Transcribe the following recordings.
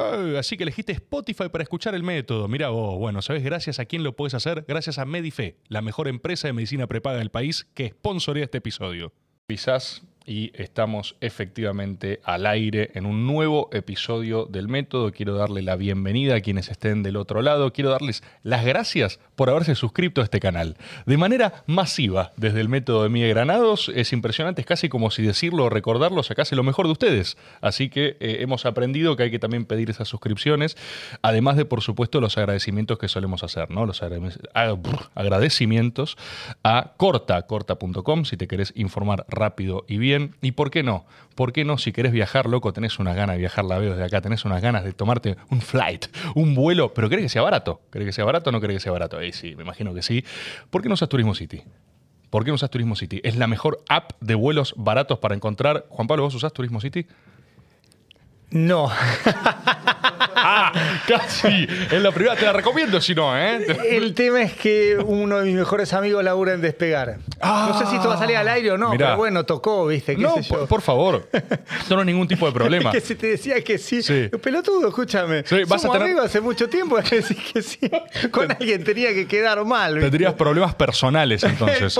Eh, así que elegiste Spotify para escuchar el método. Mira vos, bueno, ¿sabes gracias a quién lo puedes hacer? Gracias a Medife, la mejor empresa de medicina prepaga del país que sponsorea este episodio. Quizás y estamos efectivamente al aire en un nuevo episodio del método. Quiero darle la bienvenida a quienes estén del otro lado. Quiero darles las gracias por haberse suscrito a este canal. De manera masiva, desde el método de Miguel Granados, es impresionante, es casi como si decirlo o recordarlo sacase lo mejor de ustedes. Así que eh, hemos aprendido que hay que también pedir esas suscripciones, además de, por supuesto, los agradecimientos que solemos hacer, ¿no? Los agradecimientos a corta, corta.com, si te querés informar rápido y bien ¿Y por qué no? ¿Por qué no? Si querés viajar, loco, tenés unas ganas de viajar, la veo desde acá, tenés unas ganas de tomarte un flight, un vuelo, pero ¿querés que sea barato? ¿Querés que sea barato o no querés que sea barato? Ahí sí, me imagino que sí. ¿Por qué no usas Turismo City? ¿Por qué no usas Turismo City? Es la mejor app de vuelos baratos para encontrar. Juan Pablo, ¿vos usás Turismo City? No. ah, casi. En la primera te la recomiendo si no, ¿eh? El tema es que uno de mis mejores amigos labura en Despegar. no sé si esto va a salir al aire o no, pero bueno, tocó, ¿viste? no, Por, favor. Esto no es ningún tipo de problema. que si te decía que sí. Pelotudo, escúchame. Sí, vas a tener... hace mucho tiempo decir que sí. Con alguien tenía que quedar mal. Tendrías problemas personales entonces.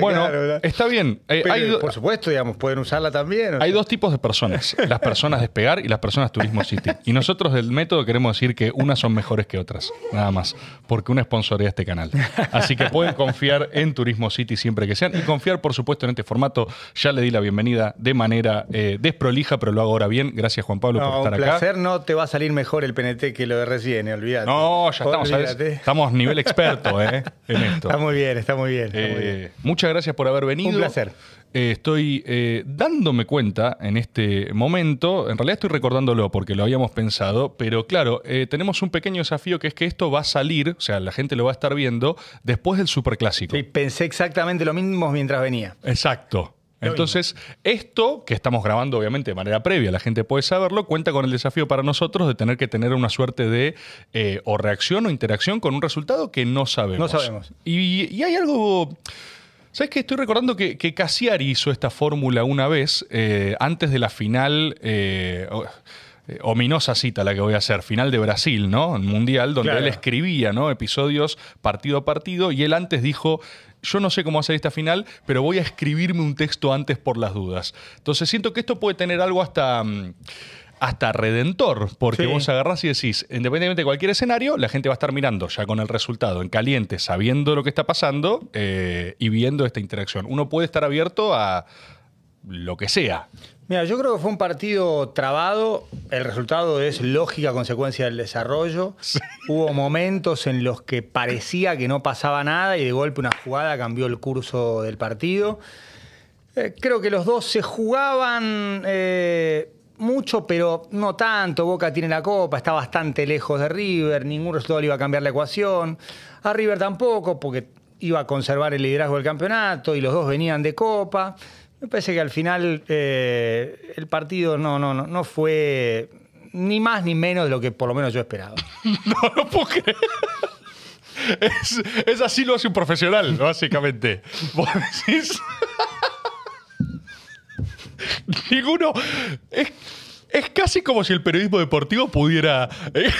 bueno, está bien. Eh, por supuesto, digamos, pueden usarla también. Hay dos tipos de personas. Las personas Despegar y las personas Turismo City. Y nosotros del método queremos decir que unas son mejores que otras, nada más, porque una sponsorea este canal. Así que pueden confiar en Turismo City siempre que sean y confiar, por supuesto, en este formato. Ya le di la bienvenida de manera eh, desprolija, pero lo hago ahora bien. Gracias, Juan Pablo, por estar un placer. No te va a salir mejor el PNT que lo de recién, eh, olvídate. No, ya estamos, estamos nivel experto eh, en esto. Está muy bien, está muy bien. Muchas gracias por haber venido. Un placer. Eh, estoy eh, dándome cuenta en este momento, en realidad estoy recordándolo porque lo habíamos pensado, pero claro, eh, tenemos un pequeño desafío que es que esto va a salir, o sea, la gente lo va a estar viendo después del Superclásico. Sí, pensé exactamente lo mismo mientras venía. Exacto. Entonces, esto que estamos grabando obviamente de manera previa, la gente puede saberlo, cuenta con el desafío para nosotros de tener que tener una suerte de o reacción o interacción con un resultado que no sabemos. No sabemos. y hay algo ¿Sabes qué? Estoy recordando que, que Cassiari hizo esta fórmula una vez, eh, antes de la final, eh, eh, ominosa cita la que voy a hacer, final de Brasil, ¿no? En Mundial, donde él escribía, ¿no? Episodios partido a partido, y él antes dijo, yo no sé cómo hacer esta final, pero voy a escribirme un texto antes por las dudas. Entonces siento que esto puede tener algo hasta... Hasta redentor, porque vos agarrás y decís, independientemente de cualquier escenario, la gente va a estar mirando ya con el resultado en caliente, sabiendo lo que está pasando eh, y viendo esta interacción. Uno puede estar abierto a lo que sea. Mira, yo creo que fue un partido trabado. El resultado es lógica consecuencia del desarrollo. Hubo momentos en los que parecía que no pasaba nada y de golpe una jugada cambió el curso del partido. Eh, creo que los dos se jugaban. Eh, mucho, pero no tanto. Boca tiene la copa, está bastante lejos de River, ningún resultado le iba a cambiar la ecuación. A River tampoco, porque iba a conservar el liderazgo del campeonato y los dos venían de copa. Me parece que al final eh, el partido no, no, no, no fue ni más ni menos de lo que por lo menos yo esperaba. no, no puedo creer. Es, es, así lo hace un profesional, básicamente. ¿Vos decís? Ninguno. Es, es casi como si el periodismo deportivo pudiera. Eh,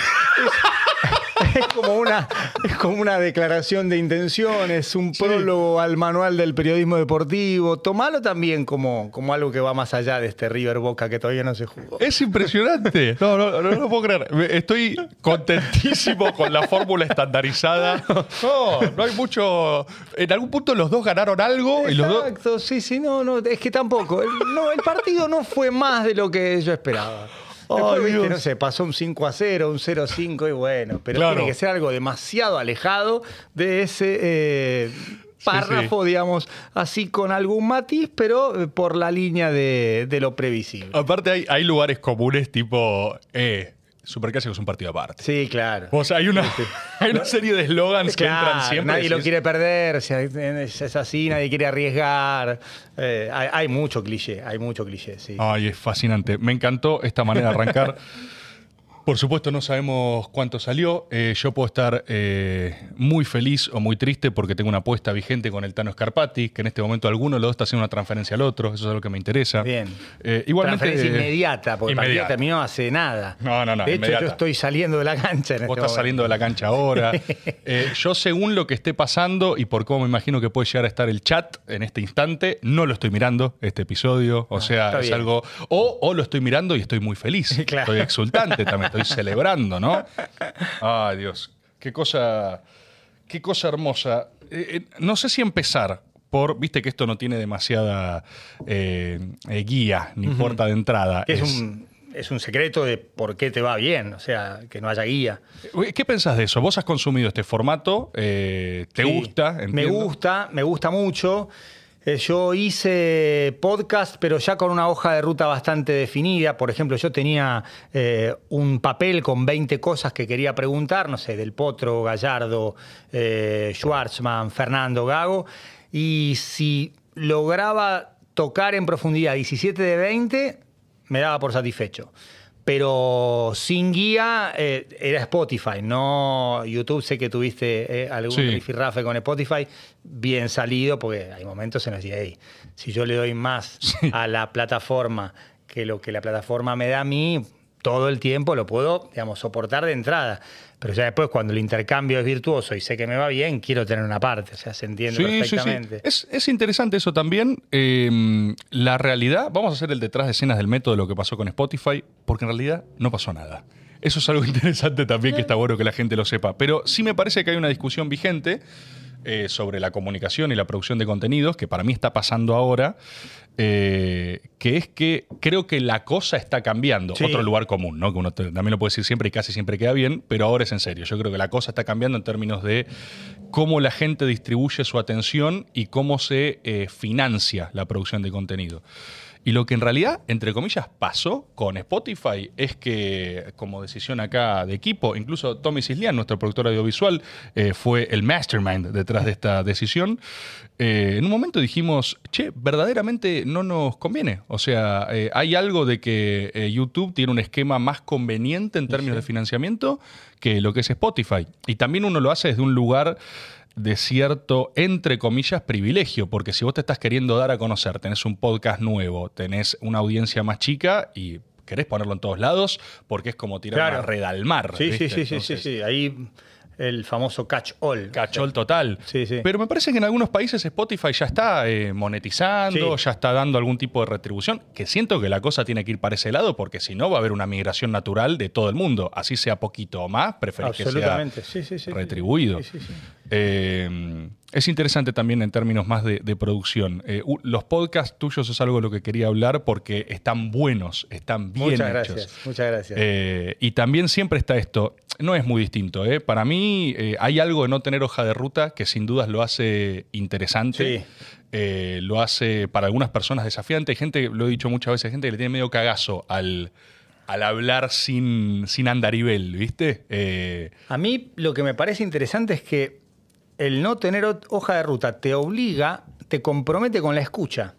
es como una, es como una declaración de intenciones, un prólogo al manual del periodismo deportivo. Tomalo también como, como algo que va más allá de este River Boca que todavía no se jugó. Es impresionante. No, no, no, lo puedo creer. Estoy contentísimo con la fórmula estandarizada. No, no hay mucho. En algún punto los dos ganaron algo y los dos. Exacto, sí, sí, no, no. Es que tampoco. no, el partido no fue más de lo que yo esperaba no sé, pasó un 5 a 0, un 0 a 5 y bueno, pero tiene que ser algo demasiado alejado de ese eh, párrafo, digamos, así con algún matiz, pero eh, por la línea de, lo previsible. Aparte hay, hay lugares comunes tipo... Eh, Superclásico es un partido aparte. Sí, claro. O sea, hay una, hay una serie de eslogans que entran siempre. Nadie lo quiere perder, es así, nadie quiere arriesgar. Eh, hay, mucho cliché, hay mucho cliché, sí. Ay, es fascinante. Me encantó esta manera de arrancar. Por supuesto no sabemos cuánto salió. Eh, yo puedo estar eh, muy feliz o muy triste porque tengo una apuesta vigente con el Tano Scarpati, que en este momento alguno de los dos está haciendo una transferencia al otro. Eso es lo que me interesa. Bien. Eh, igualmente, Transferencia inmediata, porque el partido inmediata. terminó hace nada. No, no, no, De hecho, inmediata. yo estoy saliendo de la cancha en Vos este estás momento. saliendo de la cancha ahora. Eh, yo, según lo que esté pasando y por cómo me imagino que puede llegar a estar el chat en este instante, no lo estoy mirando, este episodio. O sea, Ah, está es bien. algo. O, o lo estoy mirando y estoy muy feliz. Claro. Estoy exultante también, estoy celebrando, ¿no? Ay, Dios. Qué cosa. Qué cosa hermosa. Eh, eh, no sé si empezar por. Viste que esto no tiene demasiada eh, guía ni puerta de entrada. Es, un, es un secreto de por qué te va bien, o sea, que no haya guía. ¿Qué pensás de eso? ¿Vos has consumido este formato? ¿Te Sí. gusta? Me gusta, me gusta mucho. Eh, Yo hice podcast, pero ya con una hoja de ruta bastante definida. Por ejemplo, yo tenía eh, un papel con 20 cosas que quería preguntar, no sé, del Potro, Gallardo, eh, Fernando, Gago. Y si lograba tocar en profundidad 17 de 20, me daba por satisfecho. Pero sin guía eh, era Spotify, no YouTube. Sé que tuviste eh, algún Sí. rifirrafe con Spotify, bien salido, porque hay momentos en los que, hey, si yo le doy más a la plataforma que lo que la plataforma me da a mí, todo el tiempo lo puedo, digamos, soportar de entrada. Pero ya después, cuando el intercambio es virtuoso y sé que me va bien, quiero tener una parte. O sea, se entiende Sí, sí, sí. perfectamente. Es, es interesante eso también. Eh, la realidad, vamos a hacer el detrás de escenas del método de lo que pasó con Spotify, porque en realidad no pasó nada. Eso es algo interesante también que está bueno que la gente lo sepa. Pero sí me parece que hay una discusión vigente eh, sobre la comunicación y la producción de contenidos, que para mí está pasando ahora, eh, que es que creo que la cosa está cambiando. Sí. Otro lugar común, ¿no? Que uno te- también lo puede decir siempre y casi siempre queda bien, pero ahora es en serio. Yo creo que la cosa está cambiando en términos de cómo la gente distribuye su atención y cómo se eh, financia la producción de contenido. Y lo que en realidad, entre comillas, pasó con Spotify es que, como decisión acá de equipo, incluso Tommy Cislian, nuestro productor audiovisual, eh, fue el mastermind detrás de esta decisión. Eh, en un momento dijimos, che, verdaderamente no nos conviene. O sea, eh, hay algo de que YouTube tiene un esquema más conveniente en términos de financiamiento que lo que es Spotify. Y también uno lo hace desde un lugar de cierto, entre comillas, privilegio, porque si vos te estás queriendo dar a conocer, tenés un podcast nuevo, tenés una audiencia más chica y querés ponerlo en todos lados, porque es como tirar Claro. una red al mar. Sí, sí, ¿viste? sí, sí, sí, Entonces, sí. Ahí el famoso catch all. Cachol total. Sí, sí. Pero me parece que en algunos países Spotify ya está eh, monetizando, Sí. ya está dando algún tipo de retribución, que siento que la cosa tiene que ir para ese lado, porque si no va a haber una migración natural de todo el mundo. Así sea poquito o más, preferís que sea Absolutamente, sí, sí, sí, sí. retribuido. Eh, es interesante también en términos más de, de producción. Eh, los podcasts tuyos es algo de lo que quería hablar porque están buenos, están bien Muchas hechos. gracias, muchas gracias. Eh, y también siempre está esto, no es muy distinto. ¿eh? Para mí hay algo de no tener hoja de ruta que sin dudas lo hace interesante. Sí. Lo hace para algunas personas desafiante. Hay gente, lo he dicho muchas veces, gente que le tiene medio cagazo al, al hablar sin, sin andarivel, ¿viste? A mí lo que me parece interesante es que el no tener hoja de ruta te obliga, te compromete con la escucha.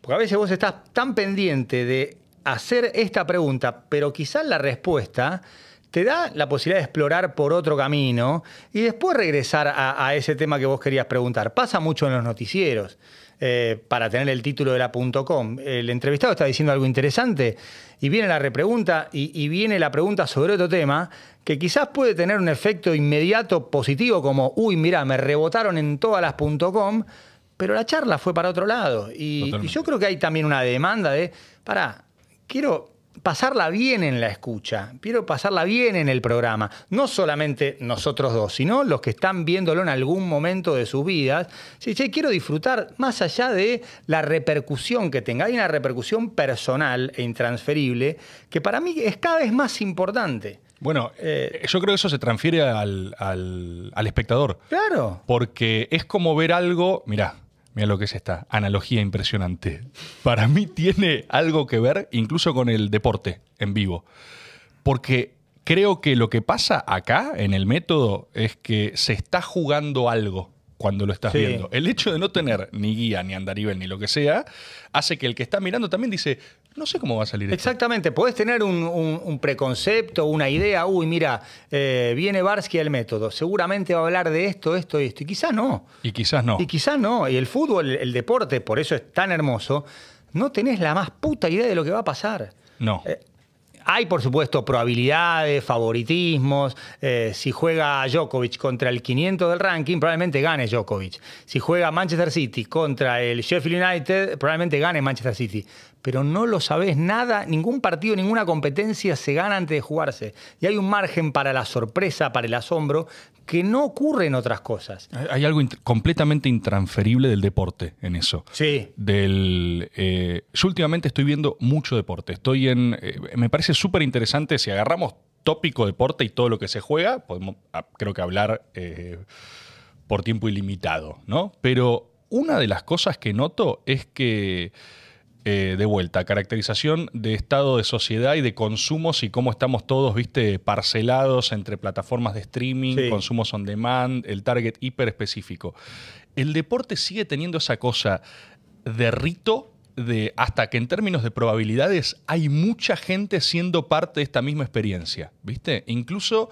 Porque a veces vos estás tan pendiente de hacer esta pregunta, pero quizás la respuesta te da la posibilidad de explorar por otro camino y después regresar a, a ese tema que vos querías preguntar. Pasa mucho en los noticieros. Eh, para tener el título de la .com. El entrevistado está diciendo algo interesante y viene la repregunta y, y viene la pregunta sobre otro tema que quizás puede tener un efecto inmediato positivo como, uy, mira, me rebotaron en todas las .com, pero la charla fue para otro lado. Y, y yo creo que hay también una demanda de, para, quiero pasarla bien en la escucha, quiero pasarla bien en el programa. No solamente nosotros dos, sino los que están viéndolo en algún momento de sus vidas. Sí, che, quiero disfrutar más allá de la repercusión que tenga. Hay una repercusión personal e intransferible que para mí es cada vez más importante. bueno, Eh, yo creo que eso se transfiere al, al- al espectador. Claro. Porque es como ver algo, mirá, mira lo que es esta analogía impresionante. Para mí tiene algo que ver incluso con el deporte en vivo. Porque creo que lo que pasa acá en el método es que se está jugando algo cuando lo estás Sí. viendo. El hecho de no tener ni guía, ni andarivel, ni lo que sea, hace que el que está mirando también dice, no sé cómo va a salir esto. Exactamente, podés tener un, un- un preconcepto, una idea, uy, mira, eh, viene Barsky al método, seguramente va a hablar de esto, esto y esto, y quizás no. Y quizás no. Y quizás no. Y el fútbol, el deporte, por eso es tan hermoso, no tenés la más puta idea de lo que va a pasar. No. Eh, hay, por supuesto, probabilidades, favoritismos. Eh, si juega Djokovic contra el 500 del ranking, probablemente gane Djokovic. Si juega Manchester City contra el Sheffield United, probablemente gane Manchester City. Pero no lo sabés nada, ningún partido, ninguna competencia se gana antes de jugarse. Y hay un margen para la sorpresa, para el asombro, que no ocurre en otras cosas. Hay- algo int- completamente intransferible del deporte en eso. Sí, Del, eh, yo últimamente estoy viendo mucho deporte. Estoy en. eh, me parece súper interesante si agarramos tópico deporte y todo lo que se juega, podemos ah, creo que hablar eh, por tiempo ilimitado, ¿no? Pero una de las cosas que noto es que. Eh, de vuelta, caracterización de estado de sociedad y de consumos y cómo estamos todos, viste, parcelados entre plataformas de streaming, Sí. consumos on demand, el target hiper específico. El deporte sigue teniendo esa cosa de rito de hasta que en términos de probabilidades hay mucha gente siendo parte de esta misma experiencia, ¿viste? Incluso,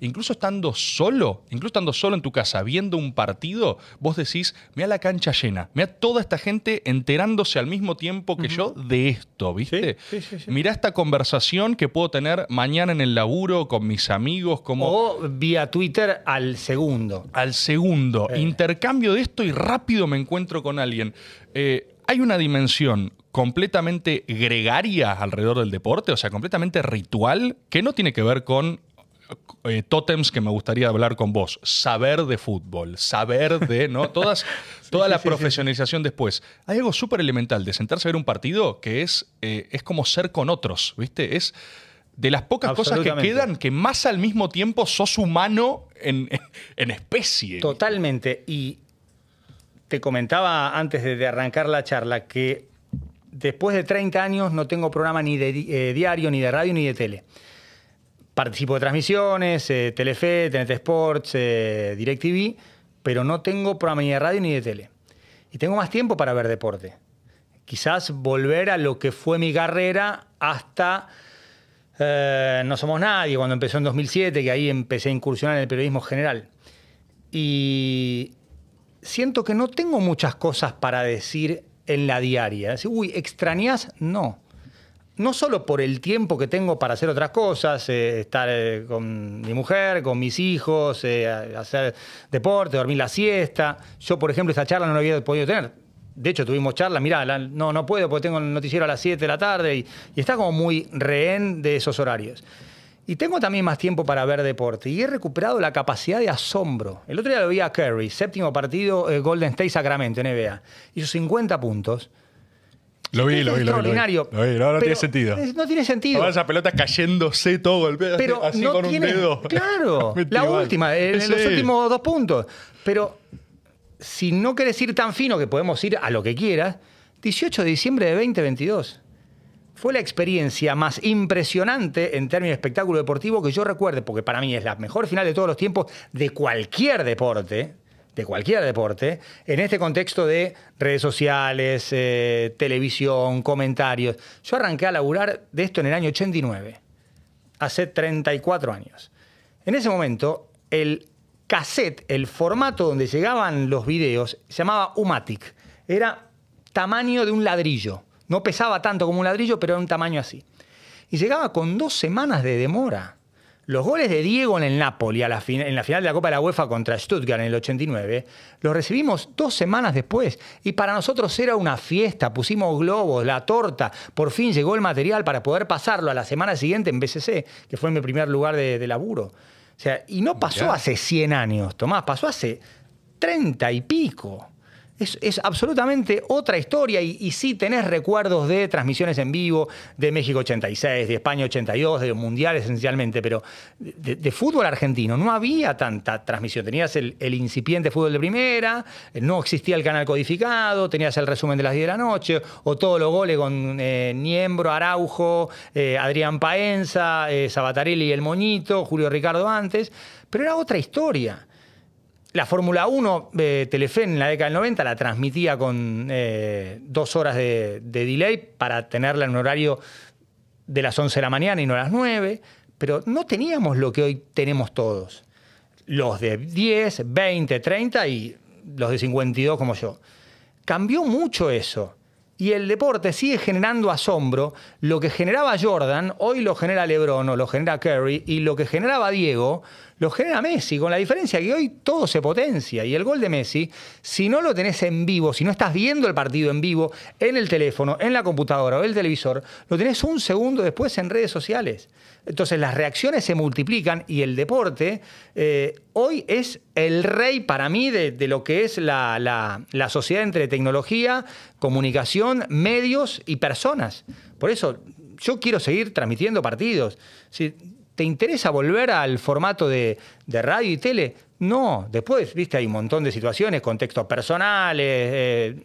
incluso estando solo, incluso estando solo en tu casa viendo un partido, vos decís, mira la cancha llena, mira toda esta gente enterándose al mismo tiempo que yo de esto, ¿viste? Sí, sí, sí, sí. Mirá esta conversación que puedo tener mañana en el laburo con mis amigos, como o vía Twitter al segundo. al segundo. Eh. Intercambio de esto y rápido me encuentro con alguien. Eh, hay una dimensión completamente gregaria alrededor del deporte, o sea, completamente ritual, que no tiene que ver con eh, tótems que me gustaría hablar con vos. Saber de fútbol, saber de, ¿no? Todas, toda la profesionalización después. Hay algo súper elemental de sentarse a ver un partido que es, eh, es como ser con otros, ¿viste? Es de las pocas cosas que quedan que más al mismo tiempo sos humano en, en- en especie. Totalmente. Y te comentaba antes de, de arrancar la charla que después de 30 años no tengo programa ni de di- eh, diario, ni de radio, ni de tele. Participo de transmisiones, eh, Telefe, TNT Sports, eh, DirecTV, pero no tengo programa ni de radio ni de tele. Y tengo más tiempo para ver deporte. Quizás volver a lo que fue mi carrera hasta eh, No Somos Nadie, cuando empezó en 2007, que ahí empecé a incursionar en el periodismo general. Y siento que no tengo muchas cosas para decir en la diaria. Uy, ¿extrañas? No. No solo por el tiempo que tengo para hacer otras cosas, eh, estar eh, con mi mujer, con mis hijos, eh, hacer deporte, dormir la siesta. Yo, por ejemplo, esta charla no la había podido tener. De hecho, tuvimos charla, mirá, no, no puedo porque tengo el noticiero a las 7 de la tarde y, está como muy rehén de esos horarios. Y tengo también más tiempo para ver deporte y he recuperado la capacidad de asombro. El otro día lo vi a Curry, séptimo partido, Golden State Sacramento, NBA. Hizo 50 puntos. Lo vi, Es lo vi, lo vi, lo vi. extraordinario. Lo vi, no, no Pero tiene sentido. es- No tiene sentido. Toda esa pelota cayéndose todo golpeado Pero así no con tiene, un dedo. Claro, Mete la igual. última, en, en Sí. los últimos dos puntos. Pero si no querés ir tan fino, que podemos ir a lo que quieras, 18 de diciembre de 2022. Fue la experiencia más impresionante en términos de espectáculo deportivo que yo recuerde, porque para mí es la mejor final de todos los tiempos de cualquier deporte, de cualquier deporte, en este contexto de redes sociales, eh, televisión, comentarios. Yo arranqué a laburar de esto en el año 89 hace 34 años. En ese momento, el cassette, el formato donde llegaban los videos, se llamaba Umatic. Era tamaño de un ladrillo. No pesaba tanto como un ladrillo, pero era un tamaño así. Y llegaba con dos semanas de demora. Los goles de Diego en el Napoli a la en la final de la Copa de la UEFA contra Stuttgart en el 89, los recibimos dos semanas después. Y para nosotros era una fiesta. Pusimos globos, la torta. Por fin llegó el material para poder pasarlo a la semana siguiente en BCC, que fue mi primer lugar de, de laburo. O sea, y no pasó Mirá. hace 100 años, Tomás, pasó hace 30 y pico. Es, absolutamente otra historia y, sí tenés recuerdos de transmisiones en vivo de México 86, de España 82, de los mundiales esencialmente, pero de, de fútbol argentino no había tanta transmisión. Tenías el, el incipiente fútbol de primera, no existía el canal codificado, tenías el resumen de las 10 de la noche, o todos los goles con eh, Niembro, Araujo, eh, Adrián Paenza, eh, Sabatarelli y el Moñito, Julio Ricardo antes, pero era otra historia. La Fórmula 1, eh, Telefe en la década del 90 la transmitía con eh, dos horas de, de delay para tenerla en un horario de las 11 de la mañana y no a las 9, pero no teníamos lo que hoy tenemos todos. Los de 10, 20, 30 y los de 52 como yo. Cambió mucho eso. Y el deporte sigue generando asombro. Lo que generaba Jordan, hoy lo genera LeBron lo genera Curry. Y lo que generaba Diego, lo genera Messi. Con la diferencia que hoy todo se potencia. Y el gol de Messi, si no lo tenés en vivo, si no estás viendo el partido en vivo, en el teléfono, en la computadora o el televisor, lo tenés un segundo después en redes sociales. Entonces las reacciones se multiplican y el deporte eh, hoy es el rey para mí de, lo que es la, sociedad entre tecnología, comunicación, medios y personas. Por eso yo quiero seguir transmitiendo partidos. Si te interesa volver al formato de, radio y tele, no, después, viste, hay un montón de situaciones, contextos personales, eh,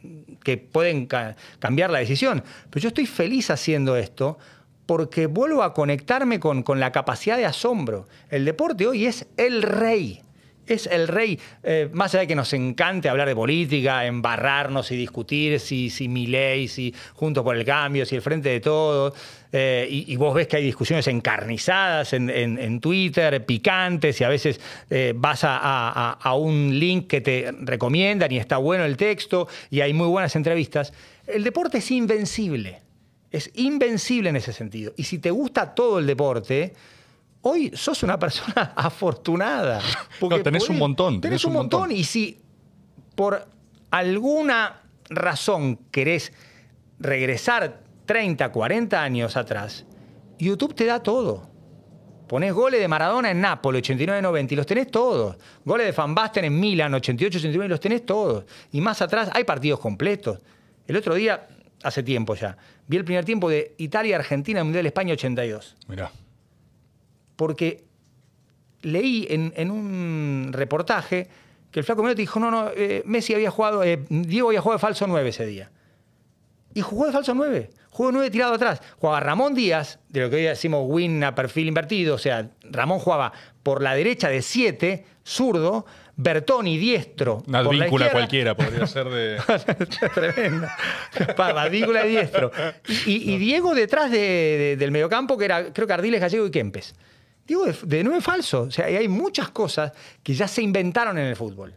que pueden ca cambiar la decisión. Pero yo estoy feliz haciendo esto porque vuelvo a conectarme con, con, la capacidad de asombro. El deporte hoy es el rey. Es el rey. Eh, más allá de que nos encante hablar de política, embarrarnos y discutir si, si mi ley, si Juntos por el Cambio, si el Frente de Todos. Eh, y, vos ves que hay discusiones encarnizadas en, en, en Twitter, picantes, y a veces eh, vas a, a, a un link que te recomiendan y está bueno el texto, y hay muy buenas entrevistas. El deporte es invencible es invencible en ese sentido. Y si te gusta todo el deporte, hoy sos una persona afortunada. Porque no, tenés podés, un montón. Tenés, tenés un, montón. Y si por alguna razón querés regresar 30, 40 años atrás, YouTube te da todo. Ponés goles de Maradona en Nápoles, 89-90, y los tenés todos. Goles de Van Basten en Milan, 88-89, y los tenés todos. Y más atrás hay partidos completos. El otro día, hace tiempo ya, vi el primer tiempo de Italia-Argentina en Mundial España 82. Mirá. Porque leí en, en, un reportaje que el flaco Menotti dijo, no, no, eh, Messi había jugado, eh, Diego había jugado de falso 9 ese día. Y jugó de falso 9. Jugó 9 tirado atrás. Jugaba Ramón Díaz, de lo que hoy decimos win a perfil invertido. O sea, Ramón jugaba por la derecha de 7, zurdo, Bertoni diestro. Una advíncula cualquiera podría ser de. Tremenda. Advíncula de diestro. Y, y, Diego detrás de, de, del mediocampo, que era, creo que Ardiles, Gallego y Kempes. Diego de, de nueve falso. O sea, hay muchas cosas que ya se inventaron en el fútbol.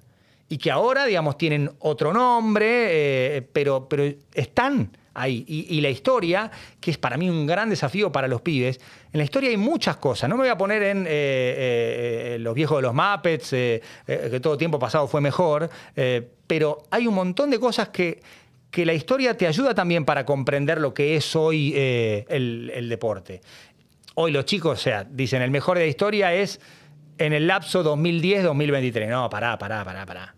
Y que ahora, digamos, tienen otro nombre, eh, pero, pero están Y, la historia, que es para mí un gran desafío para los pibes, en la historia hay muchas cosas. No me voy a poner en eh, eh, los viejos de los Muppets, eh, que todo tiempo pasado fue mejor, pero hay un montón de cosas que, que, la historia te ayuda también para comprender lo que es hoy el, el, deporte. Hoy los chicos, o sea, dicen, el mejor de la historia es en el lapso 2010-2023. No, pará, pará, pará, pará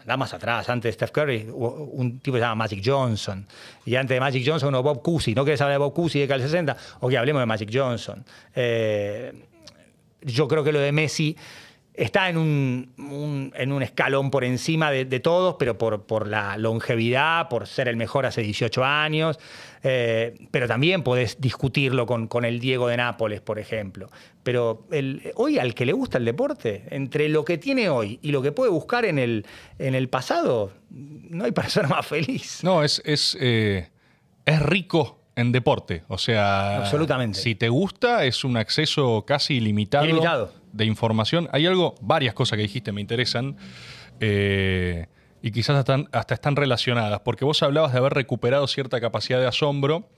anda más atrás, antes de Steph Curry, un tipo que se llama Magic Johnson, y antes de Magic Johnson uno Bob Cousy, ¿no querés hablar de Bob Cousy de Cal 60? Ok, hablemos de Magic Johnson. Eh, yo creo que lo de Messi está en un, un, en un escalón por encima de, de todos, pero por, por, la longevidad, por ser el mejor hace 18 años. Eh, pero también podés discutirlo con, con, el Diego de Nápoles, por ejemplo. Pero el, hoy al que le gusta el deporte, entre lo que tiene hoy y lo que puede buscar en el, en el pasado, no hay persona más feliz. No, es, es, eh, es rico en deporte. O sea, Absolutamente. si te gusta, es un acceso casi ilimitado, ilimitado. de información. Hay algo, varias cosas que dijiste me interesan. Eh, y quizás hasta, hasta, están relacionadas, porque vos hablabas de haber recuperado cierta capacidad de asombro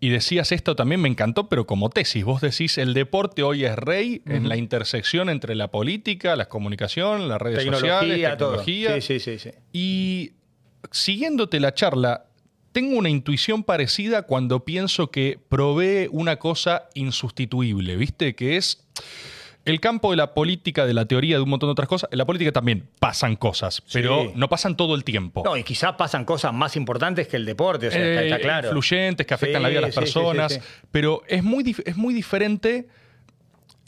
y decías esto también me encantó, pero como tesis, vos decís el deporte hoy es rey uh -huh. en la intersección entre la política, la comunicación, las redes tecnología, sociales, tecnología. Todo. Sí, sí, sí, sí. Y siguiéndote la charla, tengo una intuición parecida cuando pienso que provee una cosa insustituible, ¿viste? Que es el campo de la política, de la teoría, de un montón de otras cosas. En la política también pasan cosas, pero sí. no pasan todo el tiempo. No, y quizás pasan cosas más importantes que el deporte, o sea, eh, está, claro. Influyentes, que afectan sí, la vida de las personas. Sí, pero es muy, es muy diferente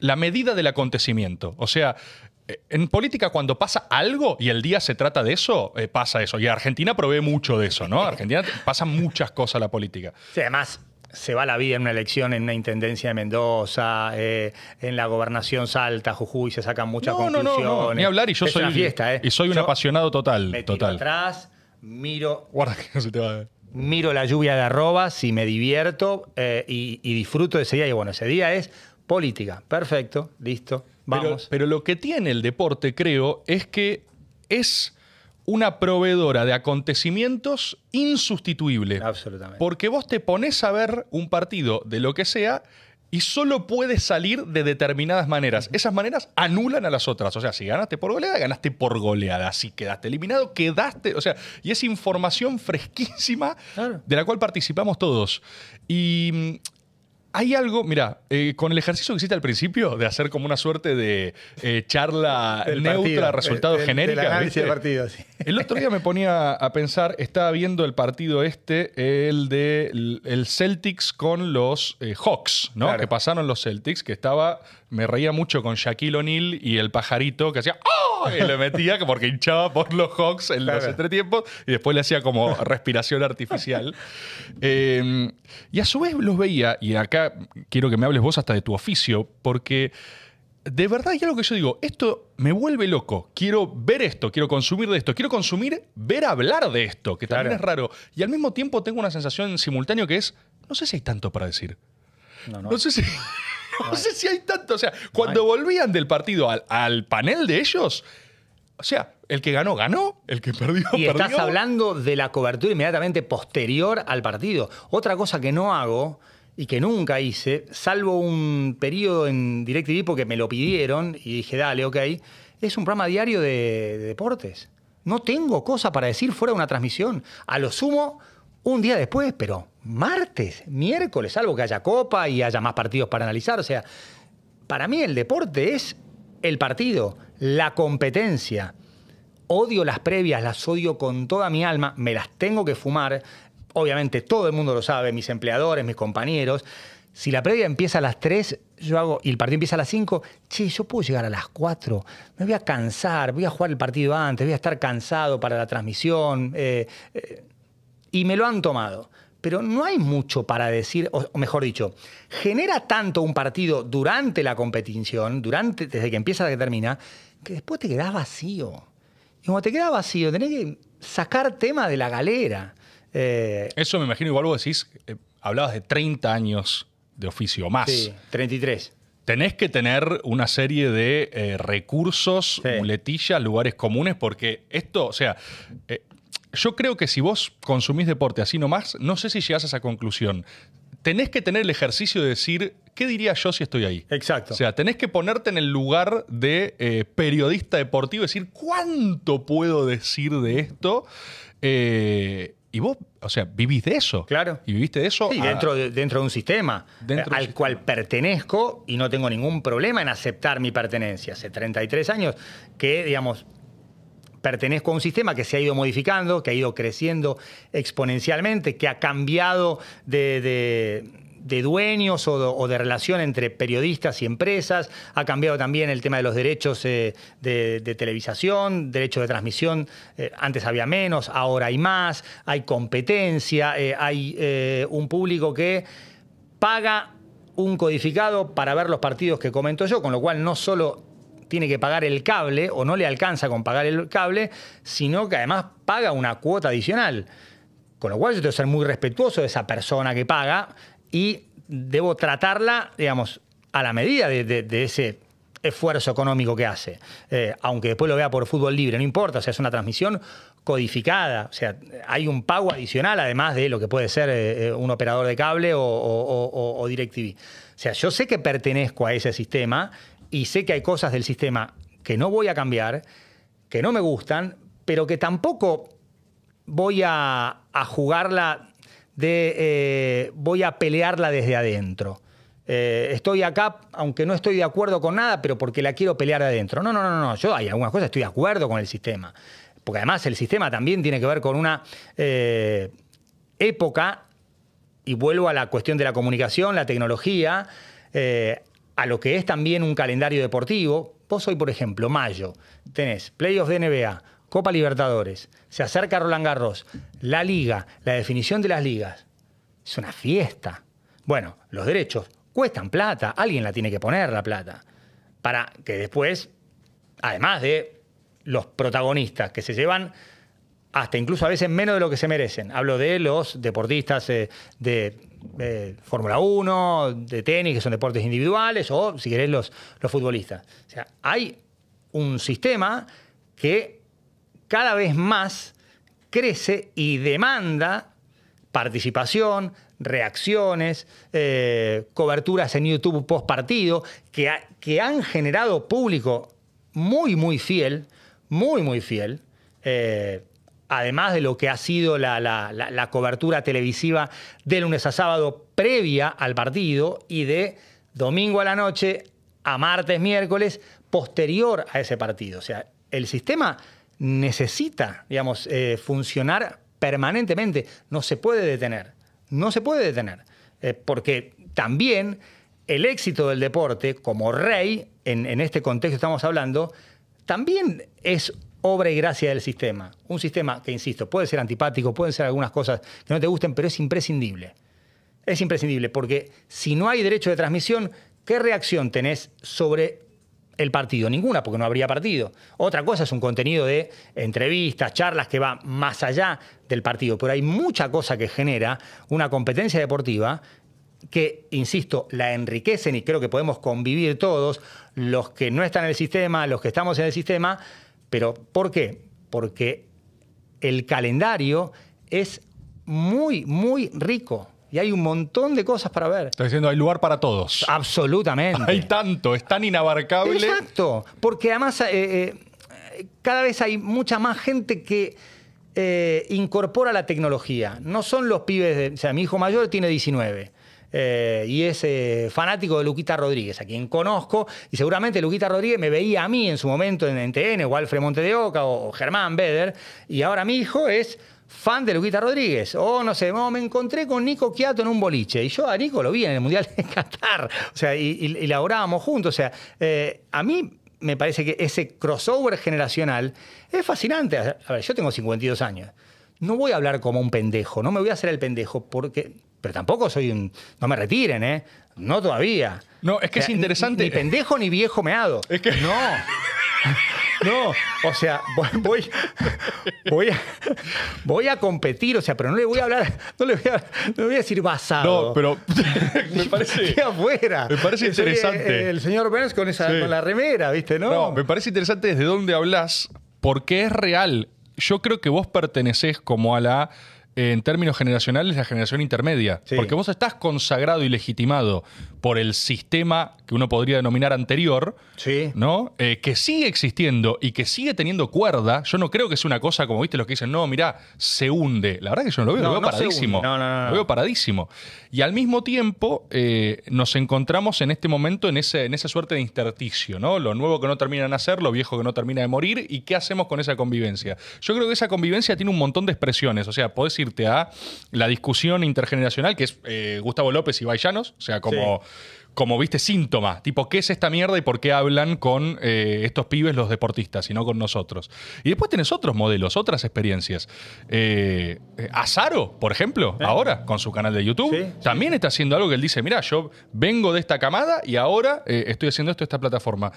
la medida del acontecimiento. O sea, eh, en política, cuando pasa algo y el día se trata de eso, eh, pasa eso. Y Argentina provee mucho de eso, ¿no? Argentina pasa muchas cosas la política. Sí, además, se va la vida en una elección, en una intendencia de Mendoza, eh, en la gobernación Salta, Jujuy, se sacan muchas No, conclusiones. no, no, ni hablar y yo Es soy una fiesta, ¿eh? y soy un Yo apasionado total, me tiro total. atrás, miro, Guarda que no se te va a miro la lluvia de arrobas y me divierto eh, y, y disfruto de ese día. Y bueno, ese día es política. Perfecto, listo, Pero, vamos. pero lo que tiene el deporte, creo, es que es una proveedora de acontecimientos insustituible. Absolutamente. Porque vos te pones a ver un partido de lo que sea y solo puedes salir de determinadas maneras. Esas maneras anulan a las otras. O sea, si ganaste por goleada, ganaste por goleada. Si quedaste eliminado, quedaste. O sea, y es información fresquísima Claro. de la cual participamos todos. Y mm, hay algo, mira, eh, con el ejercicio que hiciste al principio de hacer como una suerte de eh, charla Del neutra, partido, resultado genérica. ¿viste? del partido, sí. El otro día me ponía a pensar, estaba viendo el partido este, el de el Celtics con los eh, Hawks, ¿no? Claro. Que pasaron los Celtics, que estaba, me reía mucho con Shaquille O'Neal y el pajarito que hacía ¡Oh! Y le metía que porque hinchaba por los Hawks en los Claro. entretiempos y después le hacía como respiración artificial. Eh, y a su vez los veía, y acá quiero que me hables vos hasta de tu oficio, porque de verdad hay algo que yo digo, esto me vuelve loco. Quiero ver esto, quiero consumir de esto, quiero consumir, ver hablar de esto, que también es raro. Y al mismo tiempo tengo una sensación simultánea que es, no sé si hay tanto para decir. No, No, no. sé si... No sé si hay tanto. O sea, cuando volvían del partido al, al panel de ellos, o sea, el que ganó, ganó, el que perdió, Y perdió. estás hablando de la cobertura inmediatamente posterior al partido. Otra cosa que no hago y que nunca hice, salvo un periodo en DirecTV porque me lo pidieron y dije, dale, ok, es un programa diario de, de deportes. No tengo cosa para decir fuera de una transmisión. A lo sumo, un día después, pero martes, miércoles, salvo que haya copa y haya más partidos para analizar. O sea, para mí el deporte es el partido, la competencia. Odio las previas, las odio con toda mi alma, me las tengo que fumar. Obviamente todo el mundo lo sabe, mis empleadores, mis compañeros. Si la previa empieza a las 3, yo hago, y el partido empieza a las 5, che, yo puedo llegar a las 4, me voy a cansar, voy a jugar el partido antes, voy a estar cansado para la transmisión. eh, eh, y me lo han tomado. Pero no hay mucho para decir, o mejor dicho, genera tanto un partido durante la competición, durante, desde que empieza hasta que termina, que después te quedás vacío. Y como te quedas vacío, tenés que sacar tema de la galera. Eh, Eso me imagino, igual vos decís, eh, hablabas de 30 años de oficio más. sí, 33. Tenés que tener una serie de eh, recursos, Sí. muletillas, lugares comunes, porque esto, o sea, eh, yo creo que si vos consumís deporte así nomás, no sé si llegás a esa conclusión. Tenés que tener el ejercicio de decir, ¿qué diría yo si estoy ahí? Exacto. O sea, tenés que ponerte en el lugar de eh, periodista deportivo y decir, ¿cuánto puedo decir de esto? Eh, y vos, o sea, vivís de eso. Claro. Y viviste de eso. Sí, a- dentro de, dentro de un sistema Dentro de un al sistema. cual pertenezco y no tengo ningún problema en aceptar mi pertenencia. Hace 33 años que, digamos, pertenezco a un sistema que se ha ido modificando, que ha ido creciendo exponencialmente, que ha cambiado de, dueños o de, relación entre periodistas y empresas, ha cambiado también el tema de los derechos eh, de, de televisación, derechos de transmisión, eh, antes había menos, ahora hay más, hay competencia, eh, hay un público que paga un codificado para ver los partidos que comento yo, con lo cual no solo tiene que pagar el cable o no le alcanza con pagar el cable, sino que además paga una cuota adicional. Con lo cual yo tengo que ser muy respetuoso de esa persona que paga y debo tratarla, digamos, a la medida de, ese esfuerzo económico que hace. Eh, aunque después lo vea por fútbol libre, no importa, o sea, es una transmisión codificada, o sea, hay un pago adicional además de lo que puede ser eh, eh, un operador de cable o- o DirecTV. O sea, yo sé que pertenezco a ese sistema y sé que hay cosas del sistema que no voy a cambiar, que no me gustan, pero que tampoco voy a, jugarla de. eh, voy a pelearla desde adentro. Eh, estoy acá, aunque no estoy de acuerdo con nada, pero porque la quiero pelear de adentro. No, no, no, no. Yo hay algunas cosas estoy de acuerdo con el sistema. Porque además el sistema también tiene que ver con una eh, época, y vuelvo a la cuestión de la comunicación, la tecnología, a lo que es también un calendario deportivo. Vos hoy, por ejemplo, mayo, tenés playoffs de NBA, Copa Libertadores, se acerca Roland Garros, la liga, la definición de las ligas. Es una fiesta. Bueno, los derechos cuestan plata, alguien la tiene que poner la plata, para que después, además de los protagonistas que se llevan hasta incluso a veces menos de lo que se merecen. Hablo de los deportistas eh, de eh, Fórmula 1, de tenis, que son deportes individuales, o si querés los, los futbolistas. O sea, hay un sistema que cada vez más crece y demanda participación, reacciones, eh, coberturas en YouTube post partido, que, que, han generado público muy, muy fiel, muy, muy fiel. Además de lo que ha sido la, cobertura televisiva de lunes a sábado previa al partido y de domingo a la noche a martes, miércoles, posterior a ese partido. O sea, el sistema necesita, digamos, eh, funcionar permanentemente. No se puede detener. No se puede detener. Eh, porque también el éxito del deporte, como rey, en, en este contexto estamos hablando, también es obra y gracia del sistema. Un sistema que, insisto, puede ser antipático, pueden ser algunas cosas que no te gusten, pero es imprescindible. Es imprescindible, porque si no hay derecho de transmisión, ¿qué reacción tenés sobre el partido? Ninguna, porque no habría partido. Otra cosa es un contenido de entrevistas, charlas que va más allá del partido, pero hay mucha cosa que genera una competencia deportiva que, insisto, la enriquecen y creo que podemos convivir todos, los que no están en el sistema, los que estamos en el sistema, pero ¿por qué? Porque el calendario es muy, muy rico. Y hay un montón de cosas para ver. Está diciendo, hay lugar para todos. Absolutamente. Hay tanto, es tan inabarcable. Exacto, porque además eh, eh, cada vez hay mucha más gente que eh, incorpora la tecnología. No son los pibes de... O sea, mi hijo mayor tiene 19. Eh, y es eh, fanático de Luquita Rodríguez, a quien conozco, y seguramente Luquita Rodríguez me veía a mí en su momento en, TN, o Alfred Monte de Oca, o, Germán Beder, y ahora mi hijo es fan de Luquita Rodríguez. O no sé, me encontré con Nico Quiato en un boliche. Y yo a Nico lo vi en el Mundial de Qatar. O sea, y, y, laborábamos juntos. O sea, eh, a mí me parece que ese crossover generacional es fascinante. A ver, yo tengo 52 años. No voy a hablar como un pendejo, no me voy a hacer el pendejo, porque pero tampoco soy un. No me retiren, ¿eh? No todavía. No, es que es interesante. Ni, pendejo ni viejo meado. Es que. No. No, o sea, voy, voy, a, voy a competir, o sea, pero no le voy a hablar, no le voy a, no le voy a decir basado. No, pero me parece. afuera. Me parece interesante. el señor Burns con, esa, con la remera, ¿viste? ¿no? no, me parece interesante desde dónde hablas, porque es real. Yo creo que vos pertenecés como a la en términos generacionales, la generación intermedia. Porque vos estás consagrado y legitimado por el sistema que uno podría denominar anterior, sí. ¿no? Eh, que sigue existiendo y que sigue teniendo cuerda. Yo no creo que sea una cosa como viste los que dicen, no, mirá, se hunde. La verdad que yo no lo veo, lo veo paradísimo. No, no, lo veo paradísimo. Y al mismo tiempo eh, nos encontramos en este momento en, ese, en esa suerte de intersticio, ¿no? Lo nuevo que no termina de nacer, lo viejo que no termina de morir, y qué hacemos con esa convivencia. Yo creo que esa convivencia tiene un montón de expresiones. O sea, podés ir a la discusión intergeneracional, que es eh, Gustavo López y Baillanos, o sea, como, como viste, síntoma, tipo, ¿qué es esta mierda y por qué hablan con eh, estos pibes los deportistas y no con nosotros? Y después tenés otros modelos, otras experiencias. Eh, Azaro, por ejemplo, ahora, con su canal de YouTube, también está haciendo algo que él dice, mira, yo vengo de esta camada y ahora estoy haciendo esto en esta plataforma.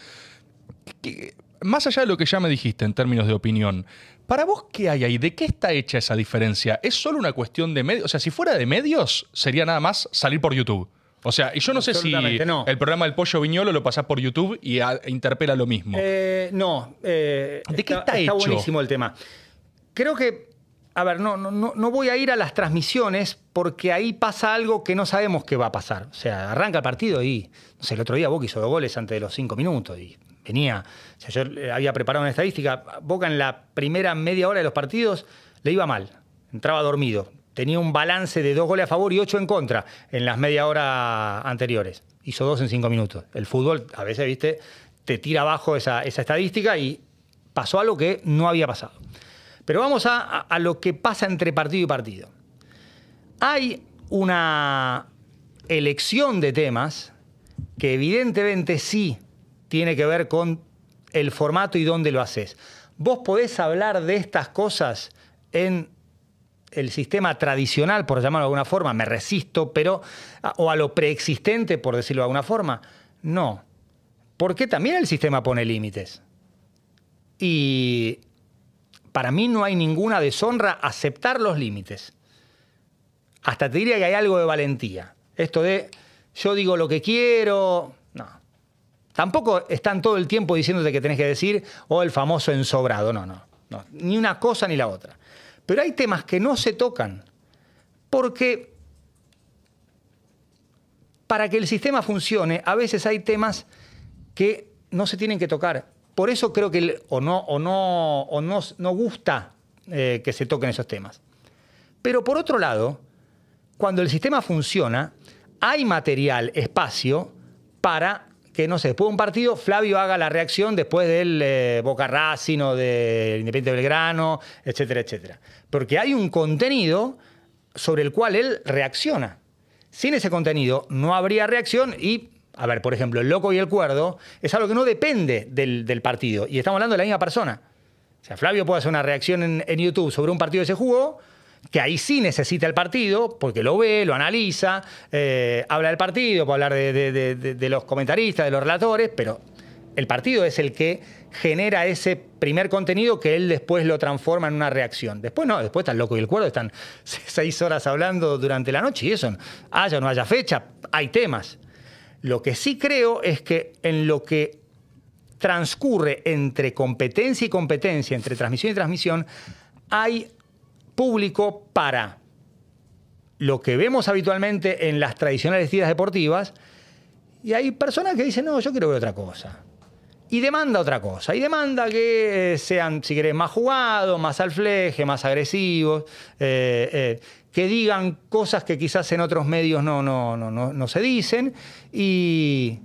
más allá de lo que ya me dijiste en términos de opinión, ¿Para vos qué hay ahí? ¿De qué está hecha esa diferencia? ¿Es solo una cuestión de medios? O sea, si fuera de medios, sería nada más salir por YouTube. O sea, y yo no sé si el programa del Pollo Viñolo lo pasás por YouTube y interpela lo mismo. Eh, no. Eh, ¿De qué está, hecho? Está buenísimo el tema. Creo que, a ver, no, no, no voy a ir a las transmisiones porque ahí pasa algo que no sabemos qué va a pasar. O sea, arranca el partido y, no sé, el otro día Boca hizo dos goles antes de los cinco minutos y venía, o sea, yo había preparado una estadística, Boca en la primera media hora de los partidos le iba mal, entraba dormido, tenía un balance de dos goles a favor y ocho en contra en las media hora anteriores. Hizo dos en cinco minutos. El fútbol, a veces, viste, te tira abajo esa, estadística y pasó algo que no había pasado. Pero vamos a, a lo que pasa entre partido y partido. Hay una elección de temas que evidentemente sí tiene que ver con el formato y dónde lo haces. Vos podés hablar de estas cosas en el sistema tradicional, por llamarlo de alguna forma, me resisto, pero, o a lo preexistente, por decirlo de alguna forma. No, porque también el sistema pone límites. Y para mí no hay ninguna deshonra aceptar los límites. Hasta te diría que hay algo de valentía. Esto de yo digo lo que quiero, no. Tampoco están todo el tiempo diciéndote que tenés que decir, o oh, el famoso ensobrado, no, no, no. Ni una cosa ni la otra. Pero hay temas que no se tocan porque para que el sistema funcione, a veces hay temas que no se tienen que tocar. Por eso creo que o no, o no, o no, no gusta eh, que se toquen esos temas. Pero por otro lado, cuando el sistema funciona, hay material, espacio para que, no sé, después de un partido, Flavio haga la reacción después del eh, Boca Racing o del Independiente Belgrano, etcétera, etcétera. Porque hay un contenido sobre el cual él reacciona. Sin ese contenido no habría reacción y, a ver, por ejemplo, el loco y el cuerdo es algo que no depende del, partido. Y estamos hablando de la misma persona. O sea, Flavio puede hacer una reacción en, en YouTube sobre un partido que se jugó, que ahí sí necesita el partido, porque lo ve, lo analiza, eh, habla del partido, puede hablar de, los comentaristas, de los relatores, pero el partido es el que genera ese primer contenido que él después lo transforma en una reacción. Después no, después está el loco y el cuerdo, están seis horas hablando durante la noche y eso, haya o no haya fecha, hay temas. Lo que sí creo es que en lo que transcurre entre competencia y competencia, entre transmisión y transmisión, hay público para lo que vemos habitualmente en las tradicionales tiras deportivas, y hay personas que dicen, no, yo quiero ver otra cosa. Y demanda otra cosa. Y demanda que sean, si querés, más jugados, más al fleje, más agresivos, eh, eh, que digan cosas que quizás en otros medios no, no, no, no, se dicen. Y,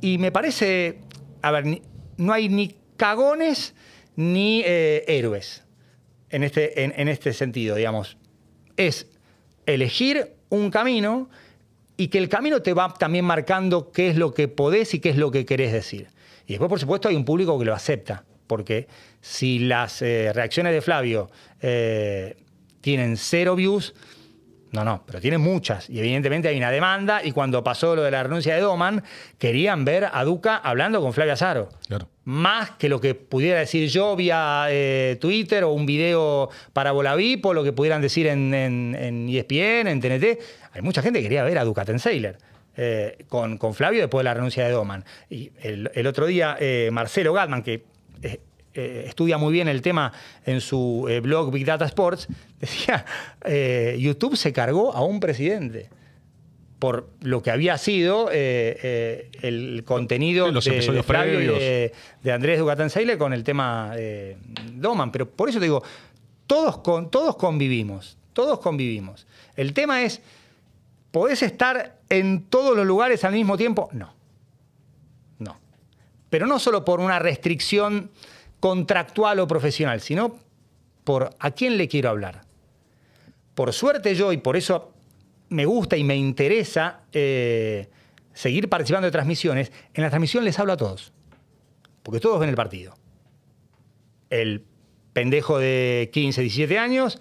y, me parece, a ver, no hay ni cagones ni eh, héroes en este, en, este sentido, digamos. Es elegir un camino y que el camino te va también marcando qué es lo que podés y qué es lo que querés decir. Y después, por supuesto, hay un público que lo acepta, porque si las eh, reacciones de Flavio eh, tienen cero views, no, no, pero tiene muchas. Y evidentemente hay una demanda. Y cuando pasó lo de la renuncia de Doman, querían ver a Duca hablando con Flavia Azaro. Claro. Más que lo que pudiera decir yo vía eh, Twitter o un video para Volavip o lo que pudieran decir en, en, ESPN, en TNT. Hay mucha gente que quería ver a Duca Tenseiler. Eh, con, con, Flavio después de la renuncia de Doman. Y el, otro día, eh, Marcelo Gatman, que eh, estudia muy bien el tema en su blog Big Data Sports, decía, YouTube se cargó a un presidente por lo que había sido el contenido los de, Flavio de, de, Andrés Dugatenseiler con el tema de Doman. Pero por eso te digo, todos, con, todos convivimos, todos convivimos. El tema es, ¿podés estar en todos los lugares al mismo tiempo? No. No. Pero no solo por una restricción contractual o profesional, sino por a quién le quiero hablar. Por suerte yo, y por eso me gusta y me interesa eh, seguir participando de transmisiones, en la transmisión les hablo a todos, porque todos ven el partido. El pendejo de 15, 17 años,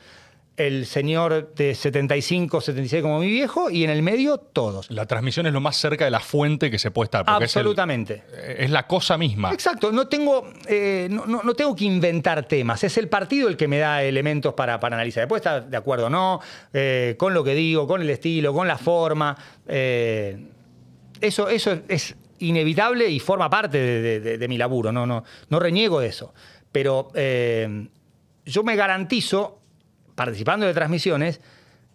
el señor de 75, 76 como mi viejo, y en el medio todos. La transmisión es lo más cerca de la fuente que se puede estar. Absolutamente. Es, la cosa misma. Exacto, no tengo, eh, no, tengo que inventar temas, es el partido el que me da elementos para, analizar. Después está de acuerdo o no, eh, con lo que digo, con el estilo, con la forma. Eh, eso, eso es inevitable y forma parte de, mi laburo, no, no, no reniego de eso. Pero yo me garantizo participando de transmisiones,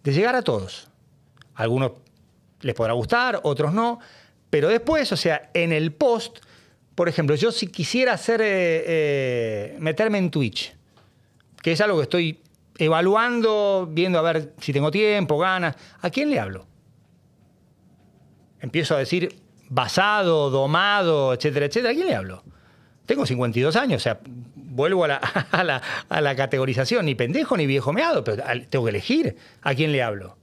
de llegar a todos. algunos les podrá gustar, otros no, pero después, o sea, en el post, por ejemplo, yo si quisiera hacer, eh, eh, meterme en Twitch, que es algo que estoy evaluando, viendo a ver si tengo tiempo, ganas, ¿a quién le hablo? Empiezo a decir basado, domado, etcétera, etcétera, ¿a quién le hablo? Tengo 52 años, o sea, vuelvo a la, categorización, ni pendejo ni viejo meado, pero tengo que elegir a quién le hablo.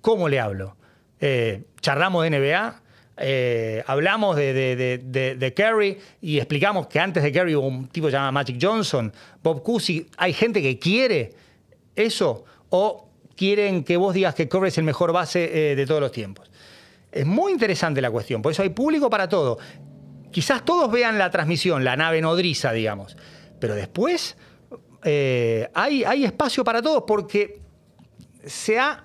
¿Cómo le hablo? Eh, charlamos de NBA, eh, hablamos de, de, Kerry y explicamos que antes de Kerry hubo un tipo llamado Magic Johnson, Bob Cousy. Hay gente que quiere eso o quieren que vos digas que Curry es el mejor base eh, de todos los tiempos. Es muy interesante la cuestión, por eso hay público para todo. Quizás todos vean la transmisión, la nave nodriza, digamos, pero después eh, hay, hay espacio para todos porque se ha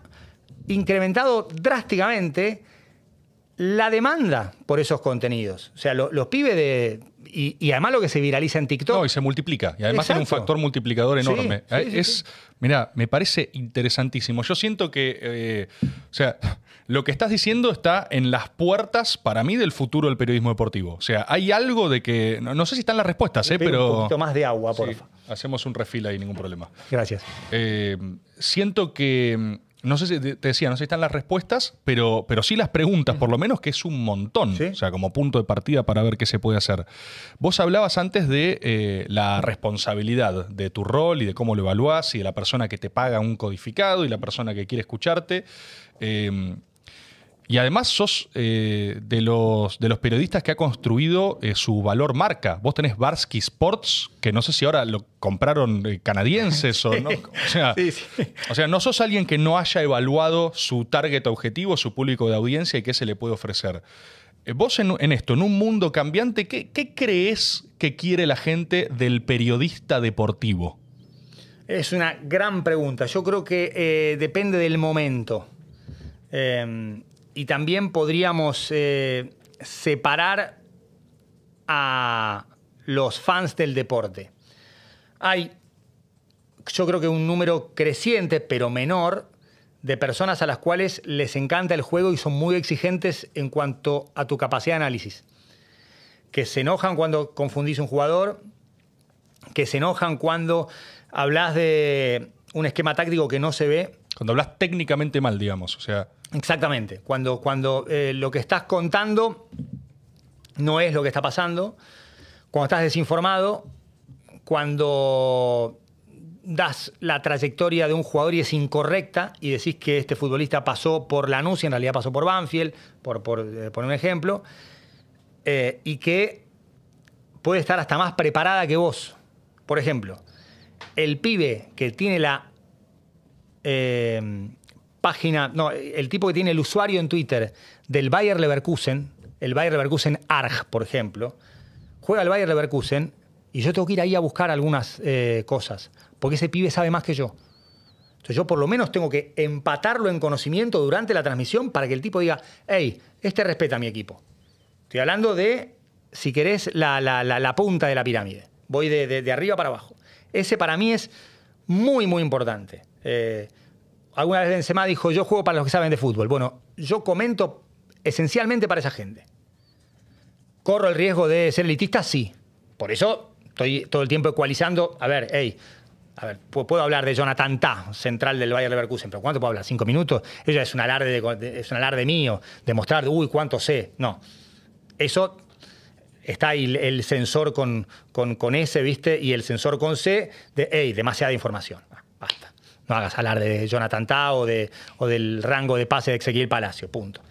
incrementado drásticamente la demanda por esos contenidos. O sea, los pibes de... Y, además lo que se viraliza en TikTok. No, y se multiplica. Y además tiene un factor multiplicador enorme. Es, mira, me parece interesantísimo. Yo siento que, eh, o sea, lo que estás diciendo está en las puertas, para mí, del futuro del periodismo deportivo. O sea, hay algo de que, no, sé si están las respuestas, eh, pero... Un poquito más de agua, por favor. Hacemos un refil ahí, ningún problema. Gracias. Eh, siento que no sé si te decía, no sé si están las respuestas, pero, pero sí las preguntas, por lo menos, que es un montón. O sea, como punto de partida para ver qué se puede hacer. Vos hablabas antes de eh, la responsabilidad de tu rol y de cómo lo evaluás y de la persona que te paga un codificado y la persona que quiere escucharte. Eh, y además sos eh, de, los, de los periodistas que ha construido eh, su valor marca. Vos tenés Barsky Sports, que no sé si ahora lo compraron eh, canadienses o no. O sea, no sos alguien que no haya evaluado su target objetivo, su público de audiencia y qué se le puede ofrecer. vos en, esto, en un mundo cambiante, ¿qué, crees que quiere la gente del periodista deportivo? Es una gran pregunta. Yo creo que depende del momento. Em, y también podríamos eh, separar a los fans del deporte. Hay, yo creo que un número creciente, pero menor, de personas a las cuales les encanta el juego y son muy exigentes en cuanto a tu capacidad de análisis. Que se enojan cuando confundís un jugador, que se enojan cuando hablas de un esquema táctico que no se ve. Cuando hablas técnicamente mal, digamos. O sea. Exactamente. Cuando, cuando eh, lo que estás contando no es lo que está pasando, cuando estás desinformado, cuando das la trayectoria de un jugador y es incorrecta y decís que este futbolista pasó por Lanús y en realidad pasó por Banfield, por, por eh, poner un ejemplo, eh, y que puede estar hasta más preparada que vos. Por ejemplo, el pibe que tiene la página, no, el tipo que tiene el usuario en Twitter del Bayer Leverkusen, el Bayer Leverkusen ARG, por ejemplo, juega el Bayer Leverkusen y yo tengo que ir ahí a buscar algunas eh, cosas, porque ese pibe sabe más que yo. Entonces yo por lo menos tengo que empatarlo en conocimiento durante la transmisión para que el tipo diga, hey, este respeta a mi equipo. Estoy hablando de, si querés, la, punta de la pirámide. Voy de, arriba para abajo. Ese para mí es muy, muy importante. Eh, alguna vez Benzema dijo, yo juego para los que saben de fútbol. Bueno, yo comento esencialmente para esa gente. ¿Corro el riesgo de ser elitista? Sí. Por eso estoy todo el tiempo ecualizando. A ver, hey, a ver, puedo hablar de Jonathan Ta, central del Bayern Leverkusen, pero ¿cuánto puedo hablar? ¿Cinco minutos? Eso es un alarde, es un alarde mío, demostrar, uy, cuánto sé. No. Eso está ahí el sensor con, con, con S, ¿viste? Y el sensor con C de, hey, demasiada información. Basta. No hagas hablar de Jonathan Tao o, de, o del rango de pase de Ezequiel Palacio, punto.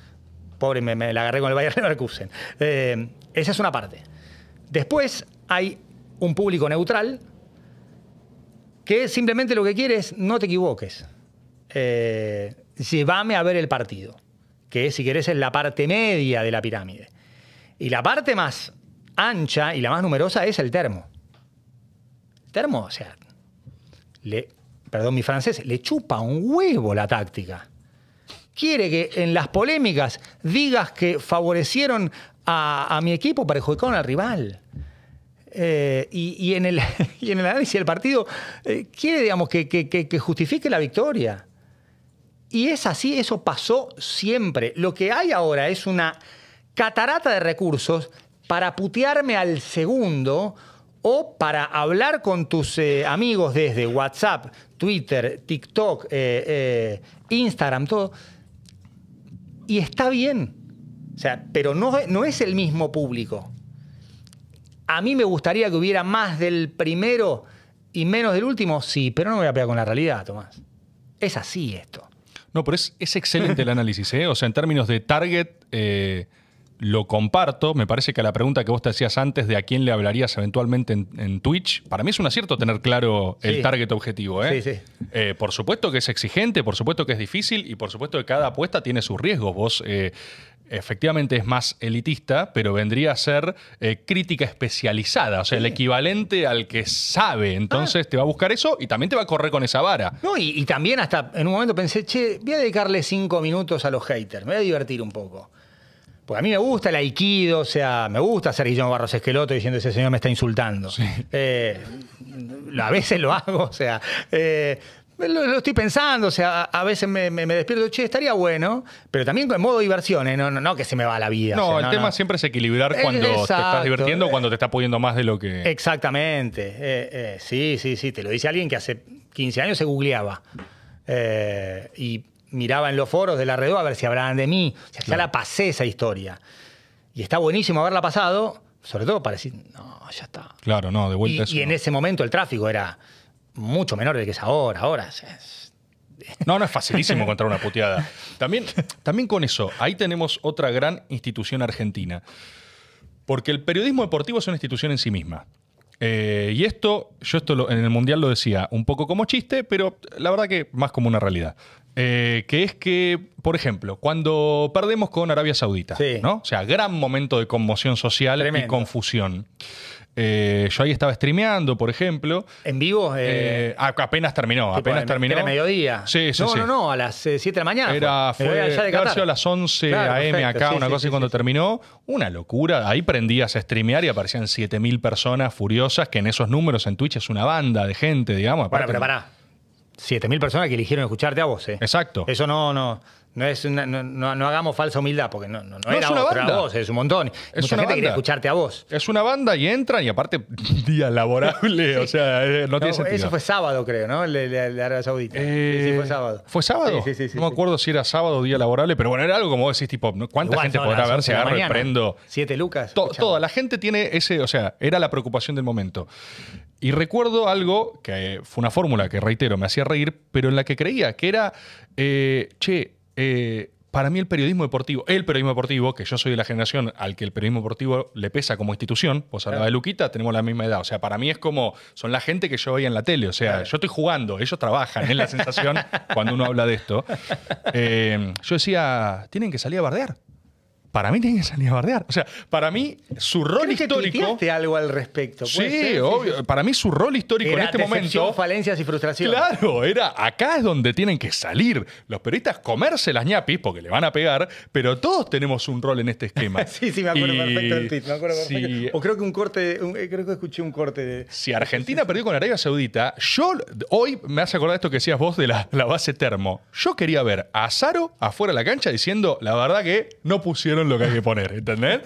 Pobre, me, la agarré con el Bayern Leverkusen. Eh, esa es una parte. Después hay un público neutral que simplemente lo que quiere es no te equivoques. Eh, llévame a ver el partido, que si querés es la parte media de la pirámide. Y la parte más ancha y la más numerosa es el termo. termo, o sea, le, perdón mi francés, le chupa un huevo la táctica. Quiere que en las polémicas digas que favorecieron a, mi equipo para perjudicaron al rival. Eh, y, en el, en el análisis del partido eh, quiere, digamos, que, que justifique la victoria. Y es así, eso pasó siempre. Lo que hay ahora es una catarata de recursos para putearme al segundo o para hablar con tus eh, amigos desde WhatsApp, Twitter, TikTok, eh, eh, Instagram, todo. Y está bien. O sea, pero no, no es el mismo público. A mí me gustaría que hubiera más del primero y menos del último, sí, pero no me voy a pegar con la realidad, Tomás. Es así esto. No, pero es, es excelente el análisis, ¿eh? O sea, en términos de target lo comparto. Me parece que a la pregunta que vos te hacías antes de a quién le hablarías eventualmente en, en Twitch, para mí es un acierto tener claro el target objetivo. ¿eh? Sí, sí. Eh, por supuesto que es exigente, por supuesto que es difícil y por supuesto que cada apuesta tiene sus riesgos. Vos eh, efectivamente es más elitista, pero vendría a ser eh, crítica especializada, o sea, el equivalente al que sabe. Entonces te va a buscar eso y también te va a correr con esa vara. No, y, y también hasta en un momento pensé, che, voy a dedicarle cinco minutos a los haters, me voy a divertir un poco. Porque a mí me gusta el aikido, o sea, me gusta hacer Guillermo Barros Esqueloto diciendo ese señor me está insultando. Eh, a veces lo hago, o sea, eh, lo, lo estoy pensando, o sea, a veces me, me- me despierto, che, estaría bueno, pero también en modo diversión, ¿eh? no, no, no que se me va la vida. No, o sea, el tema no. siempre es equilibrar cuando te estás divirtiendo o cuando te está pudiendo más de lo que... Exactamente. Eh, eh, sí, sí, sí. Te lo dice alguien que hace 15 años se googleaba. Y miraba en los foros de la red a ver si hablaban de mí. O sea, ya la pasé esa historia. Y está buenísimo haberla pasado, sobre todo para decir, no, ya está. Claro, no, de Y, vuelta eso. y en no. ese momento el tráfico era mucho menor del que es ahora. Ahora es- No, no es facilísimo encontrar una puteada. También, también con eso, ahí tenemos otra gran institución argentina. Porque el periodismo deportivo es una institución en sí misma. Eh, y esto, yo esto lo- en el Mundial lo decía un poco como chiste, pero la verdad que más como una realidad. Eh, que es que, por ejemplo, cuando perdemos con Arabia Saudita, Sí. ¿no? O sea, gran momento de conmoción social y confusión. Eh, yo ahí estaba streameando, por ejemplo. en vivo. eh, Eh, apenas terminó, apenas era terminó. mediodía. Sí, sí, no, sí. no, no, a las 7 de la mañana. Era, fue, ya de a las 11 Claro, AM perfecto, acá, sí, una sí, cosa y cuando terminó, una locura. Ahí prendías a streamear y aparecían 7000 personas furiosas, que en esos números en Twitch es una banda de gente, digamos. Bueno, pero pará. 7.000 personas que eligieron escucharte a vos, ¿eh? Exacto. Eso no, no, no es una- no, no- no hagamos falsa humildad, porque no, no, era es una banda. es un montón. Es Mucha una gente quería banda. escucharte a vos. Es una banda y entran y aparte día laborable, o sea, eh, no, tiene sentido. eso fue sábado, creo, ¿no? El de, el Arabia Saudita. Eh, sí, sí, fue sábado. ¿Fue sábado? Sí, sí, sí, no me sí. acuerdo si era sábado o día laborable, pero bueno, era algo como vos decís, tipo. ¿cuánta Igual, gente podrá ver 11 si y mañana. prendo? Siete lucas. To- toda la gente tiene ese, o sea, era la preocupación del momento. Y recuerdo algo que fue una fórmula que, reitero, me hacía reír, pero en la que creía que era, eh, che, eh, para mí el periodismo deportivo, el periodismo deportivo, que yo soy de la generación al que el periodismo deportivo le pesa como institución, vos hablabas Claro. de Luquita, tenemos la misma edad, o sea, para mí es como, son la gente que yo veía en la tele, o sea, Claro. yo estoy jugando, ellos trabajan, es la sensación cuando uno habla de esto. Eh, yo decía, tienen que salir a bardear. Para mí tienen que salir a bardear. O sea, para mí su rol Creo que histórico... tuiteaste algo al respecto. ¿puede Sí, ser? obvio. Para mí su rol histórico Era en este momento. falencias y frustración. Claro, era acá es donde tienen que salir los periodistas, comerse las ñapis, porque le van a pegar, pero todos tenemos un rol en este esquema. Sí, sí, me acuerdo Y perfecto del tweet, me acuerdo si- perfecto. O creo que un corte, un- eh, creo que escuché un corte de... Si Argentina perdió con Arabia Saudita, yo hoy me hace acordar esto que decías vos de la, la base termo. Yo quería ver a Zaro afuera de la cancha diciendo, la verdad que no pusieron lo que hay que poner, ¿entendés?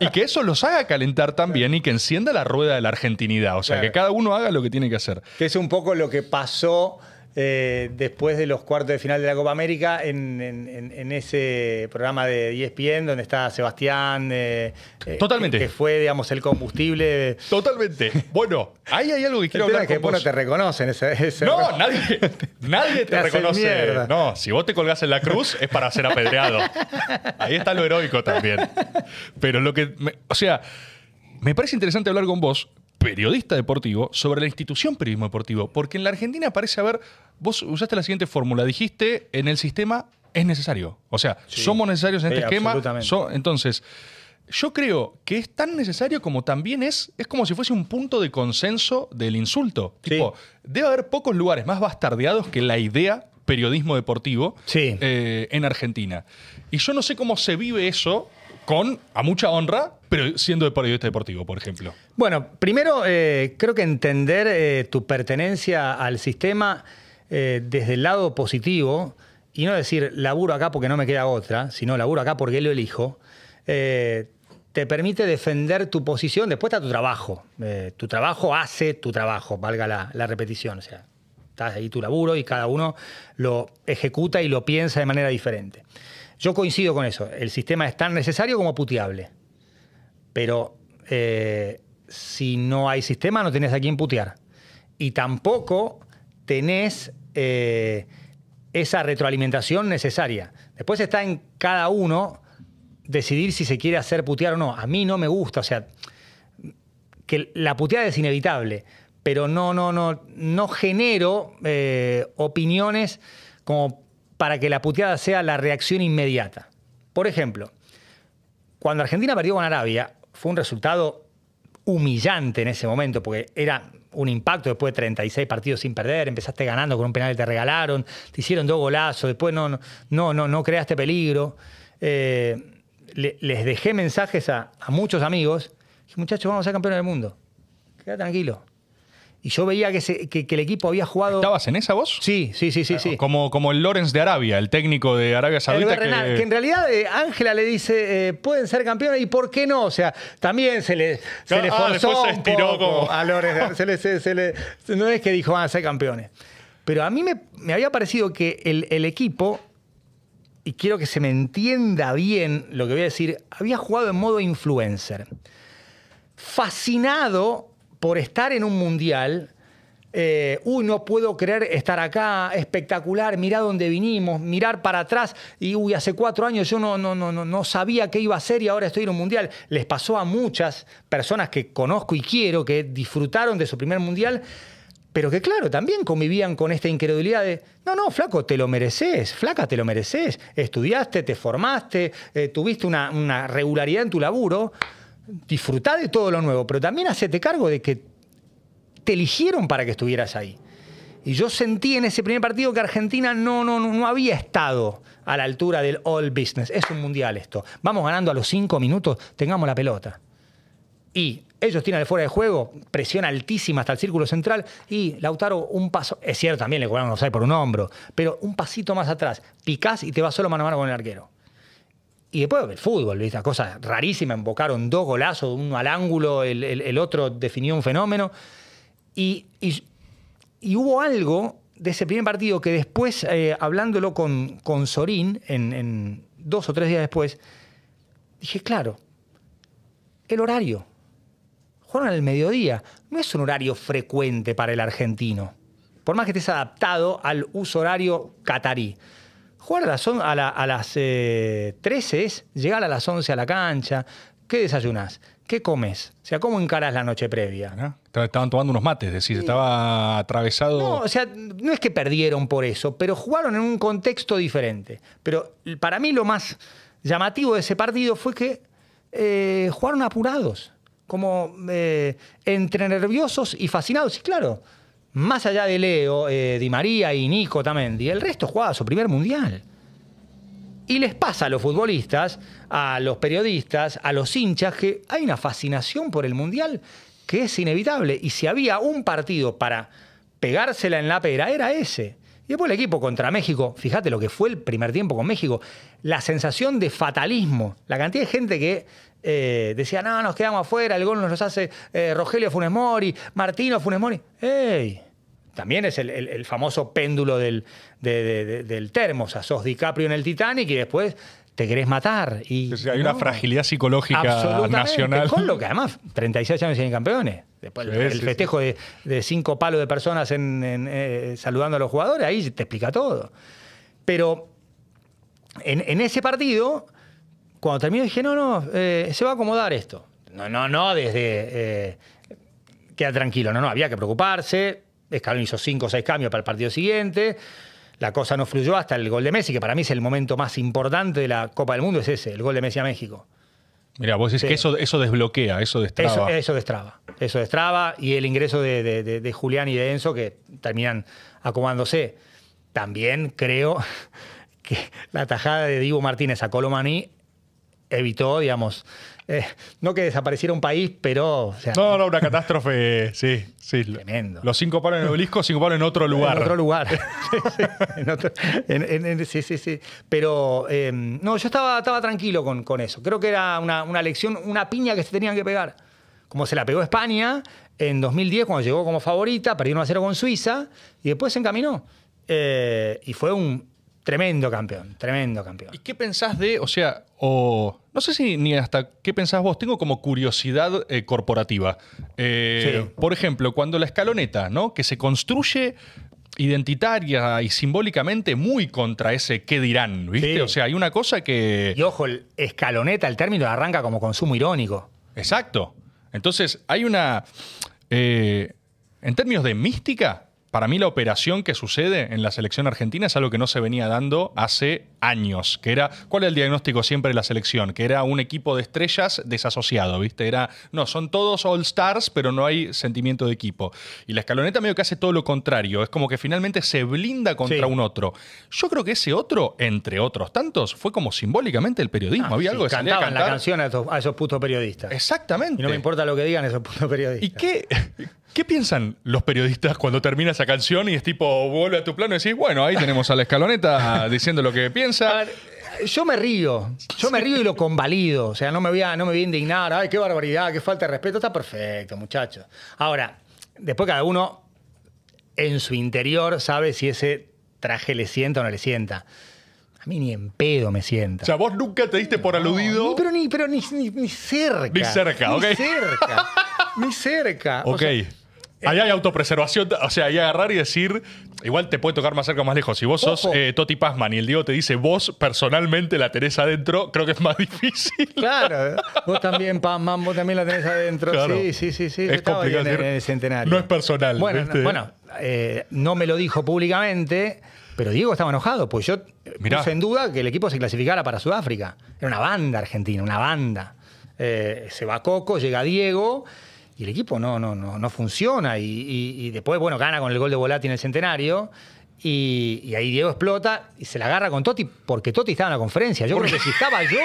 Y que eso los haga calentar también y que encienda la rueda de la argentinidad. O sea, Claro. que cada uno haga lo que tiene que hacer. Que es un poco lo que pasó eh, después de los cuartos de final de la Copa América en, en- en- en ese programa de ESPN donde está Sebastián. eh, eh, Totalmente. Que, que fue, digamos, el combustible. Totalmente. Bueno, ahí hay algo que quiero hablar es que con vos. te reconocen ese, ese No, error. nadie, nadie te, reconoce. No, si vos te colgás en la cruz es para ser apedreado. Ahí está lo heroico también. Pero lo que. me- o sea, me parece interesante hablar con vos, periodista deportivo, sobre la institución periodismo deportivo. Porque en la Argentina parece haber. Vos usaste la siguiente fórmula. Dijiste en el sistema es necesario. O sea, Sí. somos necesarios en Sí, este esquema. absolutamente. so- entonces. Yo creo que es tan necesario como también es, es como si fuese un punto de consenso del insulto. Sí. Tipo, debe haber pocos lugares más bastardeados que la idea periodismo deportivo Sí. eh, en Argentina. Y yo no sé cómo se vive eso con, a mucha honra, pero siendo periodista deportivo, por ejemplo. Bueno, primero eh, creo que entender eh, tu pertenencia al sistema eh, desde el lado positivo y no decir laburo acá porque no me queda otra, sino laburo acá porque lo elijo, te permite defender tu posición. Después está tu trabajo. Tu trabajo hace tu trabajo, valga la, la repetición. O sea, estás ahí tu laburo y cada uno lo ejecuta y lo piensa de manera diferente. Yo coincido con eso. El sistema es tan necesario como puteable. Pero eh, si no hay sistema, no tenés a quién putear. Y tampoco tenés eh, esa retroalimentación necesaria. Después está en cada uno decidir si se quiere hacer putear o no. A mí no me gusta, o sea, que la puteada es inevitable, pero no, no, no, no genero eh, opiniones como para que la puteada sea la reacción inmediata. Por ejemplo, cuando Argentina perdió con Arabia, fue un resultado humillante en ese momento, porque era un impacto después de 36 partidos sin perder, empezaste ganando con un penal que te regalaron, te hicieron dos golazos, después no, no, no, no creaste peligro. Eh, les dejé mensajes a, muchos amigos, muchachos, vamos a ser campeones del mundo. Queda tranquilo. Y yo veía que, el equipo había jugado. ¿Estabas en esa voz? Sí, sí, sí, sí. sí. Como, como el Lorenz de Arabia, el técnico de Arabia Saudita. que... en realidad eh, Ángela le dice, eh, pueden ser campeones, ¿y por qué no? O sea, también se le, se le ah, forzó se estiró como... a Lorenz. no es que dijo, van a ser campeones. Pero a mí me, había parecido que el, el equipo y quiero que se me entienda bien lo que voy a decir, había jugado en modo influencer. Fascinado por estar en un mundial. Eh, uy, no puedo creer estar acá, espectacular, mirá dónde vinimos, mirar para atrás y uy, hace cuatro años yo no, no, no, no sabía qué iba a hacer y ahora estoy en un mundial. Les pasó a muchas personas que conozco y quiero que disfrutaron de su primer mundial pero que claro, también convivían con esta incredulidad de, no, no, flaco, te lo mereces, flaca, te lo mereces, estudiaste, te formaste, eh, tuviste una, regularidad en tu laburo, disfrutá de todo lo nuevo, pero también hacete cargo de que te eligieron para que estuvieras ahí. Y yo sentí en ese primer partido que Argentina no, no, no había estado a la altura del all business. Es un mundial esto. Vamos ganando a los cinco minutos, tengamos la pelota. Y ellos tiran el fuera de juego, presión altísima hasta el círculo central y Lautaro un paso, es cierto, también le cobraron por un hombro, pero un pasito más atrás, picás y te vas solo mano a mano con el arquero. Y después el fútbol, ¿viste? cosa rarísima, invocaron dos golazos, uno al ángulo, el, otro definió un fenómeno. Y, hubo algo de ese primer partido que después, eh, hablándolo con, con Sorín, en dos o tres días después, dije, claro, el horario jugaron al mediodía. No es un horario frecuente para el argentino. Por más que estés adaptado al uso horario catarí. Jugar a las, a, las 13 eh, es llegar a las 11 a la cancha. ¿Qué desayunas? ¿Qué comes? O sea, ¿cómo encaras la noche previa? Estaban tomando unos mates, es decir, estaba atravesado. No, o sea, no es que perdieron por eso, pero jugaron en un contexto diferente. Pero para mí lo más llamativo de ese partido fue que eh, jugaron apurados como eh, entre nerviosos y fascinados. Y claro, más allá de Leo, eh, Di María y Nico también, el resto jugaba su primer mundial. Y les pasa a los futbolistas, a los periodistas, a los hinchas, que hay una fascinación por el mundial que es inevitable. Y si había un partido para pegársela en la pera, era ese. Y después el equipo contra México, fíjate lo que fue el primer tiempo con México, la sensación de fatalismo, la cantidad de gente que eh, decía, no, nos quedamos afuera, el gol nos hace eh, Rogelio Funes Mori, Martino Funes Mori. ¡Ey! También es el, famoso péndulo del, del termo. O sea, sos DiCaprio en el Titanic y después te querés matar. Y, hay una fragilidad psicológica nacional. Con lo que además, 36 años sin campeones. Después el festejo De, cinco palos de personas en, eh, saludando a los jugadores, ahí te explica todo. Pero en, en ese partido cuando terminó dije, no, no, eh, se va a acomodar esto. No, no, no, desde... Eh, queda tranquilo, no, no, había que preocuparse. Escalón hizo cinco o seis cambios para el partido siguiente. La cosa no fluyó hasta el gol de Messi, que para mí es el momento más importante de la Copa del Mundo, es ese, el gol de Messi a México. Mira, vos decís que eso, eso desbloquea, eso destraba. Eso, eso destraba. Eso destraba. Y el ingreso de, de, Julián y de Enzo, que terminan acomodándose. También creo que la tajada de Diego Martínez a Colomani evitó, digamos, eh, no que desapareciera un país, pero... no, no, una catástrofe, sí, sí. Tremendo. Los cinco palos en el obelisco, cinco palos en otro lugar. En otro lugar. sí, sí, sí. Pero, em, no, yo estaba, estaba tranquilo con, con eso. Creo que era una, una, lección, una piña que se tenían que pegar. Como se la pegó España en 2010, cuando llegó como favorita, perdió 1 a 0 con Suiza, y después se encaminó. Eh, y fue un Tremendo campeón, tremendo campeón. ¿Y qué pensás de, o sea, o no sé si ni hasta qué pensás vos, tengo como curiosidad eh, corporativa. Eh, por ejemplo, cuando la escaloneta, ¿no? Que se construye identitaria y simbólicamente muy contra ese qué dirán, ¿viste? Sí. O sea, hay una cosa que... Y ojo, el escaloneta, el término arranca como consumo irónico. Exacto. Entonces, hay una... eh, en términos de mística, para mí la operación que sucede en la selección argentina es algo que no se venía dando hace años, que era, ¿cuál era el diagnóstico siempre de la selección? Que era un equipo de estrellas desasociado, ¿viste? Era, no, son todos all stars, pero no hay sentimiento de equipo. Y la escaloneta medio que hace todo lo contrario, es como que finalmente se blinda contra Sí. un otro. Yo creo que ese otro, entre otros tantos, fue como simbólicamente el periodismo. Había Ah, Sí, algo que salía a cantaban la cantar. canción a esos, a esos putos periodistas. Exactamente. Y no me importa lo que digan esos putos periodistas. ¿Y qué, qué piensan los periodistas cuando termina esa canción y es tipo, vuelve a tu plano y decís, bueno, ahí tenemos a la escaloneta diciendo lo que piensa? yo me río, yo me río y lo convalido, o sea, no me voy a, no me voy a indignar, ay, qué barbaridad, qué falta de respeto, está perfecto, muchachos. Ahora, después cada uno en su interior sabe si ese traje le sienta o no le sienta. A mí ni en pedo me sienta. O sea, vos nunca te diste por aludido. Ni- pero ni, pero ni, ni- ni cerca. Ni cerca, ok. Ni cerca. ni cerca. O Ok. sea, Ahí hay autopreservación, o sea, ahí agarrar y decir, igual te puede tocar más cerca o más lejos. Si vos sos Ojo. eh, Toti Pazman y el Diego te dice, vos personalmente la tenés adentro, creo que es más difícil. Claro, vos también, Pazman, vos también la tenés adentro. Claro. Sí, sí, sí, sí. Es yo estaba ahí complicado en, decir, en el centenario. no es personal, Bueno, ¿viste? no, bueno eh, no me lo dijo públicamente, pero Diego estaba enojado, pues yo eh, Mirá. puse en duda que el equipo se clasificara para Sudáfrica. Era una banda argentina, una banda. Eh, se va Coco, llega Diego. Y el equipo no, no, no, no funciona. Y, y- y después, bueno, gana con el gol de Volati en el centenario. Y, y ahí Diego explota y se la agarra con Totti porque Totti estaba en la conferencia. Yo creo que si estaba yo,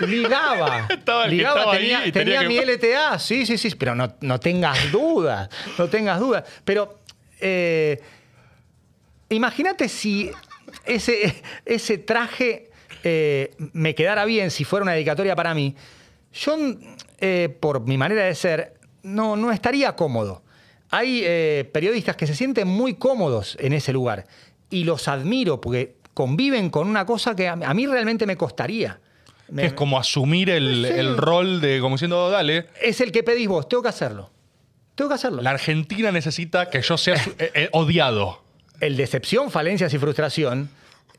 ligaba. Ligaba, ahí tenía, tenía tenía que- mi LTA, sí, sí, sí, pero no, no tengas dudas, no tengas dudas. Pero eh, imagínate si ese, ese traje eh, me quedara bien, si fuera una dedicatoria para mí. Yo, eh, por mi manera de ser, no, no estaría cómodo. Hay eh, periodistas que se sienten muy cómodos en ese lugar y los admiro porque conviven con una cosa que a, a mí realmente me costaría. Me- es como asumir el, Sí. el rol de, como diciendo, dale, es el que pedís vos, tengo que hacerlo. Tengo que hacerlo. la Argentina necesita que yo sea eh, eh, odiado. El decepción, falencias y frustración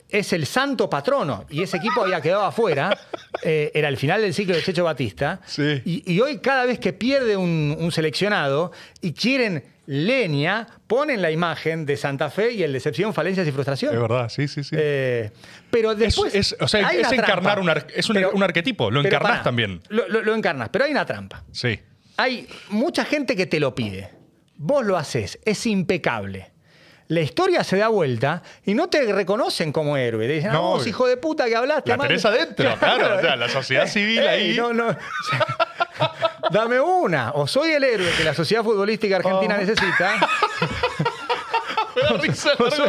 es el santo patrono. Y ese equipo había quedado afuera. eh, era el final del ciclo de Checho Batista. Sí. Y, y hoy, cada vez que pierde un, un seleccionado y quieren leña, ponen la imagen de Santa Fe y el decepción, falencias y frustración. Es verdad, sí, sí, sí. Eh, pero después. es- o sea, es encarnar un ar- es un- un arquetipo, lo pará, también. Lo, lo- lo encarnás, pero hay una trampa. Sí. Hay mucha gente que te lo pide. Vos lo haces, es impecable. La historia se da vuelta y no te reconocen como héroe. Te dicen, No, no, vos, hijo de puta, que hablaste La mal". tenés adentro, claro. O sea, la sociedad civil Ey, ahí. No, no. Dame una. O soy el héroe que la sociedad futbolística argentina Oh. necesita. Me da risa el O soy,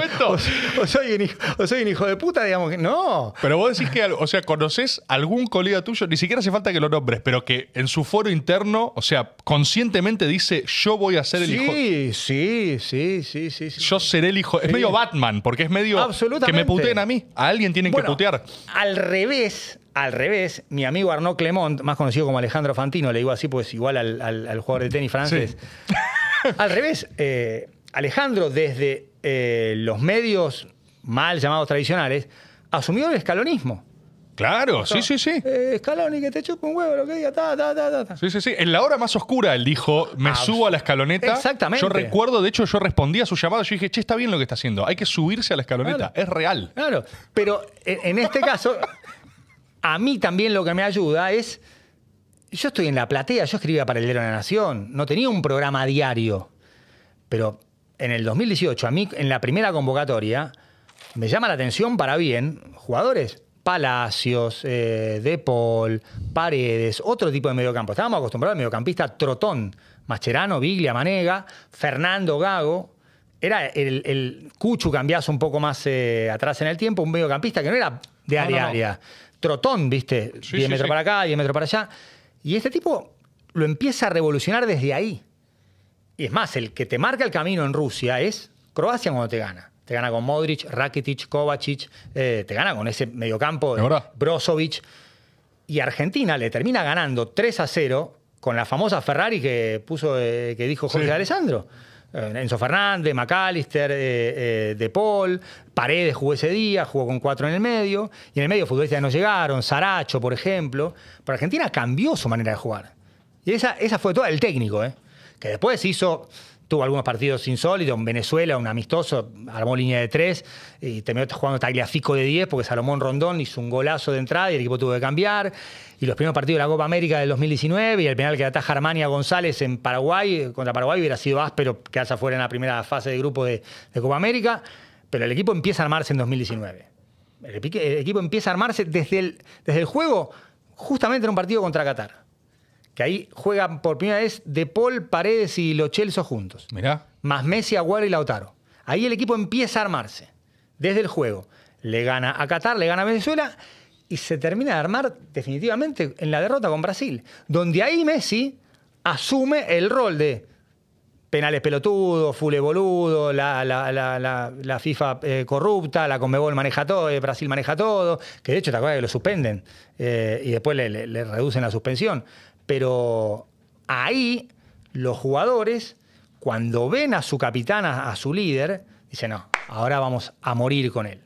o- o soy un hijo, o soy un hijo de puta, digamos que. No. Pero vos decís que, o sea, conoces algún colega tuyo, ni siquiera hace falta que lo nombres, pero que en su foro interno, o sea, conscientemente dice, yo voy a ser el hijo. Sí, sí, sí, sí, sí. sí. Yo seré el hijo. Es medio Batman, porque es medio que me puteen a mí. A alguien tienen Bueno, que putear. Al revés, al revés, mi amigo Arnaud Clemont, más conocido como Alejandro Fantino, le digo así, pues igual al, al- al jugador de tenis francés. al revés, eh, Alejandro, desde eh, los medios mal llamados tradicionales, asumió el escalonismo. Claro, sí, sí, sí. Eh, Scaloni, que te chupa un huevo, lo que diga, ta, ta, ta, ta. Sí, sí, sí. En la hora más oscura él dijo, me Abs- subo a la escaloneta. Exactamente. Yo recuerdo, de hecho, yo respondí a su llamado. Yo dije, che, está bien lo que está haciendo. Hay que subirse a la escaloneta. Claro. Es real. Claro, pero en, en este caso, a mí también lo que me ayuda es. Yo estoy en la platea, yo escribía para el Diario de la Nación, no tenía un programa diario. Pero en el 2018, a mí, en la primera convocatoria, me llama la atención para bien jugadores. Palacios, eh, De Paul, Paredes, otro tipo de mediocampo. Estábamos acostumbrados al mediocampista Trotón, Mascherano, Biglia, Manega, Fernando Gago. Era el, el Cuchu, cambiás un poco más eh, atrás en el tiempo, un mediocampista que no era de No, área no, a no. área. Trotón, ¿viste? Sí, 10 sí, metros sí. para acá, 10 metros para allá. Y este tipo lo empieza a revolucionar desde ahí. Y es más, el que te marca el camino en Rusia es Croacia cuando te gana. Te gana con Modric, Rakitic, Kovacic, eh, te gana con ese mediocampo verdad. Brozovic. Y Argentina le termina ganando 3 a 0 con la famosa Ferrari que puso, eh, que dijo Jorge Sí. Alessandro. Eh, Enzo Fernández, McAllister, eh, De Paul, Paredes jugó ese día, jugó con cuatro en el medio, y en el medio futbolistas no llegaron, Saracho, por ejemplo. Pero Argentina cambió su manera de jugar. Y esa, esa fue toda el técnico, que después hizo tuvo algunos partidos insólitos. En Venezuela, un amistoso, armó línea de tres y terminó jugando Tagliafico de 10 porque Salomón Rondón hizo un golazo de entrada y el equipo tuvo que cambiar. Y los primeros partidos de la Copa América del 2019 y el penal que ataja Armania González en Paraguay, contra Paraguay hubiera sido áspero quedarse afuera en la primera fase de grupo de, Copa América, pero el equipo empieza a armarse en 2019. El, equipo empieza a armarse desde el, desde el juego, justamente en un partido contra Qatar que ahí juegan por primera vez De Paul, Paredes y Lo Celso juntos. Mirá. Más Messi, Aguero y Lautaro. Ahí el equipo empieza a armarse, desde el juego. Le gana a Qatar, le gana a Venezuela y se termina de armar definitivamente en la derrota con Brasil, donde ahí Messi asume el rol de penales pelotudos, fule boludo, la, la, FIFA eh, corrupta, la Conmebol maneja todo, eh, Brasil maneja todo, que de hecho te acuerdas que lo suspenden eh, y después le, reducen la suspensión. Pero ahí los jugadores, cuando ven a su capitán, a, su líder, dicen, no, ahora vamos a morir con él.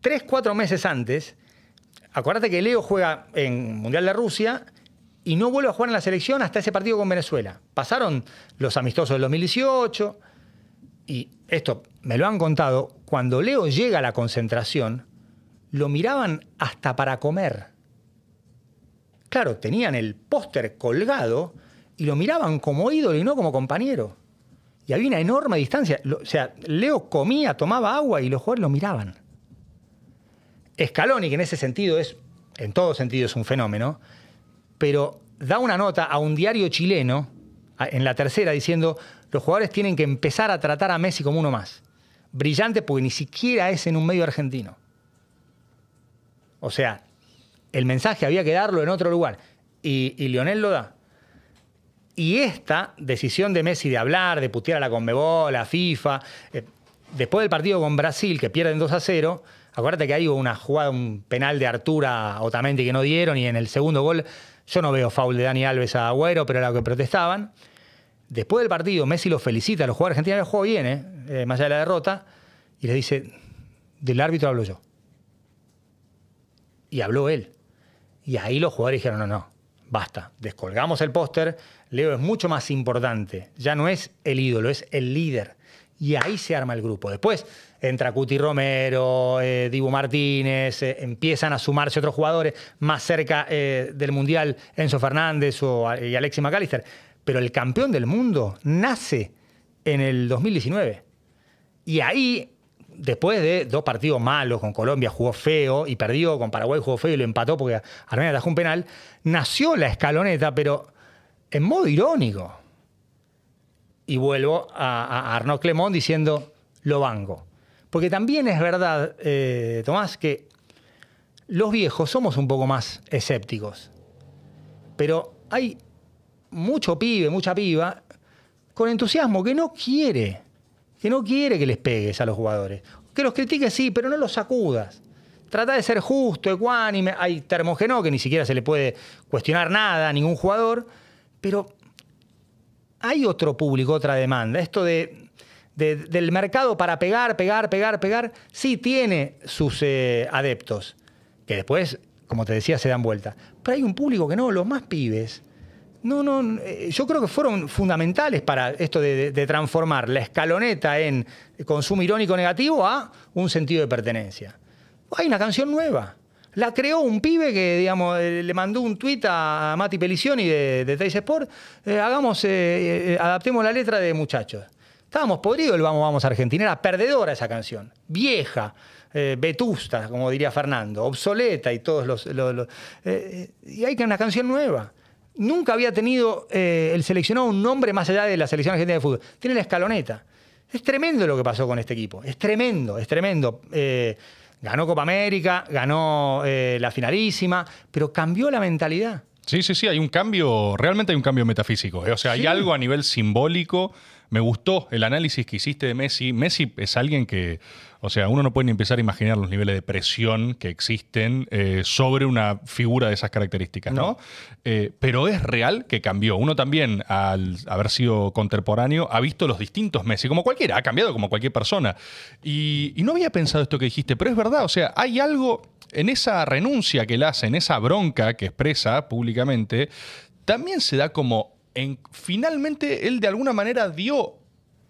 Tres, cuatro meses antes, acuérdate que Leo juega en Mundial de Rusia y no vuelve a jugar en la selección hasta ese partido con Venezuela. Pasaron los amistosos del 2018 y esto me lo han contado, cuando Leo llega a la concentración, lo miraban hasta para comer. Claro, tenían el póster colgado y lo miraban como ídolo y no como compañero. Y había una enorme distancia. O sea, Leo comía, tomaba agua y los jugadores lo miraban. Scaloni, que en ese sentido es, en todo sentido es un fenómeno, pero da una nota a un diario chileno, en la tercera, diciendo, los jugadores tienen que empezar a tratar a Messi como uno más. Brillante porque ni siquiera es en un medio argentino. O sea, el mensaje había que darlo en otro lugar. Y, Lionel lo da. Y esta decisión de Messi de hablar, de putear a la Conmebol, a FIFA, eh, después del partido con Brasil, que pierden 2 a 0, acuérdate que ahí hubo una jugada, un penal de Artura Otamendi que no dieron, y en el segundo gol, yo no veo foul de Dani Alves a Agüero, pero era lo que protestaban. Después del partido, Messi los felicita, los jugadores argentinos, el juego bien, eh, eh, más allá de la derrota, y les dice, del árbitro hablo yo. Y habló él. Y ahí los jugadores dijeron, no, no, basta, descolgamos el póster, Leo es mucho más importante, ya no es el ídolo, es el líder. Y ahí se arma el grupo. Después entra Cuti Romero, eh, Dibu Martínez, eh, empiezan a sumarse otros jugadores más cerca eh, del Mundial, Enzo Fernández o, y Alexis McAllister. Pero el campeón del mundo nace en el 2019. Y ahí después de dos partidos malos con Colombia, jugó feo y perdió, con Paraguay jugó feo y lo empató porque Armenia atajó un penal, nació la escaloneta, pero en modo irónico. Y vuelvo a, Arnaud Clemón diciendo, lo banco. Porque también es verdad, eh, Tomás, que los viejos somos un poco más escépticos. Pero hay mucho pibe, mucha piba, con entusiasmo que no quiere que no quiere que les pegues a los jugadores. Que los critiques sí, pero no los sacudas. Trata de ser justo, ecuánime. Hay termogeno que ni siquiera se le puede cuestionar nada a ningún jugador, pero hay otro público, otra demanda. Esto de, del mercado para pegar, pegar, pegar, pegar, sí tiene sus eh, adeptos, que después, como te decía, se dan vuelta. Pero hay un público que no, los más pibes, no, no, eh, yo creo que fueron fundamentales para esto de, transformar la escaloneta en consumo irónico negativo a un sentido de pertenencia. Hay una canción nueva. La creó un pibe que, digamos, eh, le mandó un tuit a Mati Pelicioni de, de Sport. Eh, hagamos, adaptemos la letra de muchachos. Estábamos podridos el Vamos, Vamos Argentina. Era perdedora esa canción. Vieja, vetusta, como diría Fernando, obsoleta y todos los. y hay que una canción nueva nunca había tenido eh, el seleccionado un nombre más allá de la selección argentina de fútbol. Tiene la escaloneta. Es tremendo lo que pasó con este equipo. Es tremendo, es tremendo. Eh, ganó Copa América, ganó eh, la finalísima, pero cambió la mentalidad. Sí, sí, sí, hay un cambio, realmente hay un cambio metafísico. O sea, hay algo a nivel simbólico Me gustó el análisis que hiciste de Messi. Messi es alguien que, o sea, uno no puede ni empezar a imaginar los niveles de presión que existen eh, sobre una figura de esas características, ¿no? Eh, pero es real que cambió. Uno también, al haber sido contemporáneo, ha visto los distintos Messi, como cualquiera, ha cambiado como cualquier persona. Y, y no había pensado esto que dijiste, pero es verdad, o sea, hay algo en esa renuncia que él hace, en esa bronca que expresa públicamente, también se da como en, finalmente él de alguna manera dio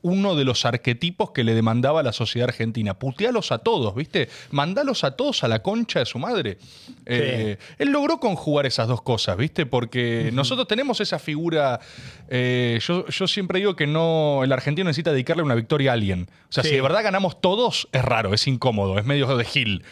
uno de los arquetipos que le demandaba la sociedad argentina. Putealos a todos, ¿viste? Mandalos a todos a la concha de su madre. Eh, él logró conjugar esas dos cosas, ¿viste? Porque nosotros tenemos esa figura. eh, yo, yo siempre digo que no. El argentino necesita dedicarle una victoria a alguien. O sea, Sí. si de verdad ganamos todos, es raro, es incómodo, es medio de gil.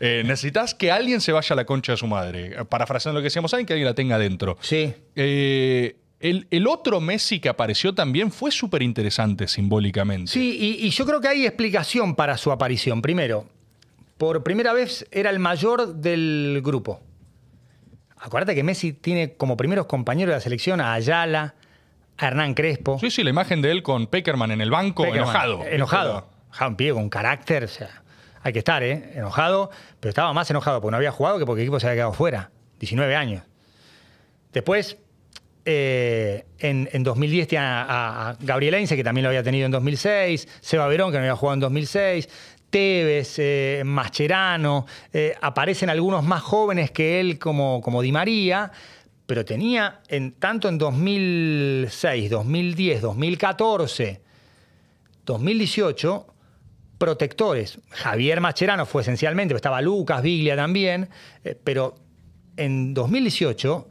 Eh, necesitas que alguien se vaya a la concha de su madre. Parafraseando lo que decíamos, alguien que alguien la tenga dentro. Sí. Eh, el, el otro Messi que apareció también fue súper interesante simbólicamente. Sí, y, y yo creo que hay explicación para su aparición. Primero, por primera vez era el mayor del grupo. Acuérdate que Messi tiene como primeros compañeros de la selección a Ayala, a Hernán Crespo. Sí, sí, la imagen de él con Peckerman en el banco, Peckerman, enojado. Enojado. Enojado en pie, con carácter. O sea, hay que estar, ¿eh? Enojado, pero estaba más enojado porque no había jugado que porque el equipo se había quedado fuera. 19 años. Después, eh, en, en 2010 tiene a, Gabriel Heinze, que también lo había tenido en 2006, Seba Verón, que no había jugado en 2006, Tevez, eh, Mascherano, eh, aparecen algunos más jóvenes que él como, como Di María, pero tenía en, tanto en 2006, 2010, 2014, 2018 protectores. Javier Mascherano fue esencialmente, estaba Lucas, Biglia también, eh, pero en 2018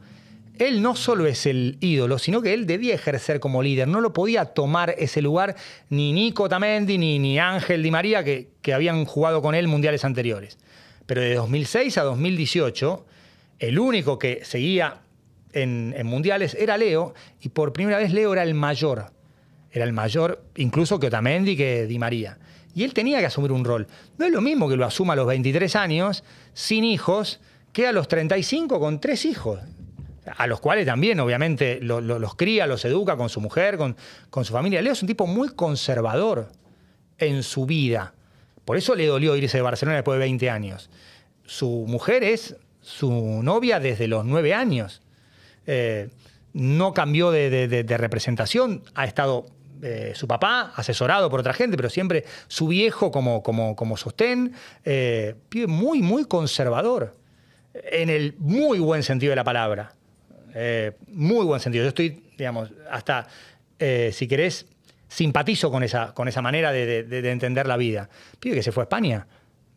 él no solo es el ídolo, sino que él debía ejercer como líder. No lo podía tomar ese lugar ni Nico Tamendi ni, ni Ángel Di María, que, que habían jugado con él mundiales anteriores. Pero de 2006 a 2018, el único que seguía en, en mundiales era Leo, y por primera vez Leo era el mayor. Era el mayor, incluso que Otamendi, que Di María. Y él tenía que asumir un rol. No es lo mismo que lo asuma a los 23 años, sin hijos, que a los 35 con tres hijos. A los cuales también, obviamente, lo- lo- los cría, los educa con su mujer, con, con su familia. Leo es un tipo muy conservador en su vida. Por eso le dolió irse de Barcelona después de 20 años. Su mujer es su novia desde los 9 años. Eh, no cambió de, representación, ha estado eh, su papá asesorado por otra gente, pero siempre su viejo como, como, como sostén. Eh, muy, muy conservador, en el muy buen sentido de la palabra. Eh, muy buen sentido. Yo estoy, digamos, hasta, eh, si querés, simpatizo con esa, con esa manera de, de- de entender la vida. Pibe que se fue a España.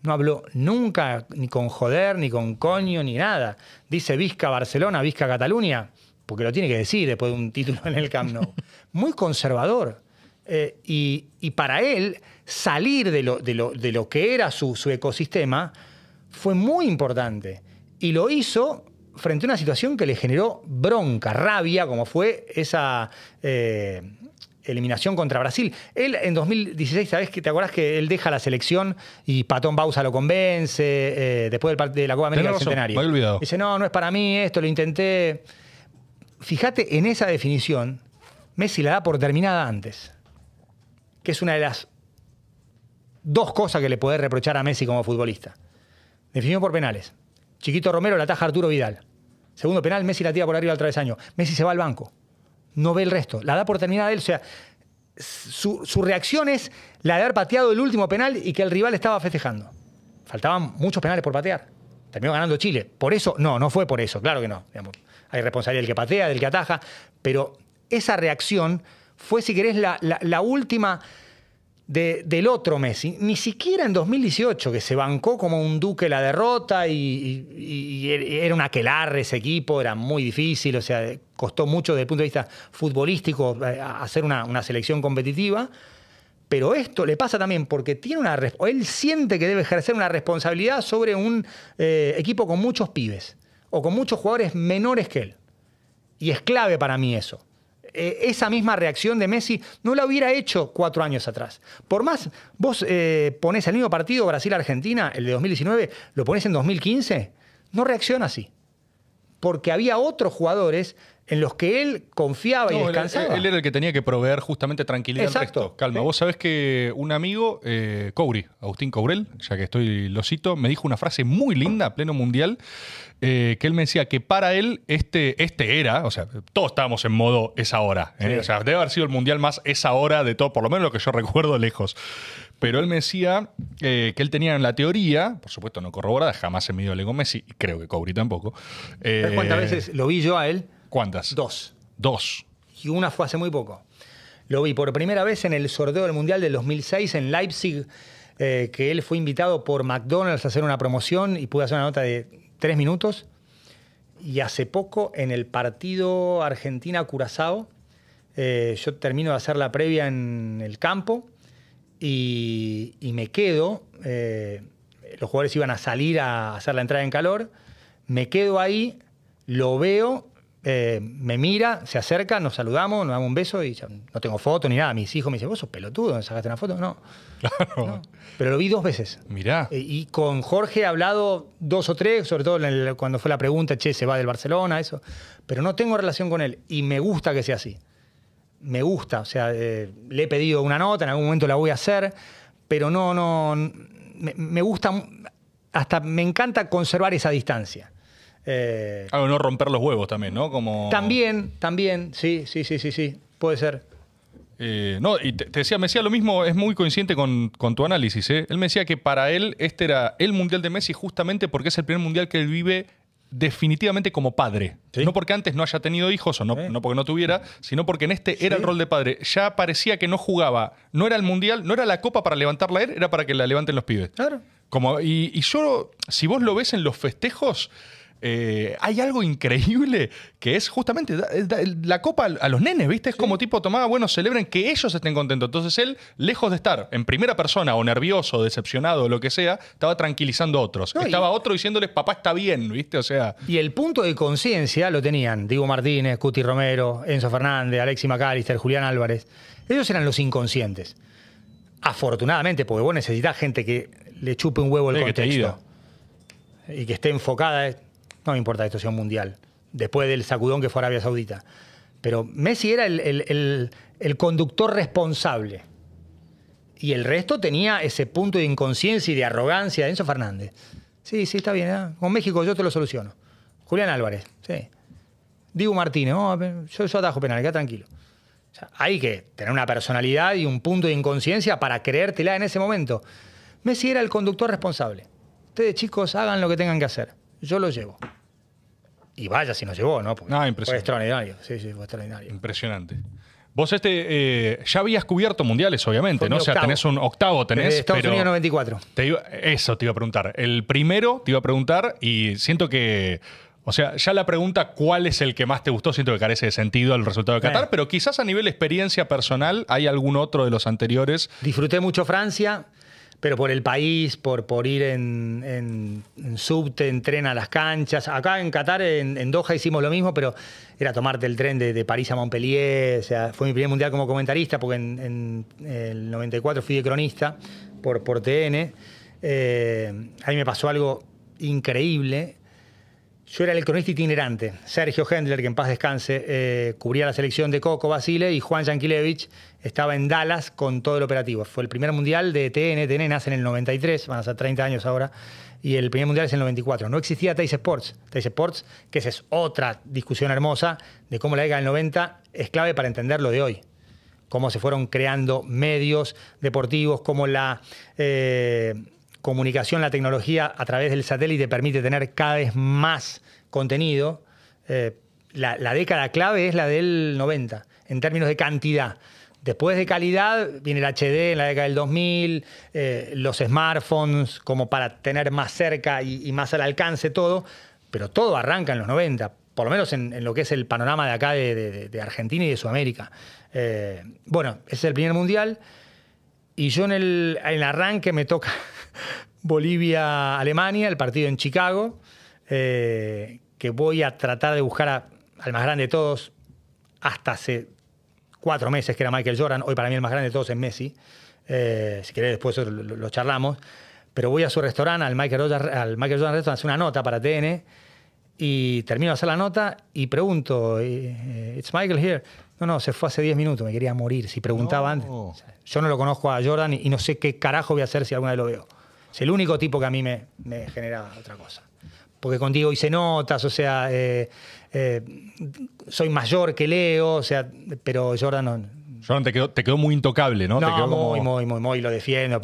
No habló nunca ni con joder, ni con coño, ni nada. Dice Vizca Barcelona, Vizca Cataluña, porque lo tiene que decir después de un título en el Camp Nou. Muy conservador. Eh, y, y para él, salir de lo, de lo- de lo que era su, su ecosistema fue muy importante. Y lo hizo frente a una situación que le generó bronca, rabia, como fue esa eh, eliminación contra Brasil. Él en 2016, ¿sabes que te acuerdas que él deja la selección y Patón Bausa lo convence eh, después del de la Copa América del Centenario? olvidado. Dice, no, no es para mí esto, lo intenté. Fíjate en esa definición, Messi la da por terminada antes, que es una de las dos cosas que le podés reprochar a Messi como futbolista. Definición por penales. Chiquito Romero la ataja Arturo Vidal. Segundo penal, Messi la tira por arriba al travesaño. Messi se va al banco. No ve el resto. La da por terminada él. O sea, su, reacción es la de haber pateado el último penal y que el rival estaba festejando. Faltaban muchos penales por patear. Terminó ganando Chile. Por eso, no, no fue por eso, claro que no. Hay responsabilidad del que patea, del que ataja, pero esa reacción fue, si querés, la última de- del otro Messi. Ni siquiera en 2018, que se bancó como un duque la derrota y, y- y era un aquelarre ese equipo, era muy difícil, o sea, costó mucho desde el punto de vista futbolístico eh, hacer una, una selección competitiva. Pero esto le pasa también porque tiene una él siente que debe ejercer una responsabilidad sobre un eh, equipo con muchos pibes o con muchos jugadores menores que él. Y es clave para mí eso. Eh, esa misma reacción de Messi no la hubiera hecho cuatro años atrás. Por más, vos eh, ponés el mismo partido Brasil-Argentina, el de 2019, lo ponés en 2015, no reacciona así. Porque había otros jugadores en los que él confiaba y él, descansaba. él era el que tenía que proveer justamente tranquilidad al Exacto. resto. Calma, Sí. vos sabés que un amigo, eh, Couri, Agustín Courel, ya que estoy lo cito, me dijo una frase muy linda a pleno mundial, eh, que él me decía que para él este, este era, o sea, todos estábamos en modo esa hora. ¿eh? Sí. O sea, debe haber sido el mundial más esa hora de todo, por lo menos lo que yo recuerdo lejos. Pero él me decía eh, que él tenía en la teoría, por supuesto no corroborada, jamás se midió con Messi, y creo que Couri tampoco. eh, ¿Sabes cuántas veces lo vi yo a él? ¿Cuántas? Dos. Dos. Y una fue hace muy poco. Lo vi por primera vez en el sorteo del Mundial del 2006 en Leipzig, eh, que él fue invitado por McDonald's a hacer una promoción y pude hacer una nota de tres minutos. Y hace poco en el partido Argentina-Curazao, yo termino de hacer la previa en el campo y, y me quedo. eh, los jugadores iban a salir a hacer la entrada en calor. Me quedo ahí, lo veo, eh, me mira, se acerca, nos saludamos, nos damos un beso y ya no tengo foto ni nada. Mis hijos me dicen, ¿vos sos pelotudo? ¿Me sacaste una foto? No. Claro. no. Pero lo vi dos veces. Mirá. Eh, Y con Jorge he hablado dos o tres, sobre todo en el- cuando fue la pregunta, che, se va del Barcelona, eso. Pero no tengo relación con él y me gusta que sea así. Me gusta, o sea, eh, le he pedido una nota, en algún momento la voy a hacer, pero no, no, me, me gusta, hasta me encanta conservar esa distancia. Eh, Algo no romper los huevos también, ¿no? Como... También, también, sí, sí, sí, sí, sí, puede ser. Eh, no, y te, te decía, me decía lo mismo, es muy coincidente con, con tu análisis. ¿eh? Él me decía que para él este era el mundial de Messi justamente porque es el primer mundial que él vive definitivamente como padre. Sí. No porque antes no haya tenido hijos o no, no porque no tuviera, sino porque en este era el rol de padre. Ya parecía que no jugaba, no era el mundial, no era la copa para levantarla él, era para que la levanten los pibes. Claro. Como, y, y yo, si vos lo ves en los festejos, eh, hay algo increíble que es justamente da- da- la copa a los nenes, ¿viste? Es como tipo, tomaba, bueno, celebren que ellos estén contentos. Entonces él, lejos de estar en primera persona o nervioso, decepcionado o lo que sea, estaba tranquilizando a otros. No, y- estaba otro diciéndoles, papá está bien, ¿viste? O sea, Y el punto de conciencia lo tenían Diego Martínez, Cuti Romero, Enzo Fernández, Alexi McAllister, Julián Álvarez. Ellos eran los inconscientes. Afortunadamente, porque vos necesitas gente que le chupe un huevo el Sí, contexto. Y que esté enfocada. No me importa que esto sea un mundial. Después del sacudón que fue Arabia Saudita. Pero Messi era el, el- el- conductor responsable. Y el resto tenía ese punto de inconsciencia y de arrogancia de Enzo Fernández. Sí, sí, está bien. ¿eh? Con México yo te lo soluciono. Julián Álvarez, sí. Diego Martínez, yo, yo atajo penal, queda tranquilo. Hay que tener una personalidad y un punto de inconsciencia para creértela en ese momento. Messi era el conductor responsable. Ustedes, chicos, hagan lo que tengan que hacer. Yo lo llevo. Y vaya si nos llevó, ¿no? Porque No, fue impresionante. extraordinario. Sí, sí, fue extraordinario. impresionante. Vos este, eh, ya habías cubierto mundiales, obviamente, ¿no? O sea, tenés un octavo, tenés, Desde Estados pero... Unidos 94. Te iba- eso te iba a preguntar. El primero te iba a preguntar y siento que, o sea, ya la pregunta cuál es el que más te gustó, siento que carece de sentido el resultado de Qatar, Eh. pero quizás a nivel experiencia personal hay algún otro de los anteriores. Disfruté mucho Francia, pero por el país, por, por ir en, en- en subte, en tren a las canchas. Acá en Qatar, en, Doha, hicimos lo mismo, pero era tomarte el tren de, París a Montpellier. O sea, fue mi primer mundial como comentarista, porque en, el 94 fui de cronista por, por TN. Eh, ahí me pasó algo increíble. Yo era el cronista itinerante. Sergio Hendler, que en paz descanse, eh, cubría la selección de Coco Basile y Juan Yankelevich estaba en Dallas con todo el operativo. Fue el primer mundial de TN. TN nace en el 93, van a ser 30 años ahora. Y el primer mundial es en el 94. No existía Teis Sports. Teis Sports, que esa es otra discusión hermosa de cómo la década del 90 es clave para entender lo de hoy cómo se fueron creando medios deportivos, cómo la eh, comunicación, la tecnología a través del satélite permite tener cada vez más contenido. Eh, la década clave es la del 90, en términos de cantidad. Después de calidad viene el HD en la década del 2000, eh, los smartphones como para tener más cerca y, más al alcance todo, pero todo arranca en los 90, por lo menos en, lo que es el panorama de acá de, Argentina y de Sudamérica. Eh, bueno, ese es el primer mundial. Y yo en el, arranque me toca Bolivia-Alemania, el partido en Chicago, eh, que voy a tratar de buscar al más grande de todos hasta hace cuatro meses, que era Michael Jordan. Hoy para mí el más grande de todos es Messi. Eh, si querés después lo, lo- charlamos. Pero voy a su restaurante, al Michael Jordan, al Michael Jordan Restaurant, a hacer una nota para TN Y termino de hacer la nota y pregunto, eh, ¿It's Michael here? No, no, se fue hace 10 minutos, me quería morir. Si preguntaba antes. No. Sea, yo no lo conozco a Jordan y, no sé qué carajo voy a hacer si alguna vez lo veo. Es el único tipo que a mí me, me genera otra cosa. Porque contigo hice notas, o sea, eh, eh, soy mayor que Leo, o sea, pero Jordan no. Jordan te quedó, te quedó muy intocable, ¿no? No, te quedó como- muy, muy, muy, muy, lo defiendo.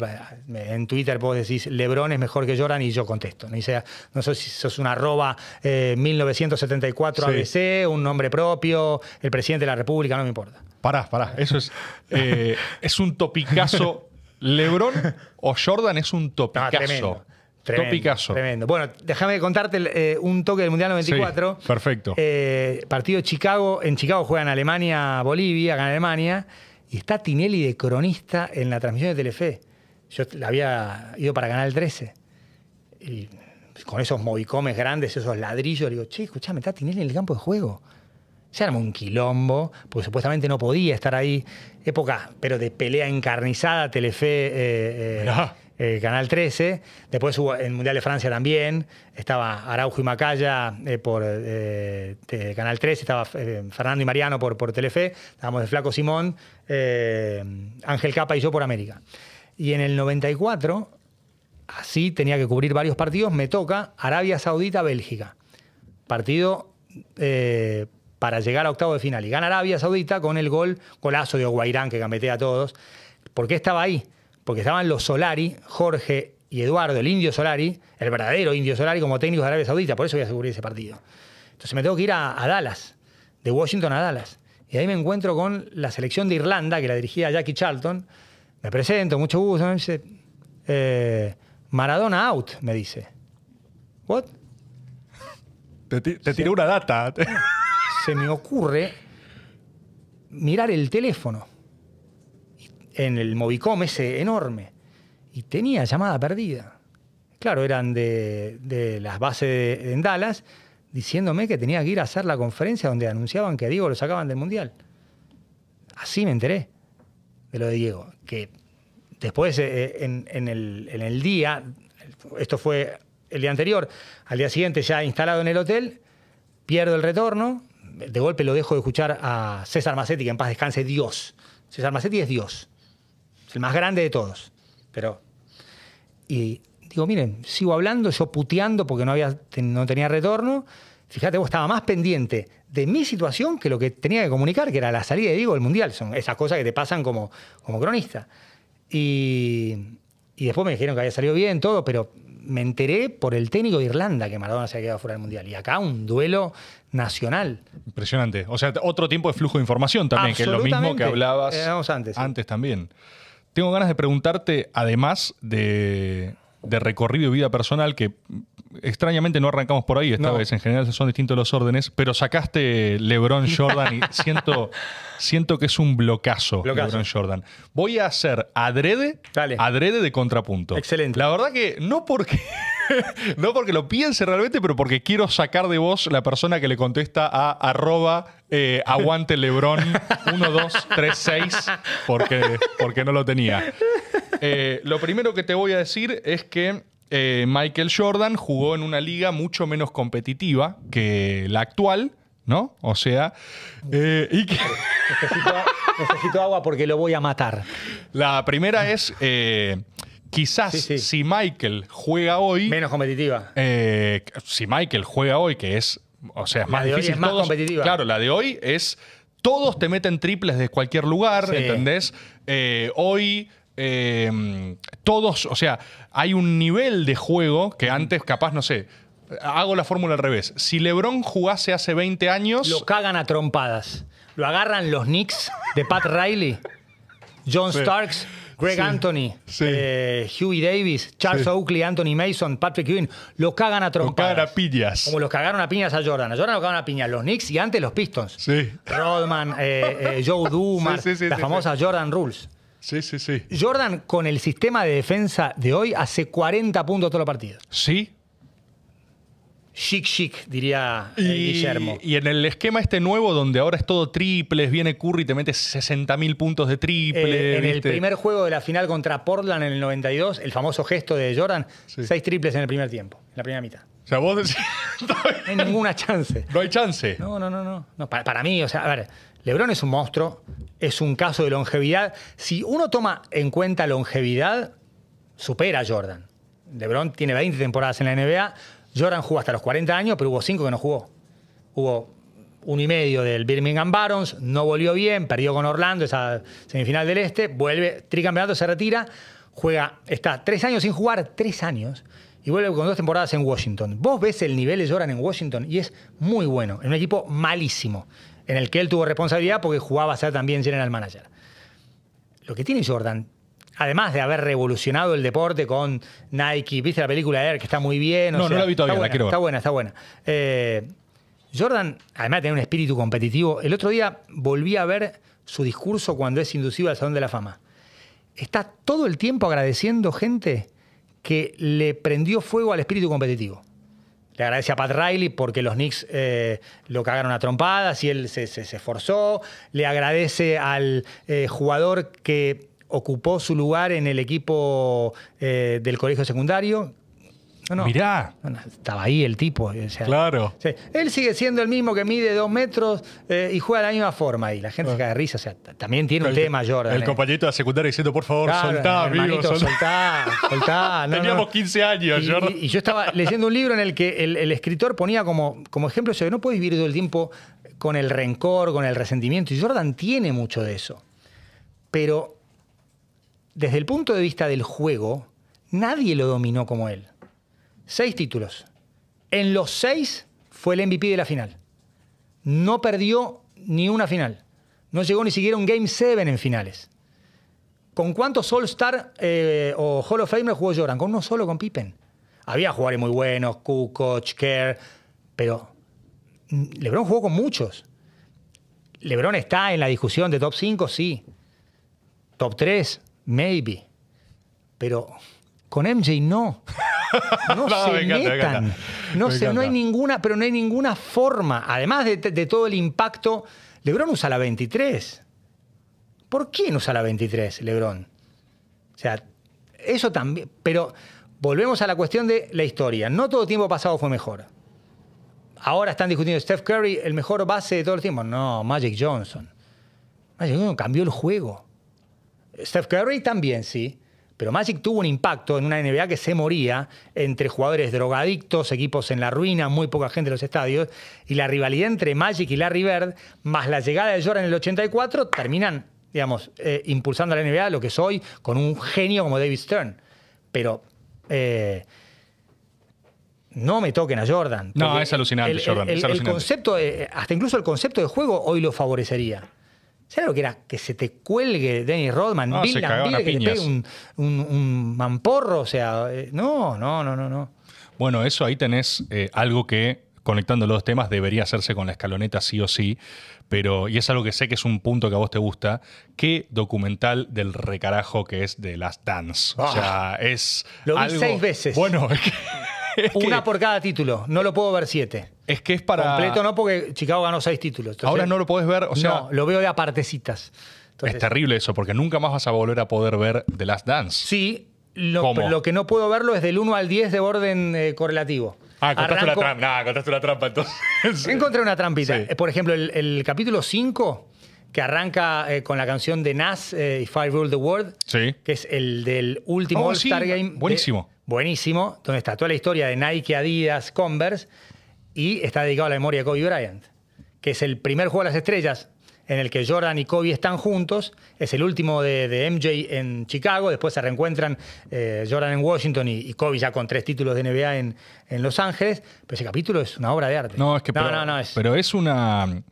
En Twitter vos decís, Lebron es mejor que Jordan y yo contesto. No, sea, no sé si sos una arroba eh, 1974 Sí. ABC, un nombre propio, el presidente de la República, no me importa. Pará, pará. Eso es. eh, es un topicazo. ¿Lebron o Jordan es un No, topicazo? tremendo. Tremendo, topicazo. Tremendo. Bueno, déjame contarte eh, un toque del Mundial 94. Sí, perfecto. Eh, partido Chicago. En Chicago juegan Alemania, Bolivia, gana Alemania. Y está Tinelli de cronista en la transmisión de Telefe. Yo la había ido para Canal 13. Y con esos movicomes grandes, esos ladrillos, le digo, che, escuchame, está Tinelli en el campo de juego. Se armó un quilombo, porque supuestamente no podía estar ahí. Época, pero de pelea encarnizada, Telefe, eh, eh, Canal 13. Después hubo en Mundial de Francia también. Estaba Araujo y Macaya eh, por eh, Canal 13. Estaba Fernando y Mariano por, por Telefe. Estábamos de Flaco Simón, Ángel Capa y yo por América. Y en el 94, así tenía que cubrir varios partidos. Me toca Arabia Saudita-Bélgica. Partido para llegar a octavo de final. Y gana Arabia Saudita con el gol, golazo de Oguairán que gambetea a todos. ¿Por qué estaba ahí? Porque estaban los Solari, Jorge y Eduardo, el indio Solari, el verdadero indio Solari como técnico de Arabia Saudita. Por eso voy a cubrir ese partido. Entonces me tengo que ir a, a Dallas, de Washington a Dallas. Y ahí me encuentro con la selección de Irlanda, que la dirigía Jackie Charlton. Me presento, mucho gusto. Me dice, eh, Maradona out, me dice. ¿What? Te tiré una data. se me ocurre mirar el teléfono en el Movicom ese enorme y tenía llamada perdida. Claro, eran de, las bases de- en Dallas diciéndome que tenía que ir a hacer la conferencia donde anunciaban que a Diego lo sacaban del Mundial. Así me enteré de lo de Diego, que después eh, en, en el, en el día, esto fue el día anterior, al día siguiente ya instalado en el hotel, pierdo el retorno, de golpe lo dejo de escuchar a César Macetti, que en paz descanse Dios. César Macetti es Dios, el más grande de todos. Pero, y digo, miren, sigo hablando, yo puteando porque no, había, no tenía retorno. Fíjate, vos estaba más pendiente de mi situación que lo que tenía que comunicar, que era la salida de Diego del Mundial. Son esas cosas que te pasan como, como cronista. Y, y después me dijeron que había salido bien, todo, pero me enteré por el técnico de Irlanda que Maradona se había quedado fuera del Mundial. Y acá un duelo nacional. Impresionante. O sea, otro tiempo de flujo de información también, que es lo mismo que hablabas Eh, antes, antes también. Tengo ganas de preguntarte, además de, de recorrido y vida personal, que extrañamente no arrancamos por ahí esta No. vez, en general son distintos los órdenes, pero sacaste LeBron Jordan y siento, siento que es un blocazo, Blocazo. LeBron Jordan. Voy a hacer adrede, Dale. adrede de contrapunto. Excelente. La verdad que no porque, no porque lo piense realmente, pero porque quiero sacar de vos la persona que le contesta a arroba eh, aguante Lebron 1236 porque, porque no lo tenía. Eh, lo primero que te voy a decir es que eh, Michael Jordan jugó en una liga mucho menos competitiva que la actual, ¿no? O sea, y que Necesito, necesito agua porque lo voy a matar. la primera es, quizás Sí, sí. si Michael juega hoy, Menos competitiva. eh, si Michael juega hoy, que es, o sea, es La más de hoy difícil. es más todos- competitiva. Claro, la de hoy es, todos te meten triples de cualquier lugar, Sí. ¿entendés? Eh, hoy... eh, todos, o sea, hay un nivel de juego que antes capaz, no sé, hago la fórmula al revés. Si LeBron jugase hace 20 años, Lo cagan a trompadas. Lo agarran los Knicks de Pat Riley, John. Starks, Greg Sí. Anthony, Sí. eh, Huey Davis, Charles Sí. Oakley, Anthony Mason, Patrick Ewing. Lo cagan a trompadas. cagan a pillas. Como los cagaron a piñas a Jordan. A Jordan lo cagaron a piñas los Knicks y antes los Pistons. Sí. Rodman, eh, eh, Joe las sí, famosas Jordan Rules. Sí, sí, sí. Jordan, con el sistema de defensa de hoy, hace 40 puntos todos los partidos. Sí, Chic, chic, diría eh, Y, Guillermo. y en el esquema este nuevo, donde ahora es todo triples, viene Curry y te mete 60.000 puntos de triple. Eh, en el primer juego de la final contra Portland en el 92, el famoso gesto de Jordan, Sí. seis triples en el primer tiempo, en la primera mitad. O sea, vos decís. No hay ninguna chance. no hay chance. No, no, no, no. no para, para mí, o sea, a ver, LeBron es un monstruo, es un caso de longevidad. Si uno toma en cuenta longevidad, supera a Jordan. LeBron tiene 20 temporadas en la NBA. Jordan jugó hasta los 40 años, pero hubo 5 que no jugó. Hubo uno y medio del Birmingham Barons, no volvió bien, perdió con Orlando esa semifinal del Este, vuelve, tricampeonato, se retira, juega, está tres años sin jugar, tres años, y vuelve con dos temporadas en Washington. Vos ves el nivel de Jordan en Washington y es muy bueno, en un equipo malísimo, en el que él tuvo responsabilidad porque jugaba a ser también general manager. Lo que tiene Jordan, además de haber revolucionado el deporte con Nike, viste la película de Air, que está muy bien. o No, no la vi todavía, está la buena, quiero ver. Está buena, está buena. Eh, Jordan, además de tener un espíritu competitivo, el otro día volví a ver su discurso cuando es inducido al Salón de la Fama. Está todo el tiempo agradeciendo gente que le prendió fuego al espíritu competitivo. Le agradece a Pat Riley porque los Knicks eh, lo cagaron a trompadas y él se, se- se esforzó. Le agradece al eh, jugador que ocupó su lugar en el equipo eh, del colegio secundario. No, no. Mirá. No, estaba ahí el tipo. o sea, Claro. Él sigue siendo el mismo que mide dos metros eh, y juega de la misma forma. Y la gente se cae de risa. O sea, también tiene un tema, Jordan. El eh. compañerito de secundaria diciendo, por favor, Claro, soltá, amigo. soltá. soltá, soltá. Teníamos no. 15 años, Y, Jordan. y- y yo estaba leyendo un libro en el que el, el escritor ponía como, como ejemplo eso no puedes vivir todo el tiempo con el rencor, con el resentimiento. Y Jordan tiene mucho de eso. Pero desde el punto de vista del juego, nadie lo dominó como él. Seis títulos. En los seis fue el MVP de la final. No perdió ni una final. No llegó ni siquiera un Game 7 en finales. ¿Con cuántos All-Star eh, o Hall of Famer jugó Jordan? Con uno solo, con Pippen. Había jugadores muy buenos, Kukoc, Kerr, pero LeBron jugó con muchos. LeBron está en la discusión de top 5, sí. Top 3, maybe. Pero con MJ no. No, No, se me encanta, me metan. No, Me no hay ninguna, pero no hay ninguna forma. Además de, de todo el impacto, LeBron usa la 23. ¿Por qué no usa la 23, LeBron? O sea, eso también. Pero volvemos a la cuestión de la historia. No todo tiempo pasado fue mejor. Ahora están discutiendo Steph Curry, el mejor base de todo el tiempo. No, Magic Johnson. Magic Johnson cambió el juego. Steph Curry también, sí. Pero Magic tuvo un impacto en una NBA que se moría entre jugadores drogadictos, equipos en la ruina, muy poca gente en los estadios. Y la rivalidad entre Magic y Larry Bird, más la llegada de Jordan en el 84, terminan, digamos, eh, impulsando a la NBA lo que soy con un genio como David Stern. Pero eh, no me toquen a Jordan. No, es alucinante, el- Jordan, el- es el alucinante. concepto, de- hasta incluso el concepto de juego hoy lo favorecería. ¿Sabes lo que era? Que se te cuelgue Dennis Rodman, No, Bill Lambier, que te pegue un, un- un mamporro, o sea, eh, no, no, no, no, no. Bueno, eso ahí tenés eh, algo que, conectando los dos temas, debería hacerse con la escaloneta sí o sí, pero, y es algo que sé que es un punto que a vos te gusta, ¿qué documental del recarajo que es de Last Dance? O Ah. sea, es Lo vi algo- seis veces. Bueno, es que- Una por cada título, no lo puedo ver siete. es que es para... Completo no, porque Chicago ganó seis títulos. Entonces, Ahora no lo podés ver, o sea... no, lo veo de a partecitas. Entonces, es terrible eso, porque nunca más vas a volver a poder ver The Last Dance. Sí, lo, lo que no puedo verlo es del 1 al 10 de orden eh, correlativo. Ah, contaste una trampa. Una entonces. Encontré una trampita. Sí. Eh, Por ejemplo, el, el capítulo 5, que arranca eh, con la canción de Nas, eh, If I Rule the World, Sí. que es el del último Oh, All-Star sí, Game. de- buenísimo. buenísimo, donde está toda la historia de Nike, Adidas, Converse, y está dedicado a la memoria de Kobe Bryant, que es el primer juego de las estrellas en el que Jordan y Kobe están juntos. Es el último de, de MJ en Chicago. Después se reencuentran eh, Jordan en Washington y, y Kobe ya con tres títulos de NBA en, en Los Ángeles. Pero ese capítulo es una obra de arte. No, es que no, pero, no, no, es- pero es una.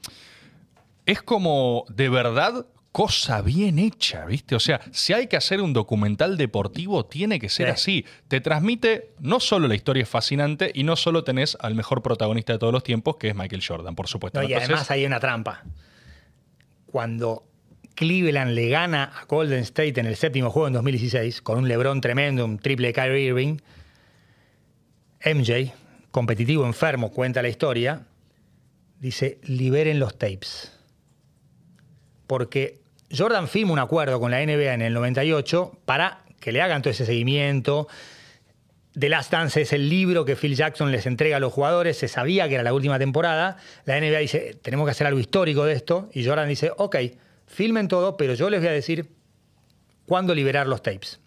Es como de verdad cosa bien hecha, ¿viste? O sea, si hay que hacer un documental deportivo, tiene que ser Sí. así. Te transmite, no solo la historia es fascinante y no solo tenés al mejor protagonista de todos los tiempos, que es Michael Jordan, por supuesto. No, y Entonces, además hay una trampa. Cuando Cleveland le gana a Golden State en el séptimo juego en 2016, con un LeBron tremendo, un triple de Kyrie Irving, MJ, competitivo enfermo, cuenta la historia, dice, liberen los tapes. Porque Jordan firma un acuerdo con la NBA en el 98 para que le hagan todo ese seguimiento. The Last Dance es el libro que Phil Jackson les entrega a los jugadores, se sabía que era la última temporada, la NBA dice, tenemos que hacer algo histórico de esto, y Jordan dice, ok, filmen todo, pero yo les voy a decir cuándo liberar los tapes.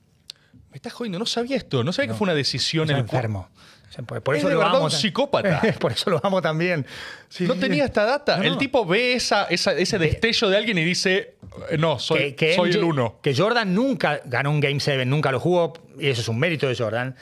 Me estás jodiendo, no sabía esto, no sabía que fue una decisión Es en enfermo. Sea, Por, por Es eso de lo verdad amo un psicópata. por eso lo amo también. Sí, No sí, tenía sí. esta data. No, El no. tipo ve esa, esa- ese destello de alguien y dice, eh, no, soy, que, que soy MJ el uno. Que Jordan nunca ganó un Game 7, nunca lo jugó, y eso es un mérito de Jordan.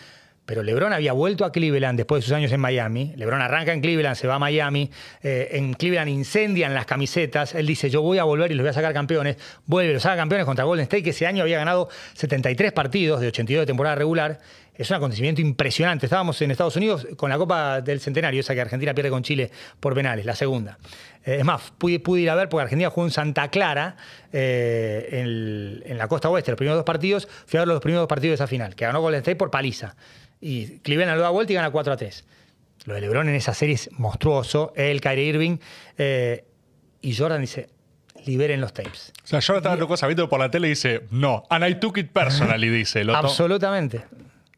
Pero LeBron había vuelto a Cleveland después de sus años en Miami. LeBron arranca en Cleveland, se va a Miami. eh, en Cleveland incendian las camisetas. Él dice: Yo voy a volver y los voy a sacar campeones. Vuelve, los saca campeones contra Golden State, que ese año había ganado 73 partidos de 82 de temporada regular. Es un acontecimiento impresionante. Estábamos en Estados Unidos con la Copa del Centenario, esa que Argentina pierde con Chile por penales, la segunda. Eh, es más, pude, pude ir a ver porque Argentina jugó en Santa Clara, eh, en, en la costa oeste, los primeros dos partidos. Fui a ver los primeros dos partidos de esa final, que ganó Golden State por paliza. Y Cleveland lo da vuelta y gana 4 a 3. Lo de LeBron en esa serie es monstruoso. Él, Kyrie Irving. eh, y Jordan dice: liberen los tapes. O sea, yo estaba loco sabiendo por la tele y dice, no, and I took it personally, dice. Lo Absolutamente.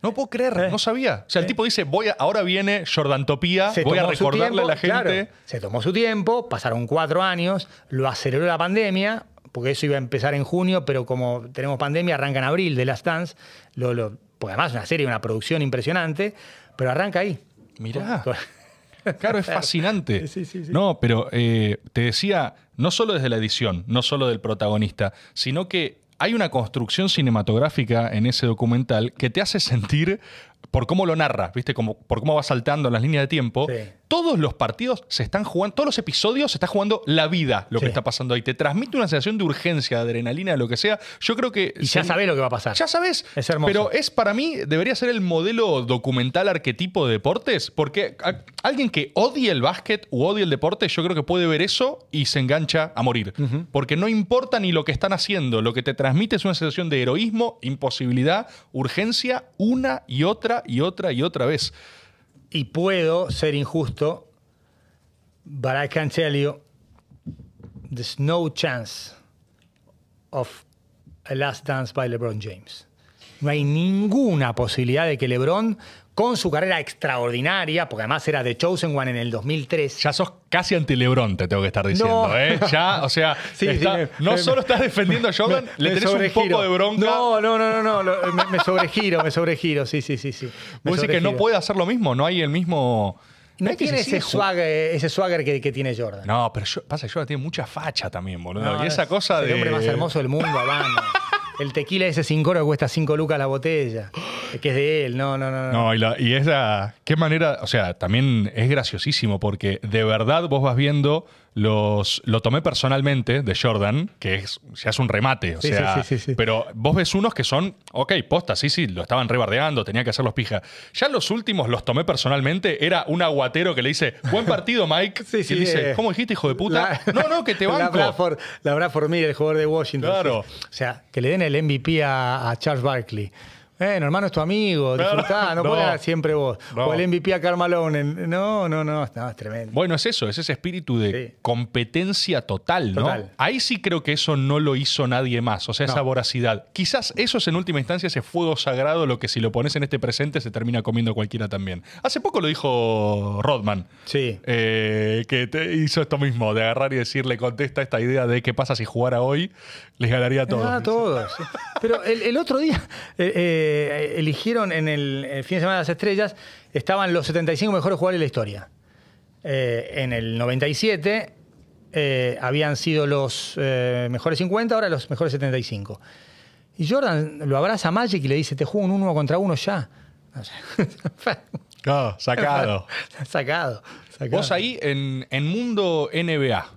No puedo creer, Eh. no sabía. O sea, el tipo dice, voy a- ahora viene Jordantopía, Se voy a recordarle a la tiempo, gente. claro, se tomó su tiempo, pasaron cuatro años, lo aceleró la pandemia, porque eso iba a empezar en junio, pero como tenemos pandemia, arranca en abril de Last Dance, lo, lo- porque además es una serie, una producción impresionante, pero arranca ahí. Mirá. Con- Claro, es fascinante. Sí, sí, sí. No, pero eh, te decía, no solo desde la edición, no solo del protagonista, sino que hay una construcción cinematográfica en ese documental que te hace sentir, por cómo lo narra, ¿viste? Como, por cómo va saltando las líneas de tiempo, Sí. Todos los partidos se están jugando, todos los episodios se está jugando la vida, lo que está pasando ahí. Te transmite una sensación de urgencia, de adrenalina, de lo que sea. Yo creo que... Y ya sabés lo que va a pasar. ya sabes. Es hermoso. Pero es para mí, debería ser el modelo documental arquetipo de deportes, porque a- alguien que odie el básquet u odie el deporte, yo creo que puede ver eso y se engancha a morir. Porque no importa ni lo que están haciendo, lo que te transmite es una sensación de heroísmo, imposibilidad, urgencia, una y otra y otra y otra vez. Y puedo ser injusto, but I can tell you, there's no chance of a last dance by LeBron James. No hay ninguna posibilidad de que LeBron, con su carrera extraordinaria, porque además era The Chosen One en el 2003, Ya sos casi anti Lebrón, te tengo que estar diciendo, No. ¿eh? Ya, o sea, Sí, está- sí, me- no me- solo estás defendiendo a Jordan, Me- le tenés un poco de bronca. No, no, no, no, no, me, me sobregiro, me sobregiro, sí, sí, sí, sí. Vos decís que no puede hacer lo mismo, no hay el mismo. No es que tiene ese swagger, ese swagger que, que tiene Jordan. No, pero yo, pasa que Jordan tiene mucha facha también, boludo. No, y esa es- cosa de. El hombre más hermoso del mundo, Habana. El tequila ese 5 oro que cuesta 5 lucas la botella. Que es de él. No, no, no. no. No, y, la- y esa. Qué manera. O sea, también es graciosísimo porque de verdad vos vas viendo los. Lo tomé personalmente de Jordan, que es, ya es un remate. O Sí, sea, sí, sí, pero vos ves unos que son. Ok, posta, sí, sí, lo estaban rebardeando, tenía que hacerlos pija. Ya los últimos los tomé personalmente. Era un aguatero que le dice, buen partido, Mike. Sí, sí, y él dice, eh, ¿cómo dijiste, hijo de puta? La- no, no, que te La banco. Bradford, la Bradford Miller, el jugador de Washington. Claro. O sea, que le den el MVP a, a Charles Barkley. Bueno, hermano, es tu amigo, disfrutá, no, No. dar siempre vos. No. O el MVP a Karl Malone. en- No, no, no, no, es tremendo. Bueno, es eso, es ese espíritu de Sí. competencia total, ¿no? Total. Ahí sí creo que eso no lo hizo nadie más, o sea, esa voracidad. Quizás eso es en última instancia ese fuego sagrado, lo que si lo pones en este presente se termina comiendo cualquiera también. Hace poco lo dijo Rodman. Sí. eh, que te hizo esto mismo, de agarrar y decirle, contesta esta idea de qué pasa si jugara hoy, les ganaría a todos. Ah, todos. sí. Pero el, el otro día eh, eh, eligieron en el, el fin de semana de las estrellas, estaban los 75 mejores jugadores de la historia. Eh, en el 97 eh, habían sido los eh, mejores 50, ahora los mejores 75. Y Jordan lo abraza a Magic y le dice, te juego un uno contra uno ya. O sea, Ah, sacado. sacado, sacado. Vos ahí en, en mundo NBA,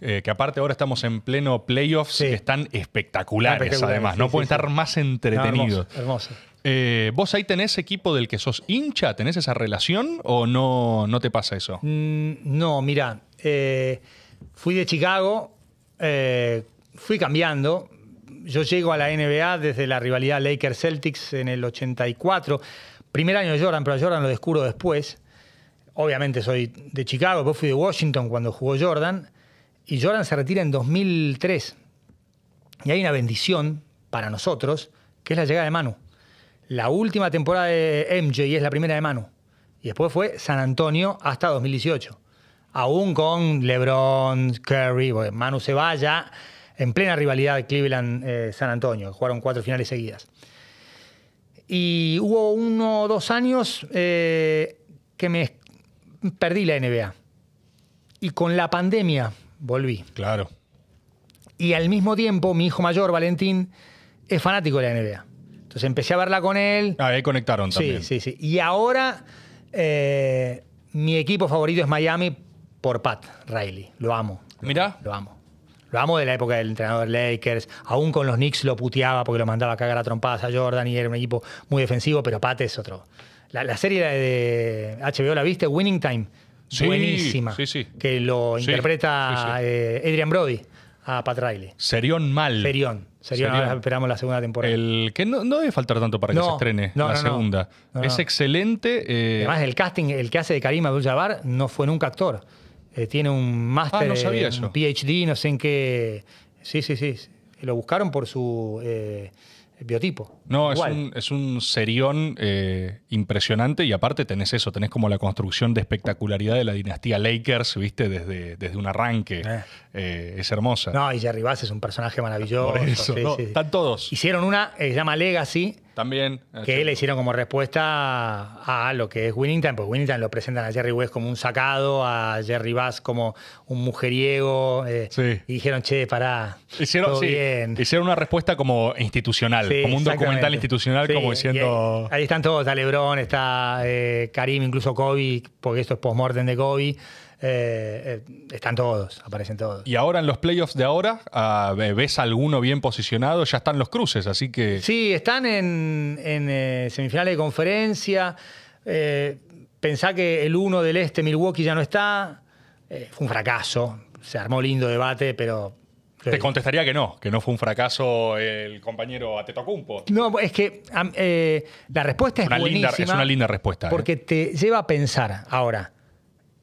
eh, que aparte ahora estamos en pleno playoffs, Sí. que están espectaculares, Espectaculares, además, sí, no sí, pueden estar más No, entretenidos. hermoso, hermoso. Eh, ¿Vos ahí tenés equipo del que sos hincha? ¿Tenés esa relación o no, no te pasa eso? Mm, No, mira, eh, fui de Chicago, fui cambiando. Yo llego a la NBA desde la rivalidad Lakers-Celtics en el 84. Primer año de Jordan, pero a Jordan lo descubro después. Obviamente soy de Chicago, después fui de Washington cuando jugó Jordan. Y Jordan se retira en 2003. Y hay una bendición para nosotros, que es la llegada de Manu. la última temporada de MJ es la primera de Manu. Y después fue San Antonio hasta 2018. Aún con LeBron, Curry, Manu se vaya en plena rivalidad de Cleveland-San Antonio. Jugaron cuatro finales seguidas. Y hubo uno o dos años eh, que me perdí la NBA. Y con la pandemia volví. Claro. Y al mismo tiempo, mi hijo mayor, Valentín, es fanático de la NBA. Entonces empecé a verla con él. Ah, ahí conectaron también. Sí, sí, sí. Y ahora eh, mi equipo favorito es Miami por Pat Riley. Lo amo. Mirá. Lo amo. Lo amo de la época del entrenador Lakers. Aún con los Knicks lo puteaba porque lo mandaba a cagar a trompadas a Jordan y era un equipo muy defensivo, pero Pat es otro. La, la serie de HBO, ¿la viste? Winning Time. Sí, Buenísima. sí, sí. Que lo interpreta eh, Adrian Brody a Pat Riley. Serión mal. Serión. Serión, Serión. esperamos la segunda temporada. El que no, no debe faltar tanto para que No, se estrene no, la segunda. Es excelente. eh, Además, el casting, el que hace de Karim Abdul-Jabbar no fue nunca actor. Eh, tiene un máster, Ah, eh, eso. un PhD, no sé en qué. Sí, sí, sí. Lo buscaron por su eh, biotipo. no, es un, es un serión eh, impresionante y aparte tenés eso, tenés como la construcción de espectacularidad de la dinastía Lakers, viste, desde, desde un arranque. Eh. Eh, es hermosa. No, y Jerry Bass es un personaje maravilloso. Por eso, sí, no, sí. están todos. Hicieron una, se llama Legacy, También. que le hicieron como respuesta a lo que es Winning Time, porque Winning Time lo presentan a Jerry West como un sacado, a Jerry Bass como un mujeriego, eh, Sí. y dijeron, che, pará, Hicieron, todo sí, bien. hicieron una respuesta como institucional, Sí, como un documental institucional, como diciendo. Ahí, ahí están todos, está Lebron, está eh, Karim, incluso Kobe, porque esto es post-mortem de Kobe. Eh, eh, están todos, aparecen todos. Y ahora en los playoffs de ahora, ah, ¿ves alguno bien posicionado? Ya están los cruces, así que. Sí, están en, en, eh, semifinales de conferencia. Pensá que el uno del este, Milwaukee, ya no está. Fue un fracaso. Se armó lindo debate, pero. Te contestaría que no, que no fue un fracaso el compañero Atetokounmpo. No, es que eh, la respuesta es Una linda- buenísima. es una linda respuesta, ¿eh? Porque te lleva a pensar. Ahora,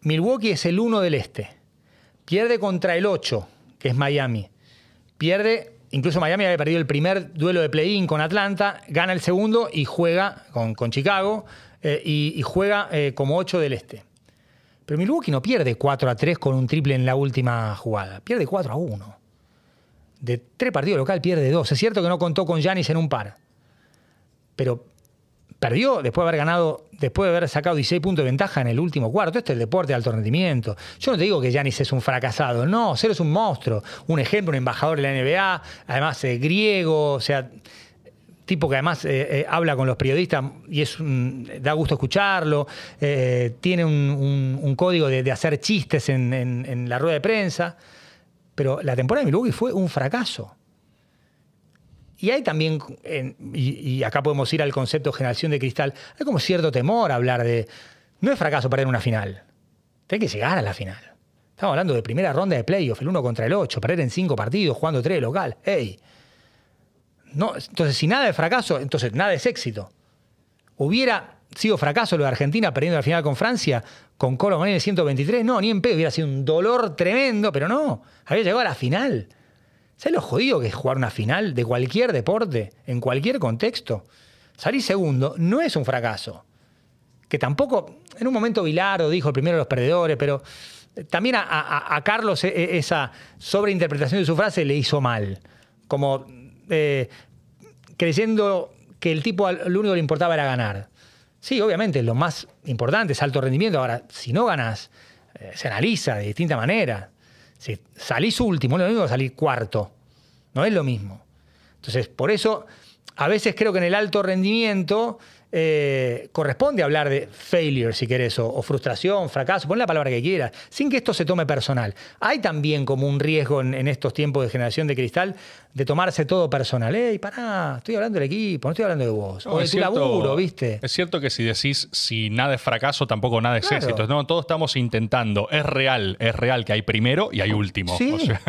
Milwaukee es el 1 del este. Pierde contra el 8, que es Miami. Pierde, incluso Miami había perdido el primer duelo de play-in con Atlanta, gana el segundo y juega con, Chicago eh, y, juega eh, como 8 del este. Pero Milwaukee no pierde 4 a 3 con un triple en la última jugada. Pierde 4 a 1. De tres partidos local pierde dos. Es cierto que no contó con Giannis en un par. Pero perdió después de haber ganado, después de haber sacado 16 puntos de ventaja en el último cuarto. Este es el deporte de alto rendimiento. Yo no te digo que Giannis es un fracasado. No, Cero es un monstruo. Un ejemplo, un embajador de la NBA. Además, eh, griego. O sea, tipo que además eh, eh, habla con los periodistas y es un- da gusto escucharlo, eh, tiene un código de, de hacer chistes en, en- en la rueda de prensa, pero la temporada de Milwaukee fue un fracaso. Y hay también, y, acá podemos ir al concepto generación de cristal, hay como cierto temor a hablar de, no es fracaso perder una final, hay que llegar a la final. Estamos hablando de primera ronda de playoff, el 1 contra el 8, perder en cinco partidos, jugando tres de local. ¡Ey! No, entonces, si nada es fracaso, entonces nada es éxito. Hubiera sido fracaso lo de Argentina perdiendo la final con Francia, con Colo en el 123, no, ni en pedo, hubiera sido un dolor tremendo, pero no, había llegado a la final. ¿Sabes lo jodido que es jugar una final de cualquier deporte, en cualquier contexto? Salir segundo no es un fracaso. Que tampoco, en un momento Vilardo dijo el primero de los perdedores, pero también a, Carlos e- e- esa sobreinterpretación de su frase le hizo mal. Como eh, creyendo que el tipo lo único que le importaba era ganar. Sí, obviamente, lo más importante es alto rendimiento. Ahora, si no ganas, eh, se analiza de distinta manera. Si salís último, es lo mismo que salir cuarto. No es lo mismo. Entonces, por eso, a veces creo que en el alto rendimiento eh, corresponde hablar de failure, si querés, o, o frustración, fracaso, pon la palabra que quieras, sin que esto se tome personal. Hay también como un riesgo en, en estos tiempos de generación de cristal de tomarse todo personal. ¡Ey, pará! Estoy hablando del equipo, no estoy hablando de vos. No, o de es tu cierto- laburo, ¿viste? Es cierto que si decís si nada es fracaso, tampoco nada es Claro. éxito. No, todos estamos intentando. Es real, es real que hay primero y hay último. Sí. O sea,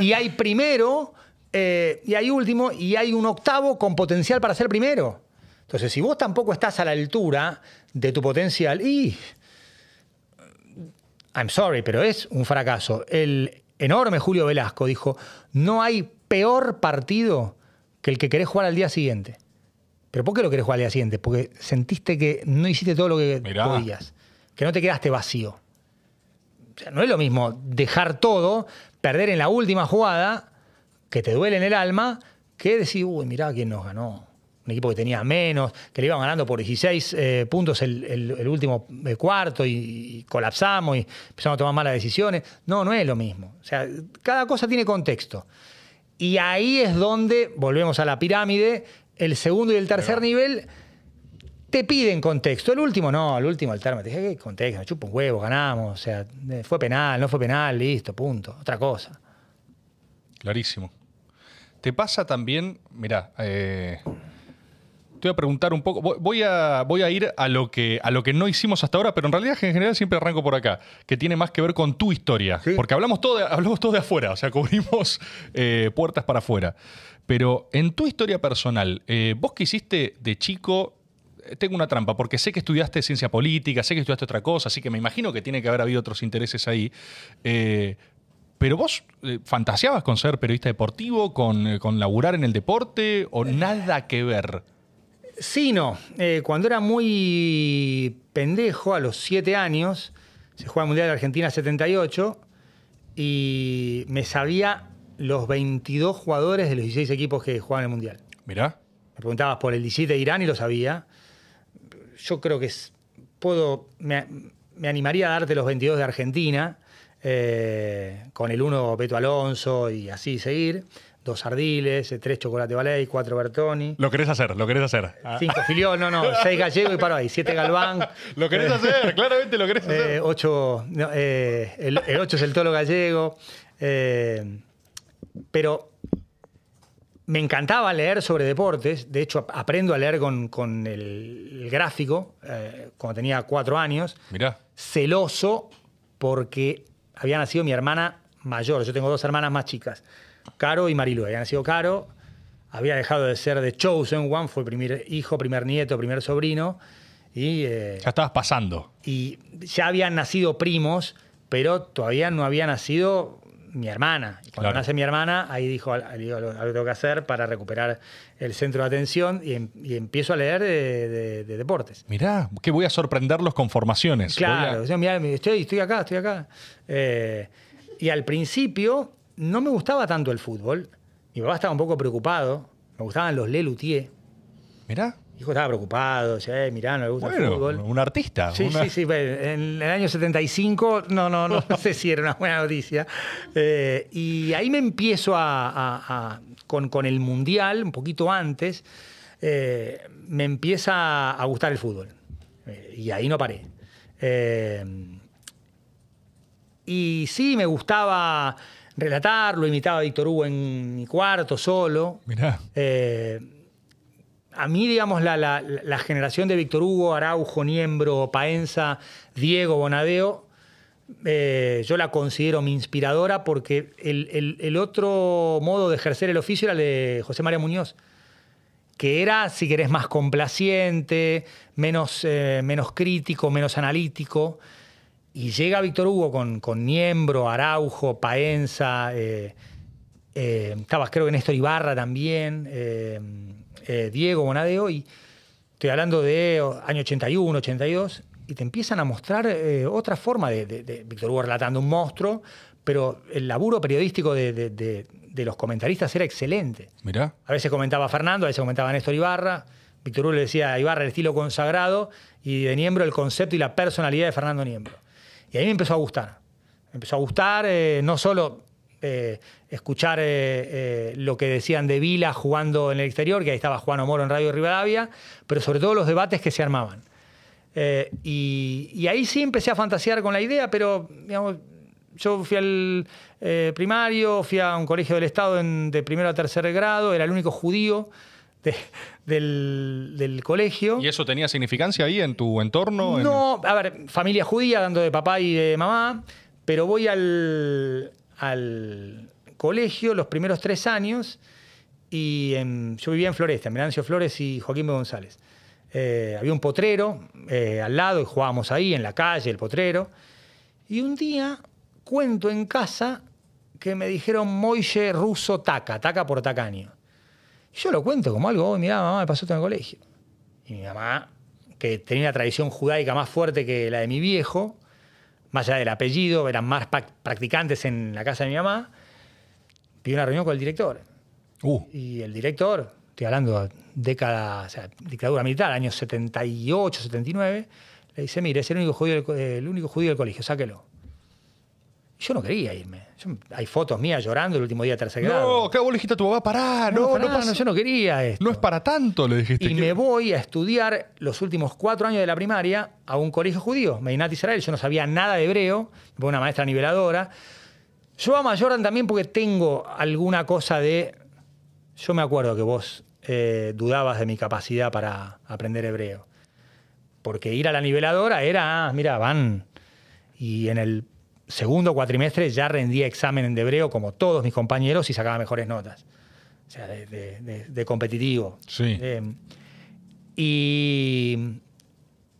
y hay primero, eh, y hay último, y hay un octavo con potencial para ser primero. Entonces, si vos tampoco estás a la altura de tu potencial, y. I'm sorry, pero es un fracaso. El enorme Julio Velasco dijo: no hay peor partido que el que querés jugar al día siguiente. ¿Pero por qué lo querés jugar al día siguiente? Porque sentiste que no hiciste todo lo que Mirá. podías. Que no te quedaste vacío. O sea, no es lo mismo dejar todo, perder en la última jugada, que te duele en el alma, que decir, uy, mirá quién nos ganó. Un equipo que tenía menos, que le iban ganando por 16 eh, puntos el, el- el último eh, cuarto y, y colapsamos y empezamos a tomar malas decisiones. No, no es lo mismo. O sea, cada cosa tiene contexto. Y ahí es donde, volvemos a la pirámide, el segundo y el tercer nivel te piden contexto. El último no, el último, el termo, te dije, ¿qué contexto? Me chupa un huevo, ganamos. O sea, eh, fue penal, no fue penal, listo, punto. Otra cosa. Clarísimo. ¿Te pasa también, mira, te voy a preguntar un poco, voy- a, voy a ir a lo, que, a lo que no hicimos hasta ahora, pero en realidad en general siempre arranco por acá, que tiene más que ver con tu historia, Sí. porque hablamos todo, de, hablamos todo de afuera, o sea, cubrimos eh, puertas para afuera. Pero en tu historia personal, eh, vos que hiciste de chico, eh, tengo una trampa, porque sé que estudiaste ciencia política, sé que estudiaste otra cosa, así que me imagino que tiene que haber habido otros intereses ahí. Eh, pero vos eh, fantaseabas con ser periodista deportivo, con, eh, con laburar en el deporte, o nada que ver. Sí, no. Eh, cuando era muy pendejo, a los siete años, se juega el Mundial de Argentina 78 y me sabía los 22 jugadores de los 16 equipos que jugaban el Mundial. Mirá. Me preguntabas por el 17 de Irán y lo sabía. Yo creo que puedo, me, me animaría a darte los 22 de Argentina, eh, con el 1 Beto Alonso y así seguir. Dos Ardiles, eh, tres Chocolate Ballet, cuatro Bertoni, Lo querés hacer, lo querés hacer. Ah, cinco Filiol, no, no, seis Gallego y paro ahí, siete Galván. Lo querés hacer, claramente lo querés hacer. Eh, ocho, no, eh, el, el ocho es el tolo gallego. eh, pero me encantaba leer sobre deportes. De hecho, ap- aprendo a leer con, con el, el gráfico eh, cuando tenía cuatro años. Mirá. Celoso porque había nacido mi hermana mayor. Yo tengo dos hermanas más chicas, Caro y Marilu. Había nacido Caro. Había dejado de ser de Chosen One, fue primer hijo, primer nieto, primer sobrino. Y eh, Ya estabas pasando. y ya habían nacido primos, pero todavía no había nacido mi hermana. Y cuando Claro. nace mi hermana, ahí dijo, "Al- digo, algo tengo que hacer para recuperar el centro de atención y, em- y empiezo a leer de, de- de deportes. Mirá, que voy a sorprenderlos con formaciones. Claro, a- o sea, mirá, estoy, estoy acá, estoy acá. Eh, y al principio no me gustaba tanto el fútbol. Mi papá estaba un poco preocupado. Me gustaban los Lelutier. Mirá. Mi hijo estaba preocupado, decía, eh, mirá, no le gusta el fútbol. un artista. Sí, una- sí, sí. En el año 75, no, no, no, no sé si era una buena noticia. Eh, y ahí me empiezo a, a- a- con, con el Mundial, un poquito antes, eh, me empieza a gustar el fútbol. Eh, y ahí no paré. Y sí, me gustaba relatarlo, imitaba a Víctor Hugo en mi cuarto solo. Mirá. Eh, a mí, digamos, la, la- la generación de Víctor Hugo, Araujo, Niembro, Paenza, Diego, Bonadeo, eh, yo la considero mi inspiradora porque el, el- el otro modo de ejercer el oficio era el de José María Muñoz, que era, si querés, más complaciente, menos, eh, menos crítico, menos analítico. Y llega Víctor Hugo con, con Niembro, Araujo, Paenza, eh, eh, estaba creo que Néstor Ibarra también, eh, eh, Diego Bonadeo, y estoy hablando de año 81, 82, y te empiezan a mostrar otra forma de, de- de Víctor Hugo relatando un monstruo, pero el laburo periodístico de, de- de- de los comentaristas era excelente. Mirá. A veces comentaba Fernando, a veces comentaba Néstor Ibarra. Víctor Hugo le decía a Ibarra el estilo consagrado y de Niembro el concepto y la personalidad de Fernando Niembro. Y ahí me empezó a gustar. Me empezó a gustar eh, no solo eh, escuchar eh, eh, lo que decían de Vila jugando en el exterior, que ahí estaba Juan Moro en Radio Rivadavia, pero sobre todo los debates que se armaban. Y, y ahí sí empecé a fantasear con la idea, pero yo fui al primario, fui a un colegio del Estado en- de primero a tercer grado, era el único judío de- del, del colegio. ¿Y eso tenía significancia ahí en tu entorno? En- No, a ver, familia judía, dando de papá y de mamá, pero voy al, al colegio los primeros tres años y en- yo vivía en Floresta, en Venancio Flores y Joaquín B. González. Eh, había un potrero eh, al lado y jugábamos ahí en la calle, el potrero. Y un día cuento en casa que me dijeron Moille ruso taca, taca por tacaño. Yo lo cuento como algo, mirá, mamá, me pasó esto en el colegio. Y mi mamá, que tenía una tradición judaica más fuerte que la de mi viejo, más allá del apellido, eran más practicantes en la casa de mi mamá, pidió una reunión con el director. Uh. Y el director, estoy hablando de década, o sea, dictadura militar, años 78, 79, le dice, mire, es el único judío del, el único judío del colegio, sáquelo. Yo no quería irme. hay fotos mías llorando el último día de tercer grado. No, ¿qué vos le dijiste a tu papá? Pará, no, no, no, yo no quería esto. No es para tanto, le dijiste. Y me voy a estudiar los últimos cuatro años de la primaria a un colegio judío, Medinat Israel. Yo no sabía nada de hebreo, fue una maestra niveladora. Yo amo a Jordan también porque tengo alguna cosa de... Yo me acuerdo que vos eh, dudabas de mi capacidad para aprender hebreo. Porque ir a la niveladora era, ah, mira, van... Y en el segundo cuatrimestre ya rendía examen de hebreo como todos mis compañeros y sacaba mejores notas. O sea, de, competitivo. Sí. Y,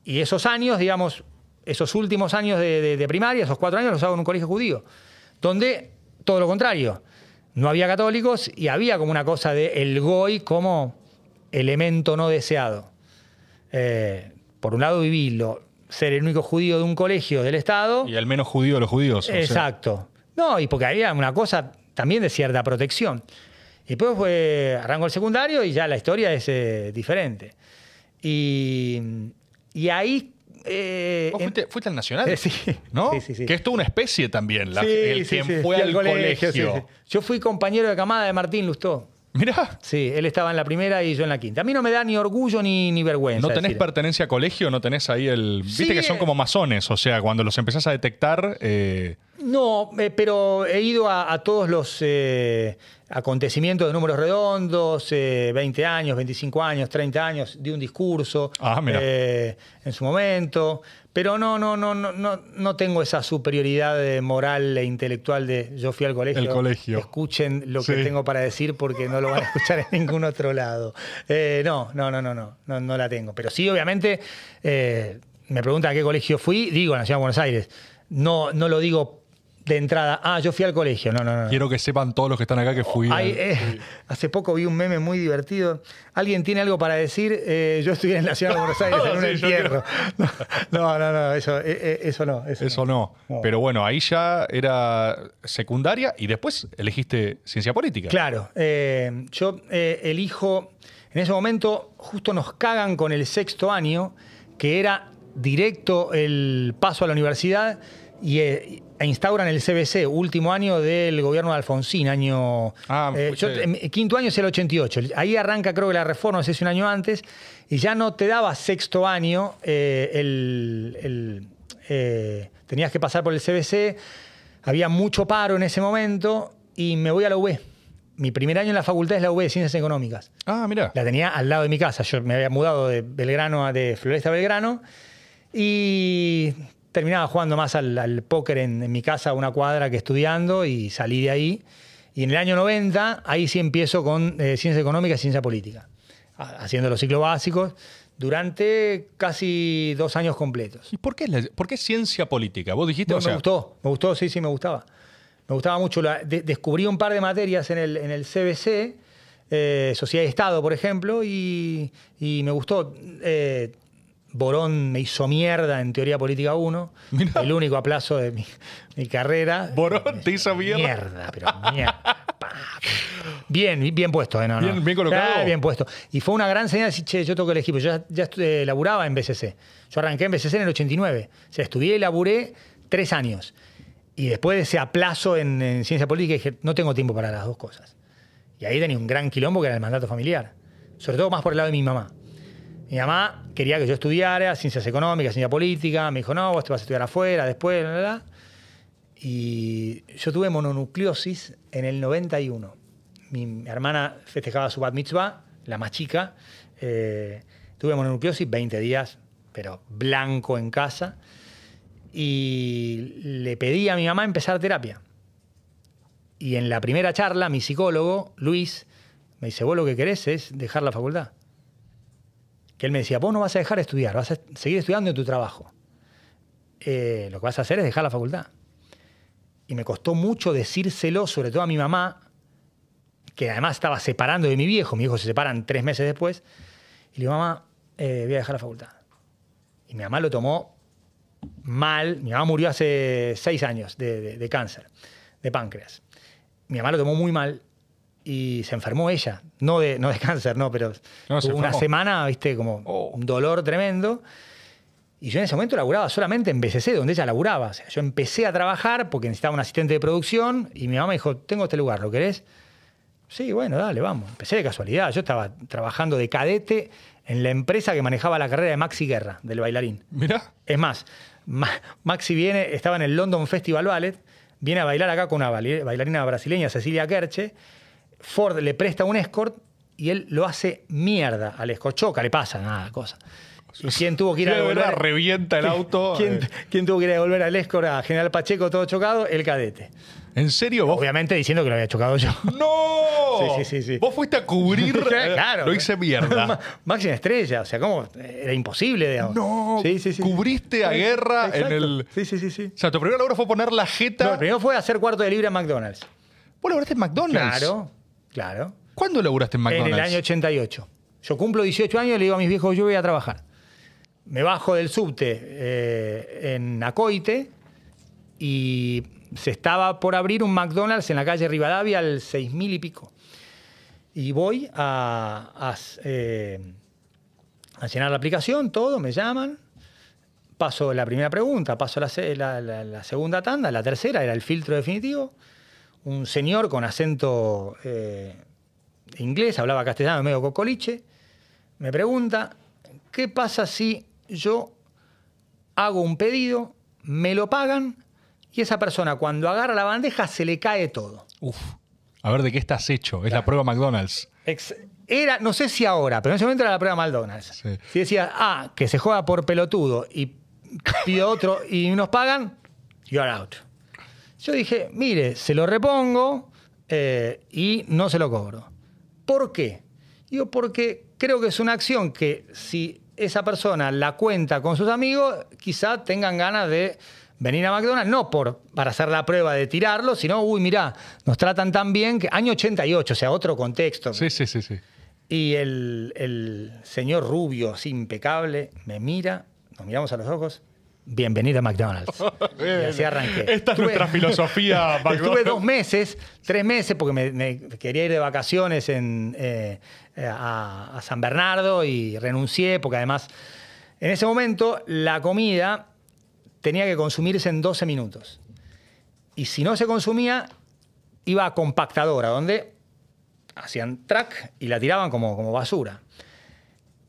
y, esos años, digamos, esos últimos años de, primaria, esos cuatro años, los hago en un colegio judío, donde todo lo contrario, no había católicos y había como una cosa de el goy como elemento no deseado. Eh, por un lado viví lo, ser el único judío de un colegio del Estado. Y el menos judío de los judíos. Exacto. No, y porque había una cosa también de cierta protección. Y después fue, arrancó el secundario y ya la historia es eh, diferente. Y, y ahí... Eh, fuiste, al Nacional? sí. ¿No? Sí, sí, Que es toda una especie también, la, el quien fue al colegio. Yo fui compañero de camada de Martín Lustó. Mira. Sí, él estaba en la primera y yo en la quinta. A mí no me da ni orgullo ni, ni vergüenza. ¿No tenés pertenencia a colegio? ¿No tenés ahí el...? Viste que son como masones, o sea, cuando los empezás a detectar... Eh, no, eh, pero he ido a, todos los eh, acontecimientos de números redondos, 20 años, 25 años, 30 años, de un discurso ah, en su momento. Pero no, no, no, no, no, no tengo esa superioridad moral e intelectual de yo fui al colegio. El colegio. Escuchen lo que tengo para decir porque no lo van a escuchar en ningún otro lado. no, no, no, no, no, no, no la tengo. Pero sí, obviamente, me preguntan a qué colegio fui, digo, en la Ciudad de Buenos Aires. No, no lo digo de entrada, ah, yo fui al colegio. No, no, no. Quiero que sepan todos los que están acá que fui. Eh, hace poco vi un meme muy divertido. ¿Alguien tiene algo para decir? Eh, yo estudié en la ciudad de Buenos Aires en un entierro. No, no, no, eso, eh, eso no. Eso, no. Pero bueno, ahí ya era secundaria y después elegiste ciencia política. Claro. yo elijo. En ese momento, justo nos cagan con el sexto año, que era directo el paso a la universidad y e instauran el CBC, último año del gobierno de Alfonsín, año... Ah, eh, em, quinto año es el 88. Ahí arranca creo que la reforma, no sé si un año antes, y ya no te daba sexto año, eh, el, eh, tenías que pasar por el CBC, había mucho paro en ese momento, y me voy a la UB. Mi primer año en la facultad es la UB de Ciencias Económicas. Ah, mira. La tenía al lado de mi casa. Yo me había mudado de Belgrano a de Floresta a Belgrano. Y terminaba jugando más al, póker en, mi casa, una cuadra que estudiando y salí de ahí. Y en el año 90, ahí sí empiezo con eh, ciencia económica y ciencia política, haciendo los ciclos básicos durante casi dos años completos. ¿Y por qué, por qué ciencia política? ¿Vos dijiste? me gustó, me gustó, sí, sí, me gustaba. Me gustaba mucho. descubrí un par de materias en el, en el CBC, eh, Sociedad y Estado, por ejemplo, y, me gustó. Eh, Borón me hizo mierda en Teoría Política 1. El único aplazo de mi, carrera. ¿Borón te hizo mierda? Mierda, pero mierda. bien, bien puesto, ¿eh? Bien, colocado. bien puesto. Y fue una gran señal decir, che, yo toco el equipo. Yo ya, ya eh, laburaba en BCC. Yo arranqué en BCC en el 89. O sea, estudié y laburé tres años. Y después de ese aplazo en, ciencia política dije, no tengo tiempo para las dos cosas. Y ahí tenía un gran quilombo que era el mandato familiar. Sobre todo más por el lado de mi mamá. Mi mamá quería que yo estudiara ciencias económicas, ciencia política. Me dijo, no, vos te vas a estudiar afuera, después, bla, Y yo tuve mononucleosis en el 91. Mi hermana festejaba su bat mitzvah, la más chica. Eh, tuve mononucleosis 20 días, pero blanco en casa. Y le pedí a mi mamá empezar terapia. Y en la primera charla, mi psicólogo, Luis, me dice, vos lo que querés es dejar la facultad que él me decía, vos no vas a dejar de estudiar, vas a seguir estudiando en tu trabajo. Eh, lo que vas a hacer es dejar la facultad. Y me costó mucho decírselo, sobre todo a mi mamá, que además estaba separando de mi viejo, mi hijo se separan tres meses después, y le digo, mamá, eh, voy a dejar la facultad. Y mi mamá lo tomó mal, mi mamá murió hace seis años de, cáncer, de páncreas. Mi mamá lo tomó muy mal y se enfermó ella, no de, no de cáncer, no, pero No, se una semana, viste, como Oh. un dolor tremendo. Y yo en ese momento laburaba solamente en BCC, donde ella laburaba. O sea, yo empecé a trabajar porque necesitaba un asistente de producción y mi mamá me dijo, tengo este lugar, ¿lo querés? Sí, bueno, dale, vamos. Empecé de casualidad. Yo estaba trabajando de cadete en la empresa que manejaba la carrera de Maxi Guerra, del bailarín. Mirá. Es más, Ma- Maxi viene, estaba en el London Festival Ballet, viene a bailar acá con una bailarina brasileña, Cecilia Kerche. Ford le presta un escort y él lo hace mierda al escort. Choca, le pasa, nada, cosa. ¿Y ¿Quién tuvo que ir a verdad, devolver? revienta el auto. ¿Quién, eh. quién tuvo que ir a devolver al escort a General Pacheco todo chocado? El cadete. ¿En serio? ¿Vos? Obviamente diciendo que lo había chocado yo. ¡No! Sí, sí, sí, sí. Vos fuiste a cubrir. claro. Lo hice mierda. Máxima estrella, o sea, ¿cómo? Era imposible, digamos. No, Sí, sí, sí. cubriste a Sí, guerra en el- Sí, sí, sí, sí. O sea, tu primer logro fue poner la jeta. No, el primero fue hacer cuarto de libra en McDonald's. ¿Vos labraste en McDonald's? Claro, claro. ¿Cuándo laburaste en McDonald's? En el año 88. Yo cumplo 18 años y le digo a mis viejos, yo voy a trabajar. Me bajo del subte eh, en Acoite y se estaba por abrir un McDonald's en la calle Rivadavia al 6000 y pico. Y voy a, a, eh, a llenar la aplicación, todo, me llaman. Paso la primera pregunta, paso la, se- la- la- la segunda tanda, la tercera era el filtro definitivo. Un señor con acento eh, inglés, hablaba castellano, medio cocoliche, me pregunta, ¿qué pasa si yo hago un pedido, me lo pagan y esa persona cuando agarra la bandeja se le cae todo? Uf. A ver de qué estás hecho. Es la prueba McDonald's. Ex- Era, no sé si ahora, pero en ese momento era la prueba McDonald's. Sí. Si decía, ah, que se juega por pelotudo y pido otro y nos pagan, you're out. Yo dije, mire, se lo repongo eh, y no se lo cobro. ¿Por qué? Digo, porque creo que es una acción que si esa persona la cuenta con sus amigos, quizá tengan ganas de venir a McDonald's, no por, para hacer la prueba de tirarlo, sino, uy, mirá, nos tratan tan bien que año 88, o sea, otro contexto. Sí, sí, sí, sí. Y el, el señor rubio, así impecable, me mira, nos miramos a los ojos. Bienvenido a McDonald's. y así arranqué. Esta es nuestra filosofía, Estuve McDonald's. dos meses, tres meses, porque me, me quería ir de vacaciones en, eh, a, a San Bernardo y renuncié, porque además en ese momento la comida tenía que consumirse en 12 minutos. Y si no se consumía, iba a compactadora, donde hacían track y la tiraban como, como basura.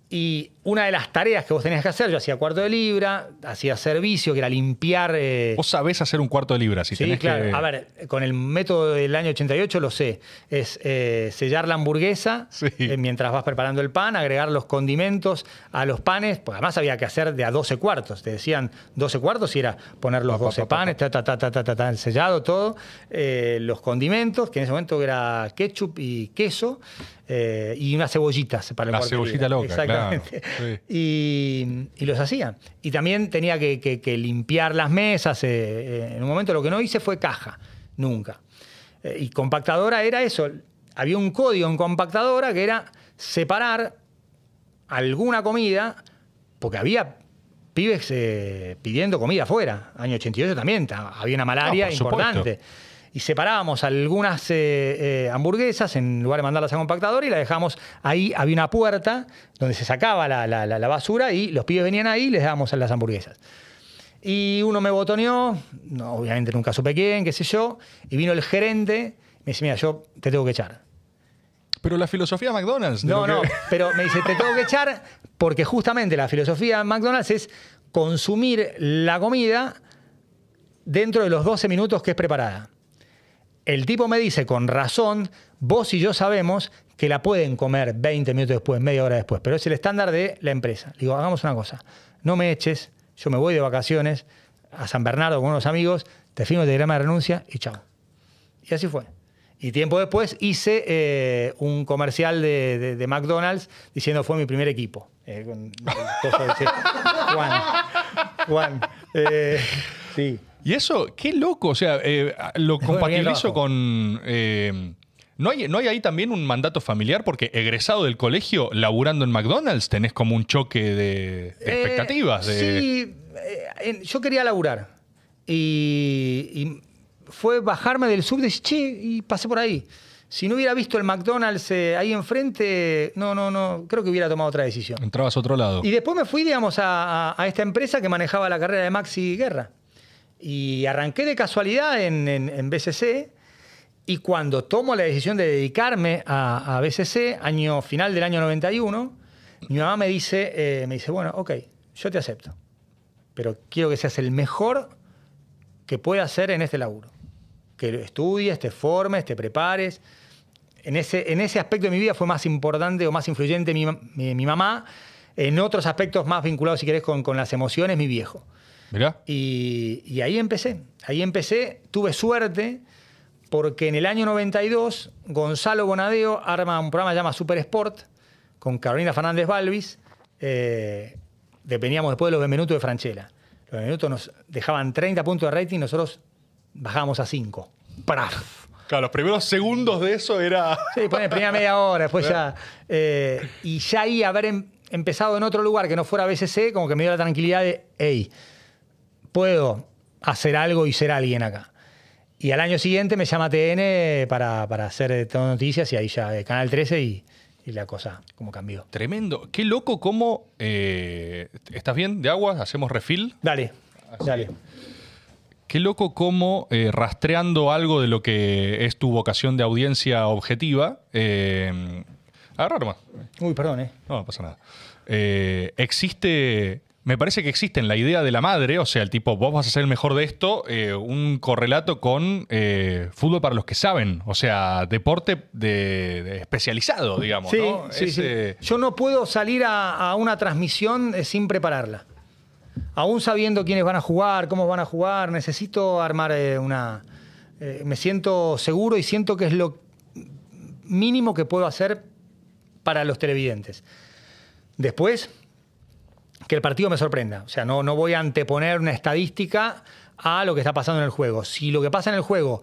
Y una de las tareas que vos tenías que hacer, yo hacía cuarto de libra, hacía servicio, que era limpiar... eh, Vos sabés hacer un cuarto de libra. Si sí, tenés claro. que... A ver, con el método del año 88 lo sé. Es eh, sellar la hamburguesa Sí. eh, mientras vas preparando el pan, agregar los condimentos a los panes, porque además había que hacer de a 12 cuartos. Te decían 12 cuartos y era poner los Pa, pa, 12 pa, pa, panes, ta, ta, ta, ta, ta, ta, ta, el sellado, todo. Eh, los condimentos, que en ese momento era ketchup y queso, eh, y unas cebollitas para el La cebollita loca, claro. Sí. Y, y los hacía. Y también tenía que, que- que limpiar las mesas. eh, eh, en un momento lo que no hice fue caja, nunca. Eh, y compactadora era eso. Había un código en compactadora que era separar alguna comida, porque había pibes eh, pidiendo comida afuera. Año 88 también ta- había una malaria No, supuesto. Y separábamos algunas eh, eh, hamburguesas en lugar de mandarlas a compactador y la dejamos ahí. Había una puerta donde se sacaba la, la- la- la basura y los pibes venían ahí y les dábamos las hamburguesas. Y uno me botoneó, no, obviamente nunca supe quién, qué sé yo, y vino el gerente, me dice, mira, yo te tengo que echar. Pero la filosofía de McDonald's. de No, no, que- pero me dice, te tengo que echar porque justamente la filosofía de McDonald's es consumir la comida dentro de los 12 minutos que es preparada. El tipo me dice, con razón, vos y yo sabemos que la pueden comer 20 minutos después, media hora después, pero es el estándar de la empresa. Le digo, hagamos una cosa, no me eches, yo me voy de vacaciones a San Bernardo con unos amigos, te firmo el telegrama de renuncia y chao. Y así fue. Y tiempo después hice eh, un comercial de, de- de McDonald's diciendo fue mi primer equipo. Eh, con. Juan. Juan. Eh, sí. Y eso, qué loco. O sea, eh, lo compatibilizo con. eh, ¿No hay, ¿No hay ahí también un mandato familiar? Porque egresado del colegio, laburando en McDonald's, tenés como un choque de, de Eh, expectativas. de- Sí, eh, yo quería laburar. Y, y fue bajarme del sub y decir, che, y pasé por ahí. Si no hubiera visto el McDonald's eh, ahí enfrente, no, no, no, creo que hubiera tomado otra decisión. Entrabas a otro lado. Y después me fui, digamos, a, a- a esta empresa que manejaba la carrera de Maxi Guerra. Y arranqué de casualidad en, en- en BCC. Y cuando tomo la decisión de dedicarme a, a BCC, año final del año 91, mi mamá me dice, eh, me dice, bueno, ok, yo te acepto. Pero quiero que seas el mejor que puedas ser en este laburo. Que estudies, te formes, te prepares. En ese, en ese aspecto de mi vida fue más importante o más influyente mi, mi- mi mamá. En otros aspectos más vinculados, si querés, con, con las emociones, mi viejo. Mirá. Y, y ahí empecé. Ahí empecé, tuve suerte, porque en el año 92 Gonzalo Bonadeo arma un programa que se llama Super Sport con Carolina Fernández Balvis. Eh, dependíamos después de los Benvenuto de Franchella. Los Benvenuto nos dejaban 30 puntos de rating, nosotros bajábamos a 5. ¡Praf! Claro, los primeros segundos de eso era. Sí, pone primera media hora, después ya. eh, y ya ahí haber em- empezado en otro lugar que no fuera BCC, como que me dio la tranquilidad de, hey, puedo hacer algo y ser alguien acá. Y al año siguiente me llama TN para, para hacer eh, todo noticias y ahí ya eh, Canal 13 y, y la cosa como cambió. Tremendo. Qué loco cómo. eh, ¿Estás bien de agua? ¿Hacemos refill? Dale, dale. Qué loco cómo eh, rastreando algo de lo que es tu vocación de audiencia objetiva. Eh, agarra nomás. Uy, perdón, ¿eh? No, no pasa nada. Existe. Me parece que existe en la idea de la madre, o sea, el tipo, vos vas a ser el mejor de esto, eh, un correlato con eh, fútbol para los que saben, o sea, deporte de, de especializado, digamos. Sí, ¿no? sí, Es, sí. eh, Yo no puedo salir a, a una transmisión eh, sin prepararla. Aún sabiendo quiénes van a jugar, cómo van a jugar, necesito armar una... me siento seguro y siento que es lo mínimo que puedo hacer para los televidentes. Después, que el partido me sorprenda. O sea, no, no voy a anteponer una estadística a lo que está pasando en el juego. Si lo que pasa en el juego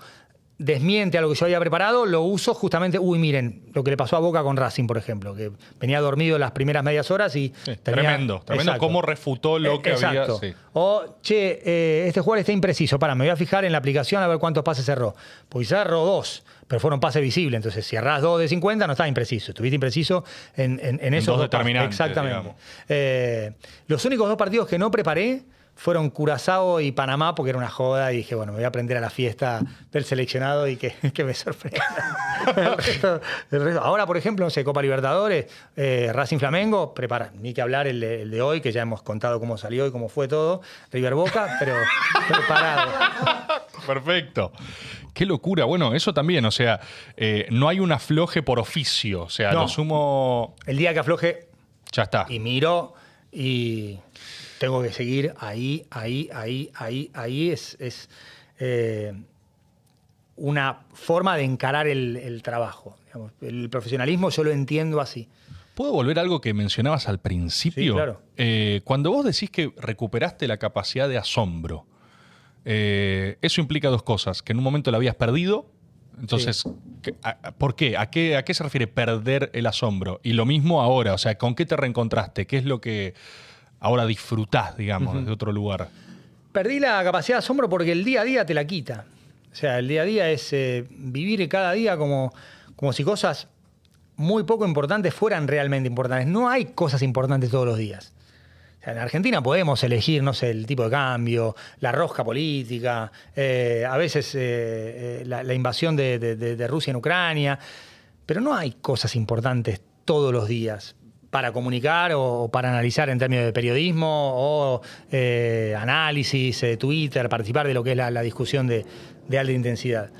desmiente a lo que yo había preparado, lo uso justamente, uy, miren, lo que le pasó a Boca con Racing, por ejemplo, que venía dormido las primeras medias horas y... sí, tenía- tremendo, tremendo Exacto. cómo refutó lo que Exacto. había. sí. O, che, eh, este jugador está impreciso. Para, me voy a fijar en la aplicación a ver cuántos pases cerró. Pues cerró dos, pero fueron pases visibles. Entonces, si errás dos de 50, no estás impreciso. Estuviste impreciso en, en, en esos dos determinantes, Exactamente. Eh, los únicos dos partidos que no preparé fueron Curazao y Panamá porque era una joda y dije, bueno, me voy a aprender a la fiesta del seleccionado y que, que me sorprenda. Ahora, por ejemplo, no sé, Copa Libertadores, eh, Racing Flamengo, prepara, ni que hablar el de, el de hoy, que ya hemos contado cómo salió y cómo fue todo, River Boca, pero preparado. Perfecto. Qué locura. Bueno, eso también, o sea, eh, no hay un afloje por oficio. O sea, No. lo sumo. El día que afloje Ya está. y miro y tengo que seguir ahí, ahí, ahí, ahí, ahí es, es, eh, una forma de encarar el, el trabajo. digamos. El profesionalismo yo lo entiendo así. ¿Puedo volver a algo que mencionabas al principio? Sí, claro. Eh, cuando vos decís que recuperaste la capacidad de asombro, eh, eso implica dos cosas: que en un momento la habías perdido. Entonces, ¿qué- a- a- ¿por qué? ¿A, qué? ¿A qué se refiere perder el asombro? Y lo mismo ahora, o sea, ¿con qué te reencontraste? ¿Qué es lo que ahora disfrutás, digamos, desde otro lugar? Perdí la capacidad de asombro porque el día a día te la quita. O sea, el día a día es eh, vivir cada día como, como si cosas muy poco importantes fueran realmente importantes. No hay cosas importantes todos los días. En Argentina podemos elegir, no sé, el tipo de cambio, la rosca política, eh, a veces eh, eh, la, invasión de, Rusia en Ucrania, pero no hay cosas importantes todos los días para comunicar o, para analizar en términos de periodismo o análisis, Twitter, participar de lo que es la, discusión de, de alta intensidad.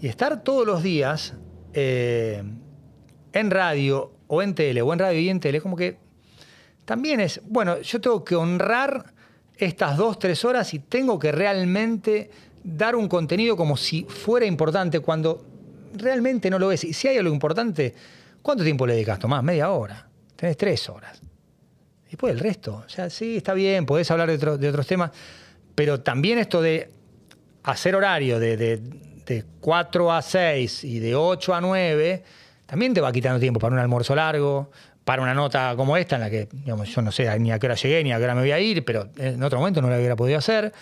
Y estar todos los días en radio o en tele, o en radio y en tele, como que también es, bueno, yo tengo que honrar estas dos, tres horas y tengo que realmente dar un contenido como si fuera importante cuando realmente no lo es. Y si hay algo importante, ¿cuánto tiempo le dedicas, Tomás? Media hora. Tenés tres horas. Y después el resto. O sea, sí, está bien, podés hablar de, otro- de otros temas, pero también esto de hacer horario, de, de- de 4 a 6 y de 8 a 9, también te va quitando tiempo para un almuerzo largo, para una nota como esta, en la que digamos, yo no sé ni a qué hora llegué ni a qué hora me voy a ir, pero en otro momento no lo hubiera podido hacer.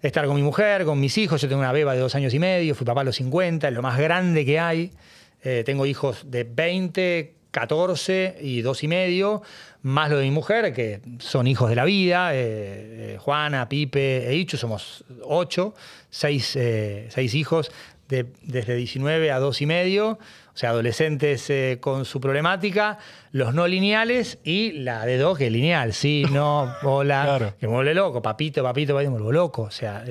Estar con mi mujer, con mis hijos. Yo tengo una beba de dos años y medio, fui papá a los 50, es lo más grande que hay. Eh, tengo hijos de 20, 14 y dos y medio, más lo de mi mujer, que son hijos de la vida, eh, eh, Juana, Pipe e Ichu, somos ocho, seis, seis hijos de, desde 19 a dos y medio, o sea, adolescentes con su problemática, los no lineales y la de dos que es lineal, sí, no, hola, que me vuelve loco, papito, papito, papito, me vuelvo loco, o sea,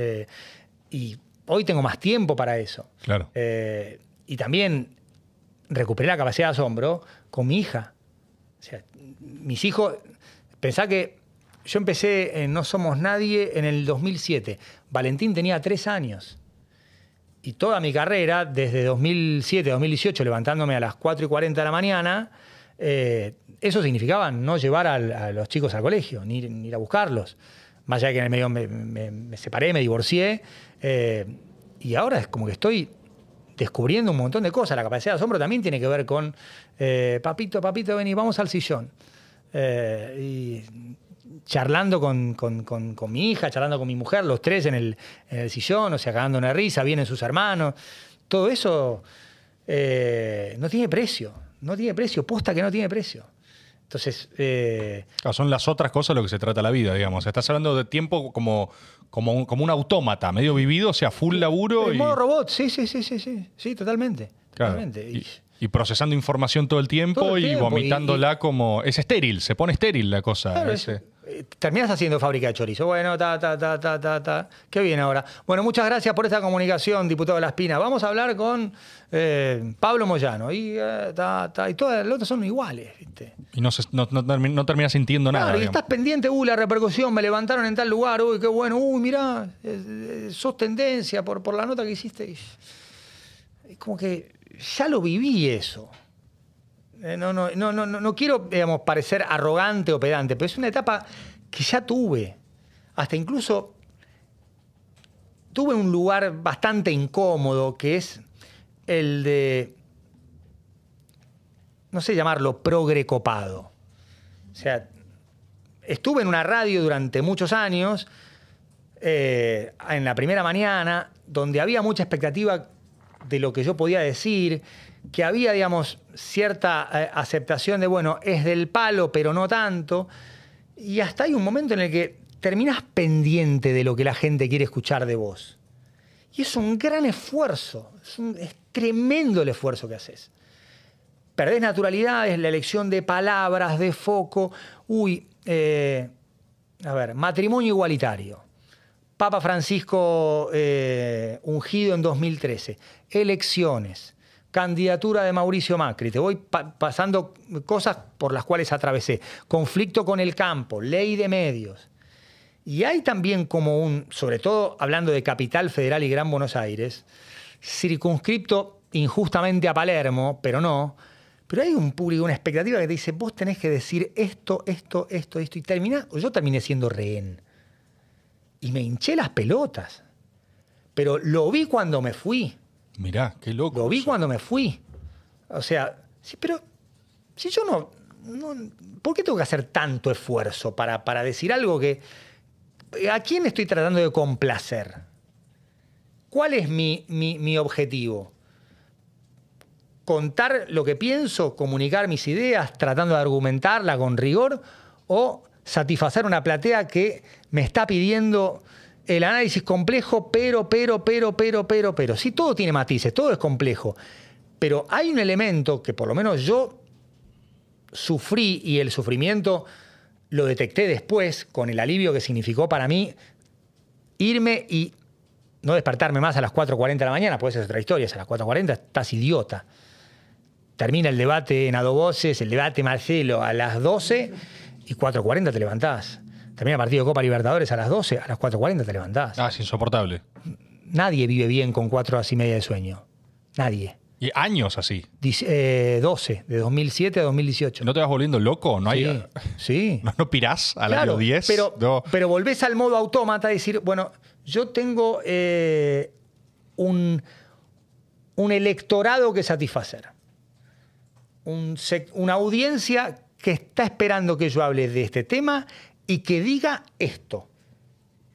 y hoy tengo más tiempo para eso. Claro. y también recuperé la capacidad de asombro con mi hija. O sea, mis hijos, pensá que yo empecé en No Somos Nadie en el 2007. Valentín tenía tres años. Y toda mi carrera, desde 2007 2018, levantándome a las 4 y 40 de la mañana, eh, eso significaba no llevar a, los chicos al colegio, ni, ir a buscarlos. Más allá de que en el medio me, separé, me divorcié. Eh, y ahora es como que estoy descubriendo un montón de cosas. La capacidad de asombro también tiene que ver con, eh, papito, papito, vení, vamos al sillón. Eh, y charlando con, mi hija, charlando con mi mujer, los tres en el, sillón, o sea, cagando una risa, vienen sus hermanos. Todo eso eh, no tiene precio, no tiene precio, posta que no tiene precio. Entonces. son las otras cosas lo que se trata la vida, digamos. Estás hablando de tiempo como, como un, como un autómata, medio vivido, o sea, full laburo. En modo robot, sí, sí, sí, sí, sí, sí, totalmente. Y, procesando información todo el tiempo, y vomitándola como. Es estéril, se pone estéril la cosa. Eh, terminas haciendo fábrica de chorizo. Bueno, ta, ta, ta, ta, ta, ta. Qué bien ahora. Bueno, muchas gracias por esta comunicación, diputado de La Espina. Vamos a hablar con eh, Pablo Moyano. Y, eh, ta, ta, y todas las otras son iguales, ¿viste? Y no, no, no, terminas sintiendo nada. y estás pendiente, uh, la repercusión, me levantaron en tal lugar, uy, qué bueno, uy, mirá, sos tendencia por, por la nota que hiciste. Es como que ya lo viví eso. Eh, no, no, no, no, no quiero digamos, parecer arrogante o pedante, pero es una etapa que ya tuve. Hasta incluso tuve un lugar bastante incómodo que es el de, no sé llamarlo, progre copado. O sea, estuve en una radio durante muchos años, eh, en la primera mañana, donde había mucha expectativa de lo que yo podía decir, que había, digamos, cierta eh, aceptación de, bueno, es del palo, pero no tanto. Y hasta hay un momento en el que terminas pendiente de lo que la gente quiere escuchar de vos. Y es un gran esfuerzo, es, tremendo el esfuerzo que haces. Perdés naturalidad, es la elección de palabras, de foco. Uy, eh, a ver, matrimonio igualitario. Papa Francisco eh, ungido en 2013. Elecciones candidatura de Mauricio Macri, te voy pasando cosas por las cuales atravesé, conflicto con el campo, ley de medios. Y hay también como un, sobre todo hablando de Capital Federal y Gran Buenos Aires, circunscripto injustamente a Palermo, pero no, pero hay un público, una expectativa que te dice, vos tenés que decir esto, esto, esto, esto, y termina, yo terminé siendo rehén. Y me hinché las pelotas. Pero lo vi cuando me fui. Mirá, qué loco. Lo vi cuando me fui. O sea, sí, pero si yo no, ¿Por qué tengo que hacer tanto esfuerzo para, para decir algo que... ¿A quién estoy tratando de complacer? ¿Cuál es mi, mi, objetivo? ¿Contar lo que pienso, comunicar mis ideas, tratando de argumentarla con rigor? ¿O satisfacer una platea que me está pidiendo el análisis complejo, pero, pero, pero, pero, pero, pero. Sí, todo tiene matices, todo es complejo. Pero hay un elemento que por lo menos yo sufrí y el sufrimiento lo detecté después con el alivio que significó para mí irme y no despertarme más a las 4.40 de la mañana, puede ser otra historia, a las 4.40 estás idiota. Termina el debate en Adoboces, el debate Marcelo a las 12 y 4.40 te levantás. Termina partido de Copa Libertadores a las 12, a las 4.40 te levantás. Ah, es insoportable. Nadie vive bien con cuatro horas y media de sueño. Nadie. Y años así. 12, eh, de 2007 a 2018. ¿No te vas volviendo loco? ¿No hay, sí. ¿No, pirás a las 10? Pero, pero volvés al modo autómata y decir, bueno, yo tengo eh, un, un electorado que satisfacer. Un una audiencia que está esperando que yo hable de este tema y que diga esto.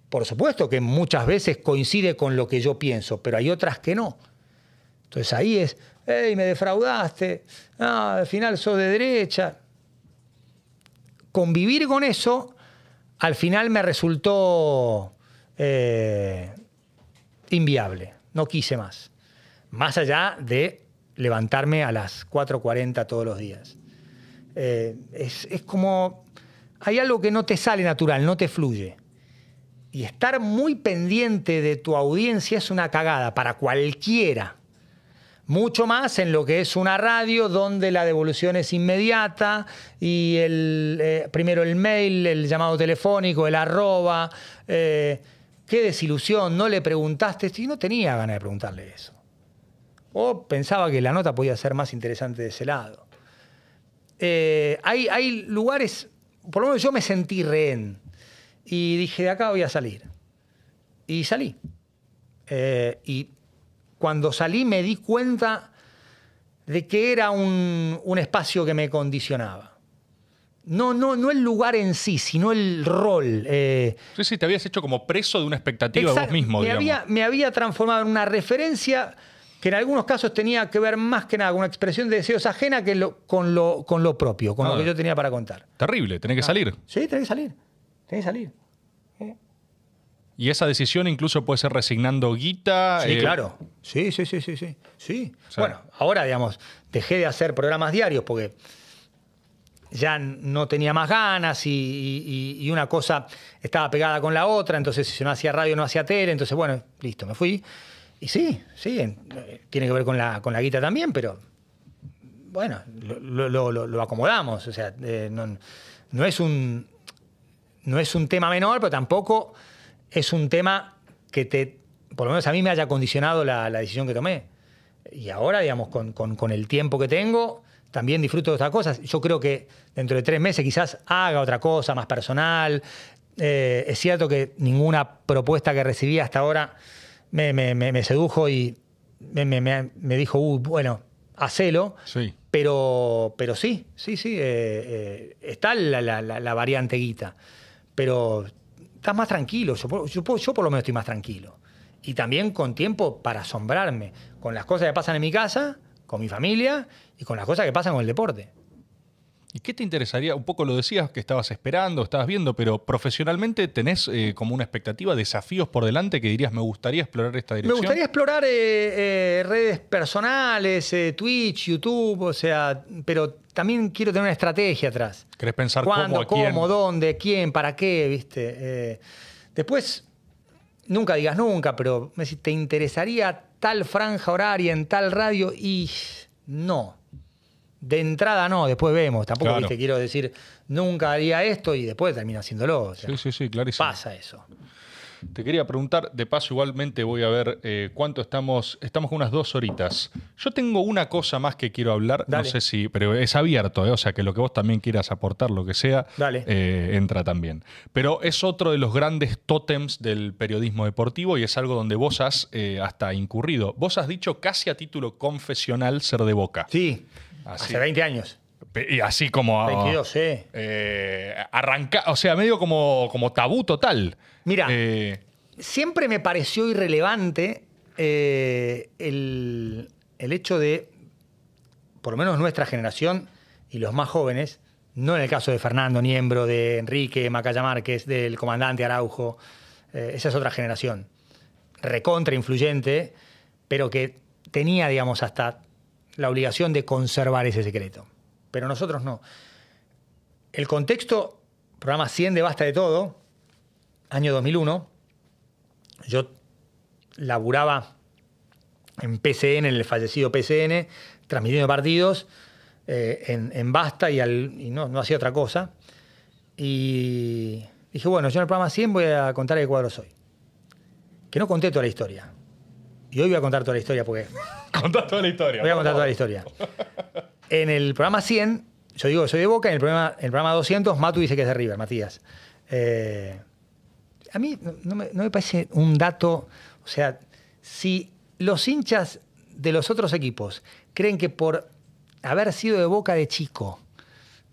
Por supuesto que muchas veces coincide con lo que yo pienso, pero hay otras que no. Entonces ahí es, hey, me defraudaste, ah, al final sos de derecha. Convivir con eso, al final me resultó eh, inviable, no quise más. Más allá de levantarme a las 4.40 todos los días. Eh, es, es como, hay algo que no te sale natural, no te fluye. Y estar muy pendiente de tu audiencia es una cagada para cualquiera. Mucho más en lo que es una radio donde la devolución es inmediata y el, eh, primero el mail, el llamado telefónico, el arroba. Eh, qué desilusión, no le preguntaste. Y no tenía ganas de preguntarle eso. O pensaba que la nota podía ser más interesante de ese lado. Eh, hay, hay lugares, por lo menos yo me sentí rehén. Y dije, de acá voy a salir. Y salí. y cuando salí me di cuenta de que era un, espacio que me condicionaba. No, no, no el lugar en sí, sino el rol. Eh, sí, sí, te habías hecho como preso de una expectativa de vos mismo. Me había, me había transformado en una referencia que en algunos casos tenía que ver más que nada con una expresión de deseos ajena que con, lo, con lo propio, con lo que yo tenía para contar. Terrible, tenés que ah. salir. Sí, tenés que salir. Tenés que salir. Y esa decisión incluso puede ser resignando guita. Sí, eh, claro. Sí, sí, sí, sí, sí. sí. bueno, ahora, digamos, dejé de hacer programas diarios porque ya no tenía más ganas y, una cosa estaba pegada con la otra, entonces si no hacía radio no hacía tele, entonces bueno, listo, me fui. Y sí, sí, tiene que ver con la, con la guita también, pero bueno, lo, acomodamos, o sea, eh, no, no, es un, no es un tema menor, pero tampoco es un tema que te, por lo menos a mí me haya condicionado la, decisión que tomé. Y ahora, digamos, con, el tiempo que tengo, también disfruto de otras cosas. Yo creo que dentro de tres meses quizás haga otra cosa más personal. Eh, es cierto que ninguna propuesta que recibí hasta ahora me, sedujo y me, dijo, uh, bueno, hacelo. Sí. Pero, pero sí, sí, sí, eh, eh, está la, la variante guita. Pero estás más tranquilo. Yo, por lo menos estoy más tranquilo. Y también con tiempo para asombrarme con las cosas que pasan en mi casa, con mi familia y con las cosas que pasan con el deporte. ¿Y qué te interesaría? Un poco lo decías que estabas esperando, estabas viendo, pero profesionalmente tenés eh, como una expectativa, desafíos por delante que dirías, me gustaría explorar esta dirección. Me gustaría explorar eh, eh, redes personales, Twitch, YouTube, o sea, pero también quiero tener una estrategia atrás. ¿Querés pensar ¿Cuándo, cómo, cómo, dónde, quién, para qué, viste? después, nunca digas nunca, pero si te interesaría tal franja horaria en tal radio y no de entrada no, después vemos. Tampoco quiero decir, nunca haría esto y después termina haciéndolo. sí, sí, sí, clarísimo. Pasa eso. Te quería preguntar, de paso igualmente voy a ver eh, cuánto estamos, estamos con unas dos horitas. Yo tengo una cosa más que quiero hablar, no sé si, pero es abierto, eh, o sea que lo que vos también quieras aportar, lo que sea, eh, entra también. Pero es otro de los grandes tótems del periodismo deportivo y es algo donde vos has hasta incurrido. Vos has dicho casi a título confesional ser de boca. Sí. Hace 20 años. Y así como. 22, sí. Eh, arranca, o sea, medio como, como tabú total. Mira, eh, siempre me pareció irrelevante eh, el, hecho de, por lo menos nuestra generación y los más jóvenes, no en el caso de Fernando Niembro, de Enrique Macaya Márquez, del comandante Araujo, esa es otra generación, recontra influyente, pero que tenía, digamos, hasta la obligación de conservar ese secreto. Pero nosotros no. El contexto, programa 100 de Basta de Todo, año 2001, yo laburaba en PCN, en el fallecido PCN, transmitiendo partidos eh, en, Basta y, no, no, hacía otra cosa. Y dije, bueno, yo en el programa 100 voy a contar qué cuadro soy. Que no conté toda la historia. Y hoy voy a contar toda la historia porque Contá toda la historia. Voy a contar toda la historia. En el programa 100, yo digo que soy de Boca, en el programa, en el programa 200, Matu dice que es de River, Matías. Eh, a mí no me, parece un dato, o sea, si los hinchas de los otros equipos creen que por haber sido de Boca de chico,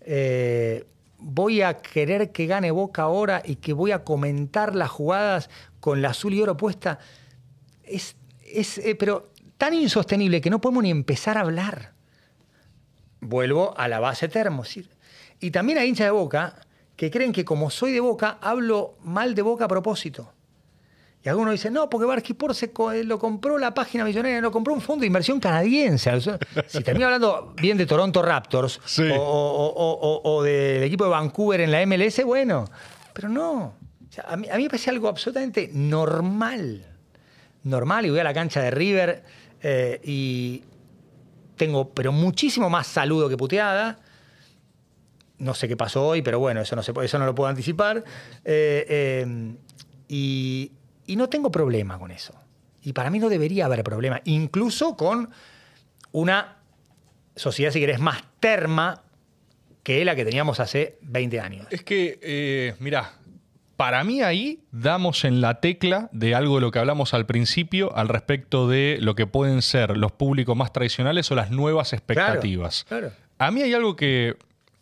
eh, voy a querer que gane Boca ahora y que voy a comentar las jugadas con la azul y oro puesta, es, es eh, pero tan insostenible que no podemos ni empezar a hablar. Vuelvo a la base termo. Y también hay hinchas de Boca que creen que como soy de Boca, hablo mal de Boca a propósito. Y algunos dicen, no, porque Barquipor se eh, lo compró la página millonaria, lo compró un fondo de inversión canadiense. Si termino hablando bien de Toronto Raptors o, del equipo de Vancouver en la MLS, bueno, pero no. a, mí, me parece algo absolutamente normal. Normal, y voy a la cancha de River eh, y tengo, pero muchísimo más saludo que puteada. No sé qué pasó hoy, pero bueno, eso no, se, eso no lo puedo anticipar. Eh, y y no tengo problema con eso. Y para mí no debería haber problema, incluso con una sociedad, si querés, más terma que la que teníamos hace 20 años. Es que, eh, mirá, para mí ahí damos en la tecla de algo de lo que hablamos al principio al respecto de lo que pueden ser los públicos más tradicionales o las nuevas expectativas. A mí hay algo que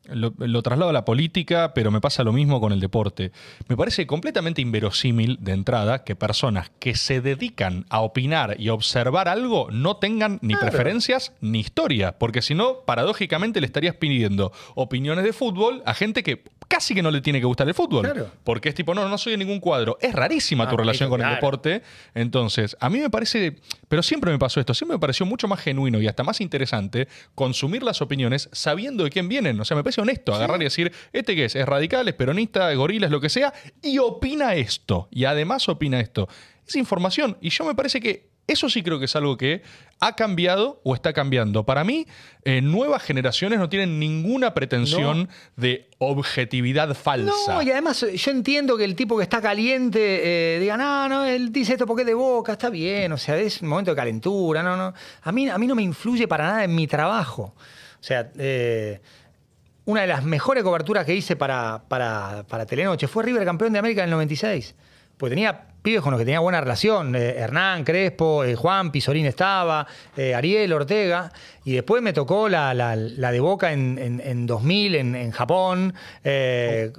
lo, traslado a la política, pero me pasa lo mismo con el deporte. Me parece completamente inverosímil de entrada que personas que se dedican a opinar y observar algo no tengan ni preferencias ni historia, porque si no, paradójicamente le estarías pidiendo opiniones de fútbol a gente que casi que no le tiene que gustar el fútbol. Porque es tipo, no, no soy de ningún cuadro. Es rarísima tu ah, relación con el deporte. Entonces, a mí me parece, pero siempre me pasó esto, siempre me pareció mucho más genuino y hasta más interesante consumir las opiniones sabiendo de quién vienen. O sea, me parece honesto agarrar y decir, este qué es, es radical, es peronista, es gorila, es lo que sea, y opina esto. Y además opina esto. Es información. Y yo me parece que eso sí creo que es algo que ha cambiado o está cambiando. Para mí, eh, nuevas generaciones no tienen ninguna pretensión de objetividad falsa. No, y además yo entiendo que el tipo que está caliente eh, diga, no, no, él dice esto porque es de boca, está bien, o sea, es un momento de calentura, no, no. A mí, a mí no me influye para nada en mi trabajo. O sea, eh, una de las mejores coberturas que hice para, para, para Telenoche fue River campeón de América en el 96. Pues tenía pibes con los que tenía buena relación, eh, Hernán, Crespo, eh, Juan, Pizorín estaba, eh, Ariel, Ortega, y después me tocó la, de Boca en, 2000 en, Japón,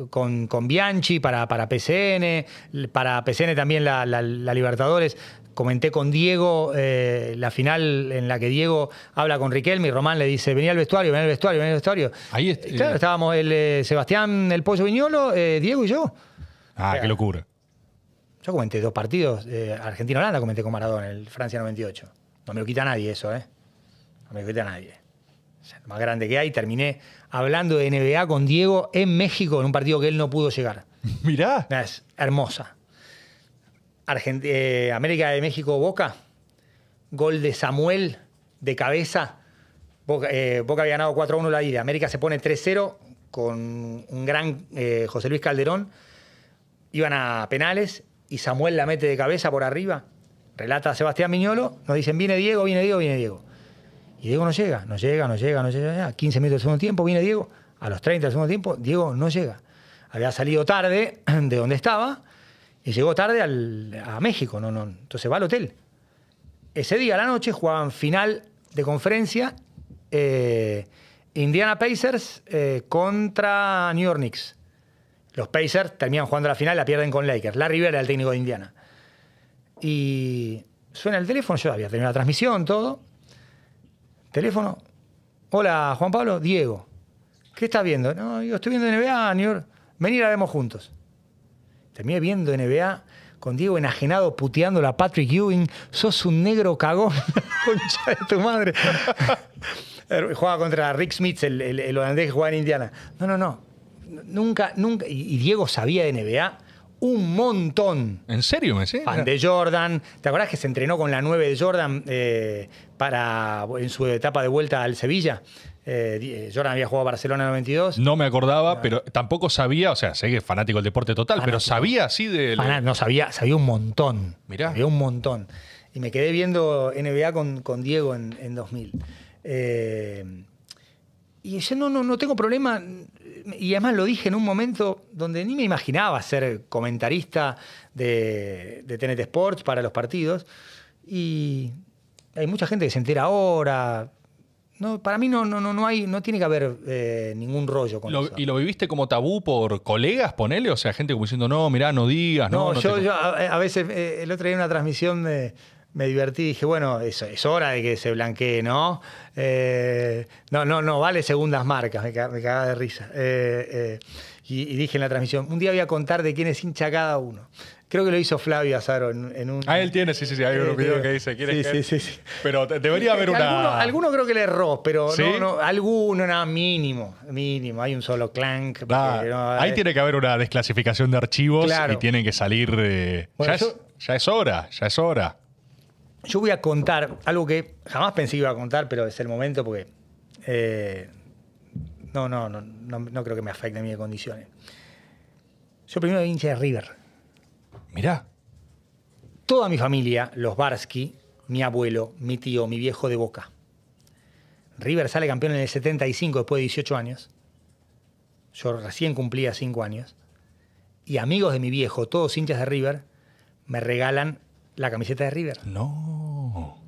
con, con, Bianchi para, para PCN, para PCN también la, Libertadores. Comenté con Diego la final en la que Diego habla con Riquelme y Román le dice, venía al vestuario, venía al vestuario, venía al vestuario. Ahí claro, estábamos el, Sebastián, el Pollo Viñolo, Diego y yo. Ah, qué locura. Yo comenté dos partidos, eh, Argentina-Holanda comenté con Maradona, el Francia 98. No me lo quita nadie eso, ¿eh? No me lo quita nadie. lo más grande que hay. Terminé hablando de NBA con Diego en México en un partido que él no pudo llegar. Mirá. Es hermosa. Eh, América de México, Boca. Gol de Samuel de cabeza. Boca, eh, había ganado 4-1 la ida. América se pone 3-0 con un gran José Luis Calderón. Iban a penales y Samuel la mete de cabeza por arriba. Relata Sebastián Miñolo, nos dicen, viene Diego, viene Diego, viene Diego. Y Diego no llega, no llega, no llega, no llega. 15 minutos del segundo tiempo, viene Diego. A los 30 del segundo tiempo, Diego no llega. Había salido tarde de donde estaba y llegó tarde a México. No, no. Entonces va al hotel. Ese día a la noche jugaban final de conferencia eh, Indiana Pacers eh, contra New York Knicks. Los Pacers terminan jugando la final, la pierden con Lakers. Larry Bird era el técnico de Indiana. Y suena el teléfono, yo había tenido la transmisión, todo. Teléfono. Hola, Juan Pablo, Diego. ¿Qué estás viendo? No, yo estoy viendo NBA, New York. Vení, la vemos juntos. Terminé viendo NBA con Diego enajenado puteando a Patrick Ewing. Sos un negro cagón, concha de tu madre. Juega contra Rick Smith, el, el holandés que juega en Indiana. No, no, no nunca, nunca, y Diego sabía de NBA un montón. ¿En serio me Fan de Jordan. ¿Te acordás que se entrenó con la 9 de Jordan eh, para, en su etapa de vuelta al Sevilla? Eh, Jordan había jugado Barcelona en 92. No me acordaba, pero tampoco sabía, o sea, sé que es fanático del deporte total, pero sabía así de... No, sabía, sabía un montón. Mirá. Sabía un montón. Y me quedé viendo NBA con, Diego en, en 2000. Eh, y yo no, no, no tengo problema, y además lo dije en un momento donde ni me imaginaba ser comentarista de, de TNT Sports para los partidos. Y hay mucha gente que se entera ahora. No, para mí no, no, no, no hay, no tiene que haber eh, ningún rollo con Lo- eso. ¿Y lo viviste como tabú por colegas, ponele? O sea, gente como diciendo, no, mirá, no digas, no. Yo, te- yo a, a veces, eh, el otro día en una transmisión me, me divertí y dije, bueno, eso, es hora de que se blanquee, ¿no? Eh, no, no, no, vale segundas marcas, me, me cagaba de risa. Eh, eh, y, y dije en la transmisión, un día voy a contar de quién es hincha cada uno. Creo que lo hizo Flavio Azaro en, en un... Ah, él tiene, sí, sí, sí, hay un Eh, video eh, que dice, ¿quieres sí, que- sí, sí, sí. Pero debería haber una... Alguno, alguno creo que le erró, pero ¿Sí? no, no, alguno, nada, mínimo, mínimo. Hay un solo clank. Ah, no, ahí eh, tiene que haber una desclasificación de archivos Claro. y tienen que salir. eh, Bueno, ya, yo- es, ya es hora, ya es hora. Yo voy a contar algo que jamás pensé que iba a contar, pero es el momento porque eh, no, no, no, no, no creo que me afecte a mis condiciones. Yo primero era hincha de River. Mirá, Toda mi familia, los Barsky, mi abuelo, mi tío, mi viejo de Boca. River sale campeón en el 75 después de 18 años. Yo recién cumplía 5 años. Y amigos de mi viejo, todos hinchas de River, me regalan la camiseta de River. no.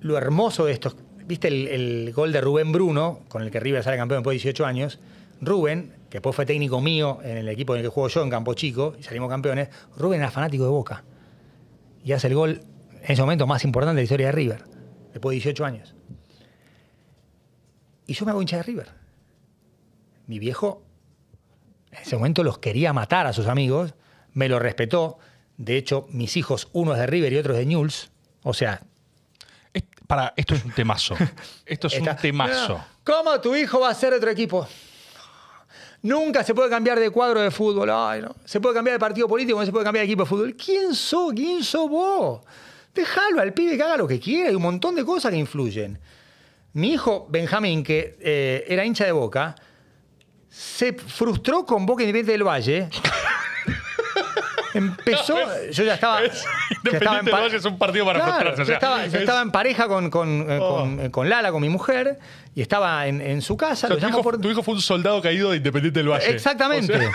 lo hermoso de estos. ¿Viste el, el gol de Rubén Bruno, con el que River sale campeón después de 18 años? Rubén, que después fue técnico mío en el equipo en el que juego yo, en Campo Chico, y salimos campeones. Rubén era fanático de Boca. Y hace el gol en ese momento más importante de la historia de River, después de 18 años. Y yo me hago hincha de River. Mi viejo, en ese momento los quería matar a sus amigos, me lo respetó. De hecho, mis hijos, uno es de River y otro es de Newell's. O sea, para, esto es un temazo. Esto es un temazo. ¿Cómo tu hijo va a ser otro equipo? Nunca se puede cambiar de cuadro de fútbol. Ay, no. Se puede cambiar de partido político, no se puede cambiar de equipo de fútbol. ¿Quién sos? ¿Quién sos vos? Déjalo al pibe que haga lo que quiera. Hay un montón de cosas que influyen. Mi hijo Benjamín, que eh, era hincha de Boca, se frustró con Boca Independiente del Valle. Empezó, yo ya estaba. Es- ya estaba Independiente en del pa- Valle es un partido para Claro, frustrarse, o yo estaba, yo es- estaba en pareja con, con, eh, Oh. con- eh, con Lala, con mi mujer, y estaba en, en su casa. O sea, lo tu, hijo, por- tu hijo fue un soldado caído de Independiente del Valle. Exactamente. O sea,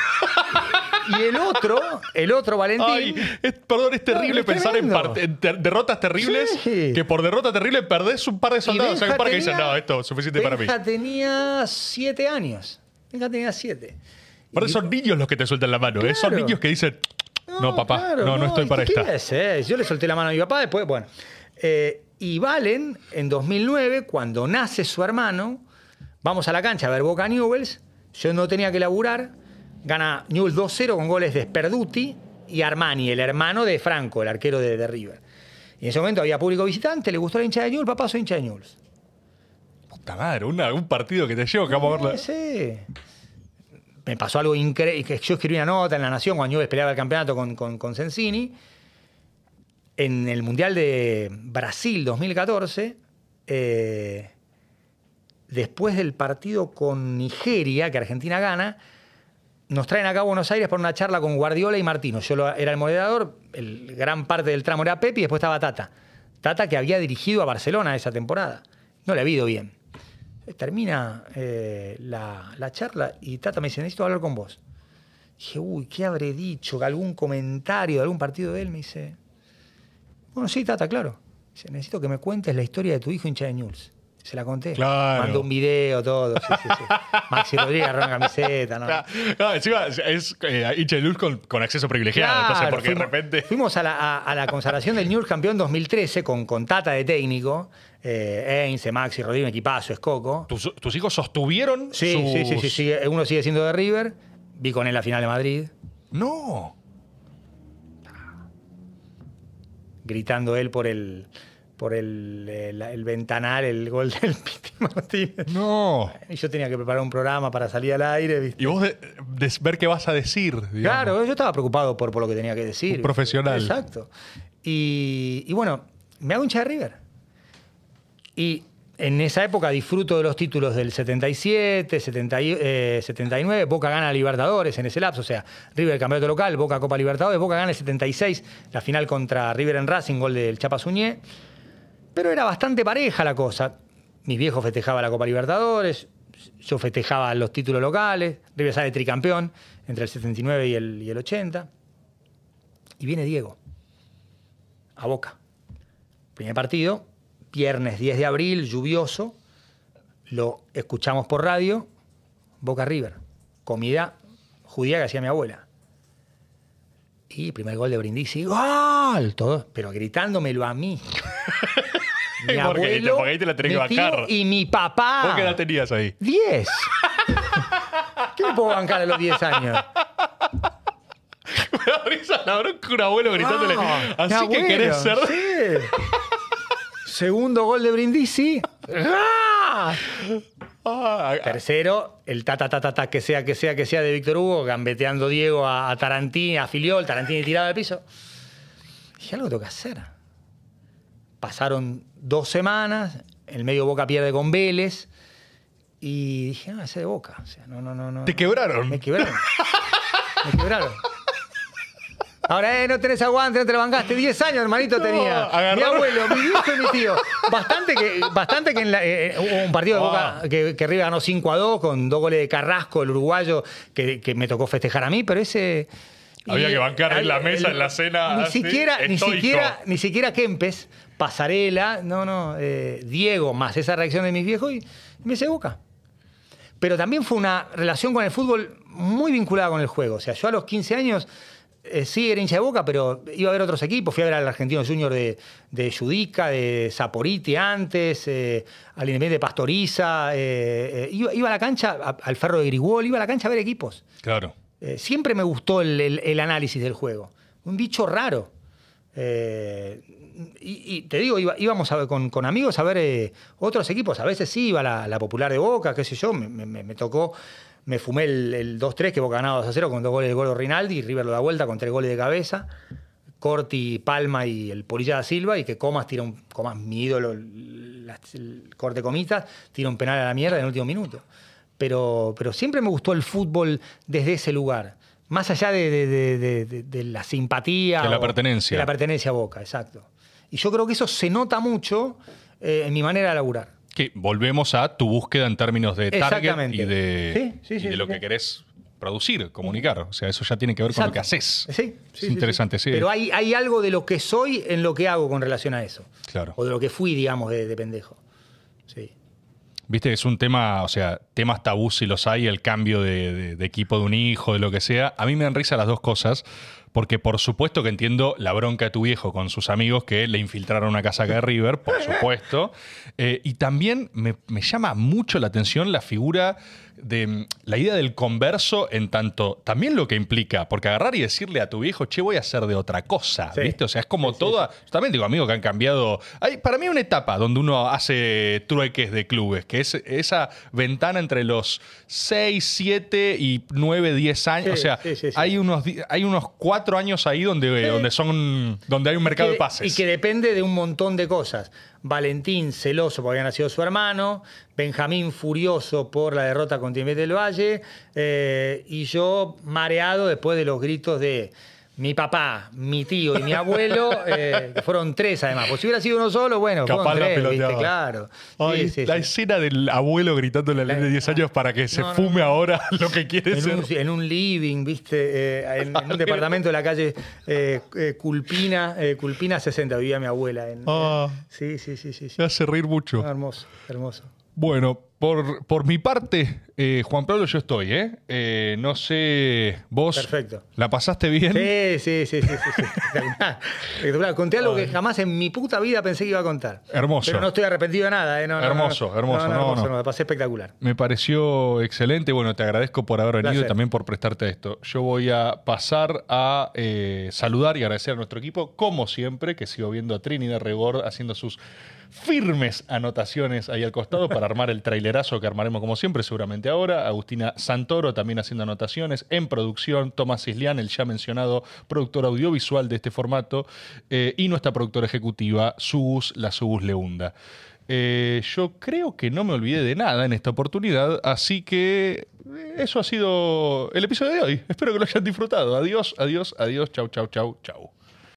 y el otro, el otro Valentín. ay, es- perdón, es terrible es pensar en, ter- derrotas terribles. Sí. Que por derrota terrible perdés un par de soldados. O sea, un par que dicen, tenía- no, esto es suficiente para mí. Benja tenía siete años. Benja tenía siete. Pero son niños los que te sueltan la mano. ¿eh? Son Claro. niños que dicen, no, papá, claro, no, no estoy ¿y para qué esta. hacer? Yo le solté la mano a mi papá, después, bueno. Eh, y Valen, en 2009, cuando nace su hermano, vamos a la cancha a ver Boca Newells. Yo no tenía que laburar. Gana Newells 2-0 con goles de Sperduti y Armani, el hermano de Franco, el arquero de, de River. Y en ese momento había público visitante, le gustó la hincha de Newells, papá, soy hincha de Newells. Puta madre, una- un partido que te llevo, vamos a verla. Sí. Me pasó algo increíble. Yo escribí una nota en La Nación cuando yo peleaba el campeonato con, con, Sensini. En el Mundial de Brasil 2014, eh, después del partido con Nigeria, que Argentina gana, nos traen acá a Buenos Aires para una charla con Guardiola y Martino. Yo era el moderador, el, gran parte del tramo era Pepe y después estaba Tata. Tata que había dirigido a Barcelona esa temporada. No le había ido bien. Termina eh, la, la charla y Tata me dice, necesito hablar con vos. Dije, uy, ¿qué habré dicho? ¿Algún comentario de algún partido de él? Me dice, bueno, sí, Tata, claro. Dice, necesito que me cuentes la historia de tu hijo hincha de News. Se la conté. Claro. Mandó un video, todo. Sí, sí, sí. Maxi Rodríguez agarró una camiseta, ¿no? No, encima es eh, hincha de luz con, con acceso privilegiado. entonces, porque fuimos, de repente. Fuimos a la, a- a la consagración del News campeón 2013 con, con Tata de técnico, eh, Eince, Maxi, Rodríguez, equipazo, Escoco. ¿Tus, tus hijos sostuvieron Sí, sus- sí, sí, sí, sí. Uno sigue siendo de River. Vi con él la final de Madrid, No. gritando él por el por el, el- el ventanal, el gol del Piti Martínez. No. Y yo tenía que preparar un programa para salir al aire. ¿viste? Y vos de, de ver qué vas a decir. digamos. Claro, yo estaba preocupado por, por lo que tenía que decir. Un profesional. Exacto. Y, y bueno, me hago hincha de River. Y en esa época disfruto de los títulos del 77, 70 y- eh, 79, Boca gana Libertadores en ese lapso, o sea, River campeonato local, Boca Copa Libertadores, Boca gana el 76, la final contra River en Racing, gol del Chapa Suñé. Pero era bastante pareja la cosa. Mis viejos festejaban la Copa Libertadores, yo festejaba los títulos locales, River sale tricampeón entre el 79 y el, y el 80. Y viene Diego, a Boca. Primer partido, viernes 10 de abril, lluvioso. Lo escuchamos por radio, Boca River. Comida judía que hacía mi abuela. Y primer gol de Brindisi, ¡gol! Todo, pero gritándomelo a mí. Mi abuelo, porque ahí te la tenés que mi tío bajar. Y mi papá. ¿Vos qué edad tenías ahí? 10. ¿Qué me puedo bancar a los 10 años? Me da risa la bronca un abuelo gritándole. Ah, Así que abuelo, querés ser. sí. Segundo gol de Brindisi. ¡Ah! Ah, Tercero, el ta ta ta ta ta que sea, que sea, que sea de Víctor Hugo, gambeteando Diego a, a Tarantini, a Filiol, Tarantini tirado al piso. Dije, algo tengo que hacer. Pasaron dos semanas, el medio Boca pierde con Vélez, y dije, no, ese de Boca. O sea, no, no, no, no. Te quebraron. Me quebraron. Me quebraron. Ahora, eh, no tenés aguante, no te lo bancaste. 10 años, hermanito, tenía. Mi abuelo, mi viejo y mi tío. Bastante que, bastante que en la- eh, eh, hubo un partido de Boca Ah. que, que River ganó 5 a 2 con dos goles de Carrasco, el uruguayo, que, que me tocó festejar a mí, pero ese. Había que bancar en la mesa, en la cena, Ni así, siquiera, ni siquiera, ni siquiera Kempes, Pasarela, no, no, eh, Diego, más esa reacción de mis viejos y me hice Boca. Pero también fue una relación con el fútbol muy vinculada con el juego. O sea, yo a los 15 años eh, sí era hincha de boca, pero iba a ver otros equipos. Fui a ver al Argentino Junior de, de Judica, de Saporiti antes, eh, al Independiente de Pastoriza. eh, eh, iba, iba a la cancha, a- al Ferro de Grigol, iba a la cancha a ver equipos. Claro. Siempre me gustó el, el- el análisis del juego. Un bicho raro. Y, y te digo, iba- íbamos a ver con, con amigos a ver otros equipos. A veces sí iba la, la popular de Boca, qué sé yo. Me, me- me- me tocó, me fumé el, el 2-3 que Boca ganaba 2-0 con dos goles de gol de Rinaldi y River lo da vuelta con tres goles de cabeza. Corti, Palma y el Polilla da Silva y que Comas tira un, Comas mi ídolo, el corte comitas, tira un penal a la mierda en el último minuto. Pero, pero siempre me gustó el fútbol desde ese lugar. Más allá de, de- de- de- de- de la simpatía. De la o- pertenencia. De la pertenencia a Boca, exacto. Y yo creo que eso se nota mucho eh, en mi manera de laburar. Que volvemos a tu búsqueda en términos de target y de, Sí, sí, y sí, de sí, lo que querés producir, comunicar. O sea, eso ya tiene que ver con lo que haces. Sí, sí, es interesante, sí. Pero hay, hay algo de lo que soy en lo que hago con relación a eso. Claro. O de lo que fui, digamos, de, de pendejo. Sí. Viste, es un tema, o sea, temas tabú si los hay, el cambio de, de- de equipo de un hijo, de lo que sea. A mí me dan risa las dos cosas, porque por supuesto que entiendo la bronca de tu viejo con sus amigos que le infiltraron una casaca de River, por supuesto. Eh, y también me, me llama mucho la atención la figura de mm, la idea del converso en tanto, también lo que implica, porque agarrar y decirle a tu viejo, che, voy a hacer de otra cosa, Sí. ¿viste? O sea, es como toda, yo también digo amigos que han cambiado, hay, para mí una etapa donde uno hace trueques de clubes, que es esa ventana entre los 6, 7 y 9, 10 años, Sí, o sea, sí, sí, sí. hay unos hay unos 4 años ahí donde, donde son donde hay un mercado que- de pases. Y que depende de un montón de cosas. Valentín celoso porque había nacido su hermano, Benjamín furioso por la derrota contra Independiente del Valle, eh, y yo mareado después de los gritos de mi papá, mi tío y mi abuelo, eh, fueron tres además. Pues si hubiera sido uno solo, bueno, Capaz fueron la tres, ¿viste? claro. Ay, Sí, sí, la sí. escena del abuelo gritando a la de 10 años para que se No, fume no. ahora lo que quiere En ser. un, en un living, viste, Eh, en, en un departamento de la calle eh, Culpina, Culpina 60, vivía mi abuela. En, Ah. sí, sí, sí, sí. sí. Me hace reír mucho. Ah, hermoso, hermoso. Bueno, por, por mi parte, eh, Juan Pablo, yo estoy, ¿eh? Eh, No sé, vos. Perfecto. ¿La pasaste bien? Sí, sí, sí, sí, sí, sí. Conté algo que jamás en mi puta vida pensé que iba a contar. Hermoso. Pero no estoy arrepentido de nada, ¿eh? No, no, Hermoso, no, hermoso, no, hermoso, no. Me pasé espectacular. Me pareció excelente. Bueno, te agradezco por haber venido y también por prestarte esto. Yo voy a pasar a eh, saludar y agradecer a nuestro equipo, como siempre, que sigo viendo a Trinidad Rebord haciendo sus firmes anotaciones ahí al costado para armar el trailerazo que armaremos como siempre, seguramente ahora. Agustina Santoro también haciendo anotaciones en producción. Tomás Islián, el ya mencionado productor audiovisual de este formato. eh, y nuestra productora ejecutiva, Sugus, la Sugus Leunda. Eh, yo creo que no me olvidé de nada en esta oportunidad, así que eh, eso ha sido el episodio de hoy. Espero que lo hayan disfrutado. Adiós, adiós, adiós, chau, chau, chau, chau.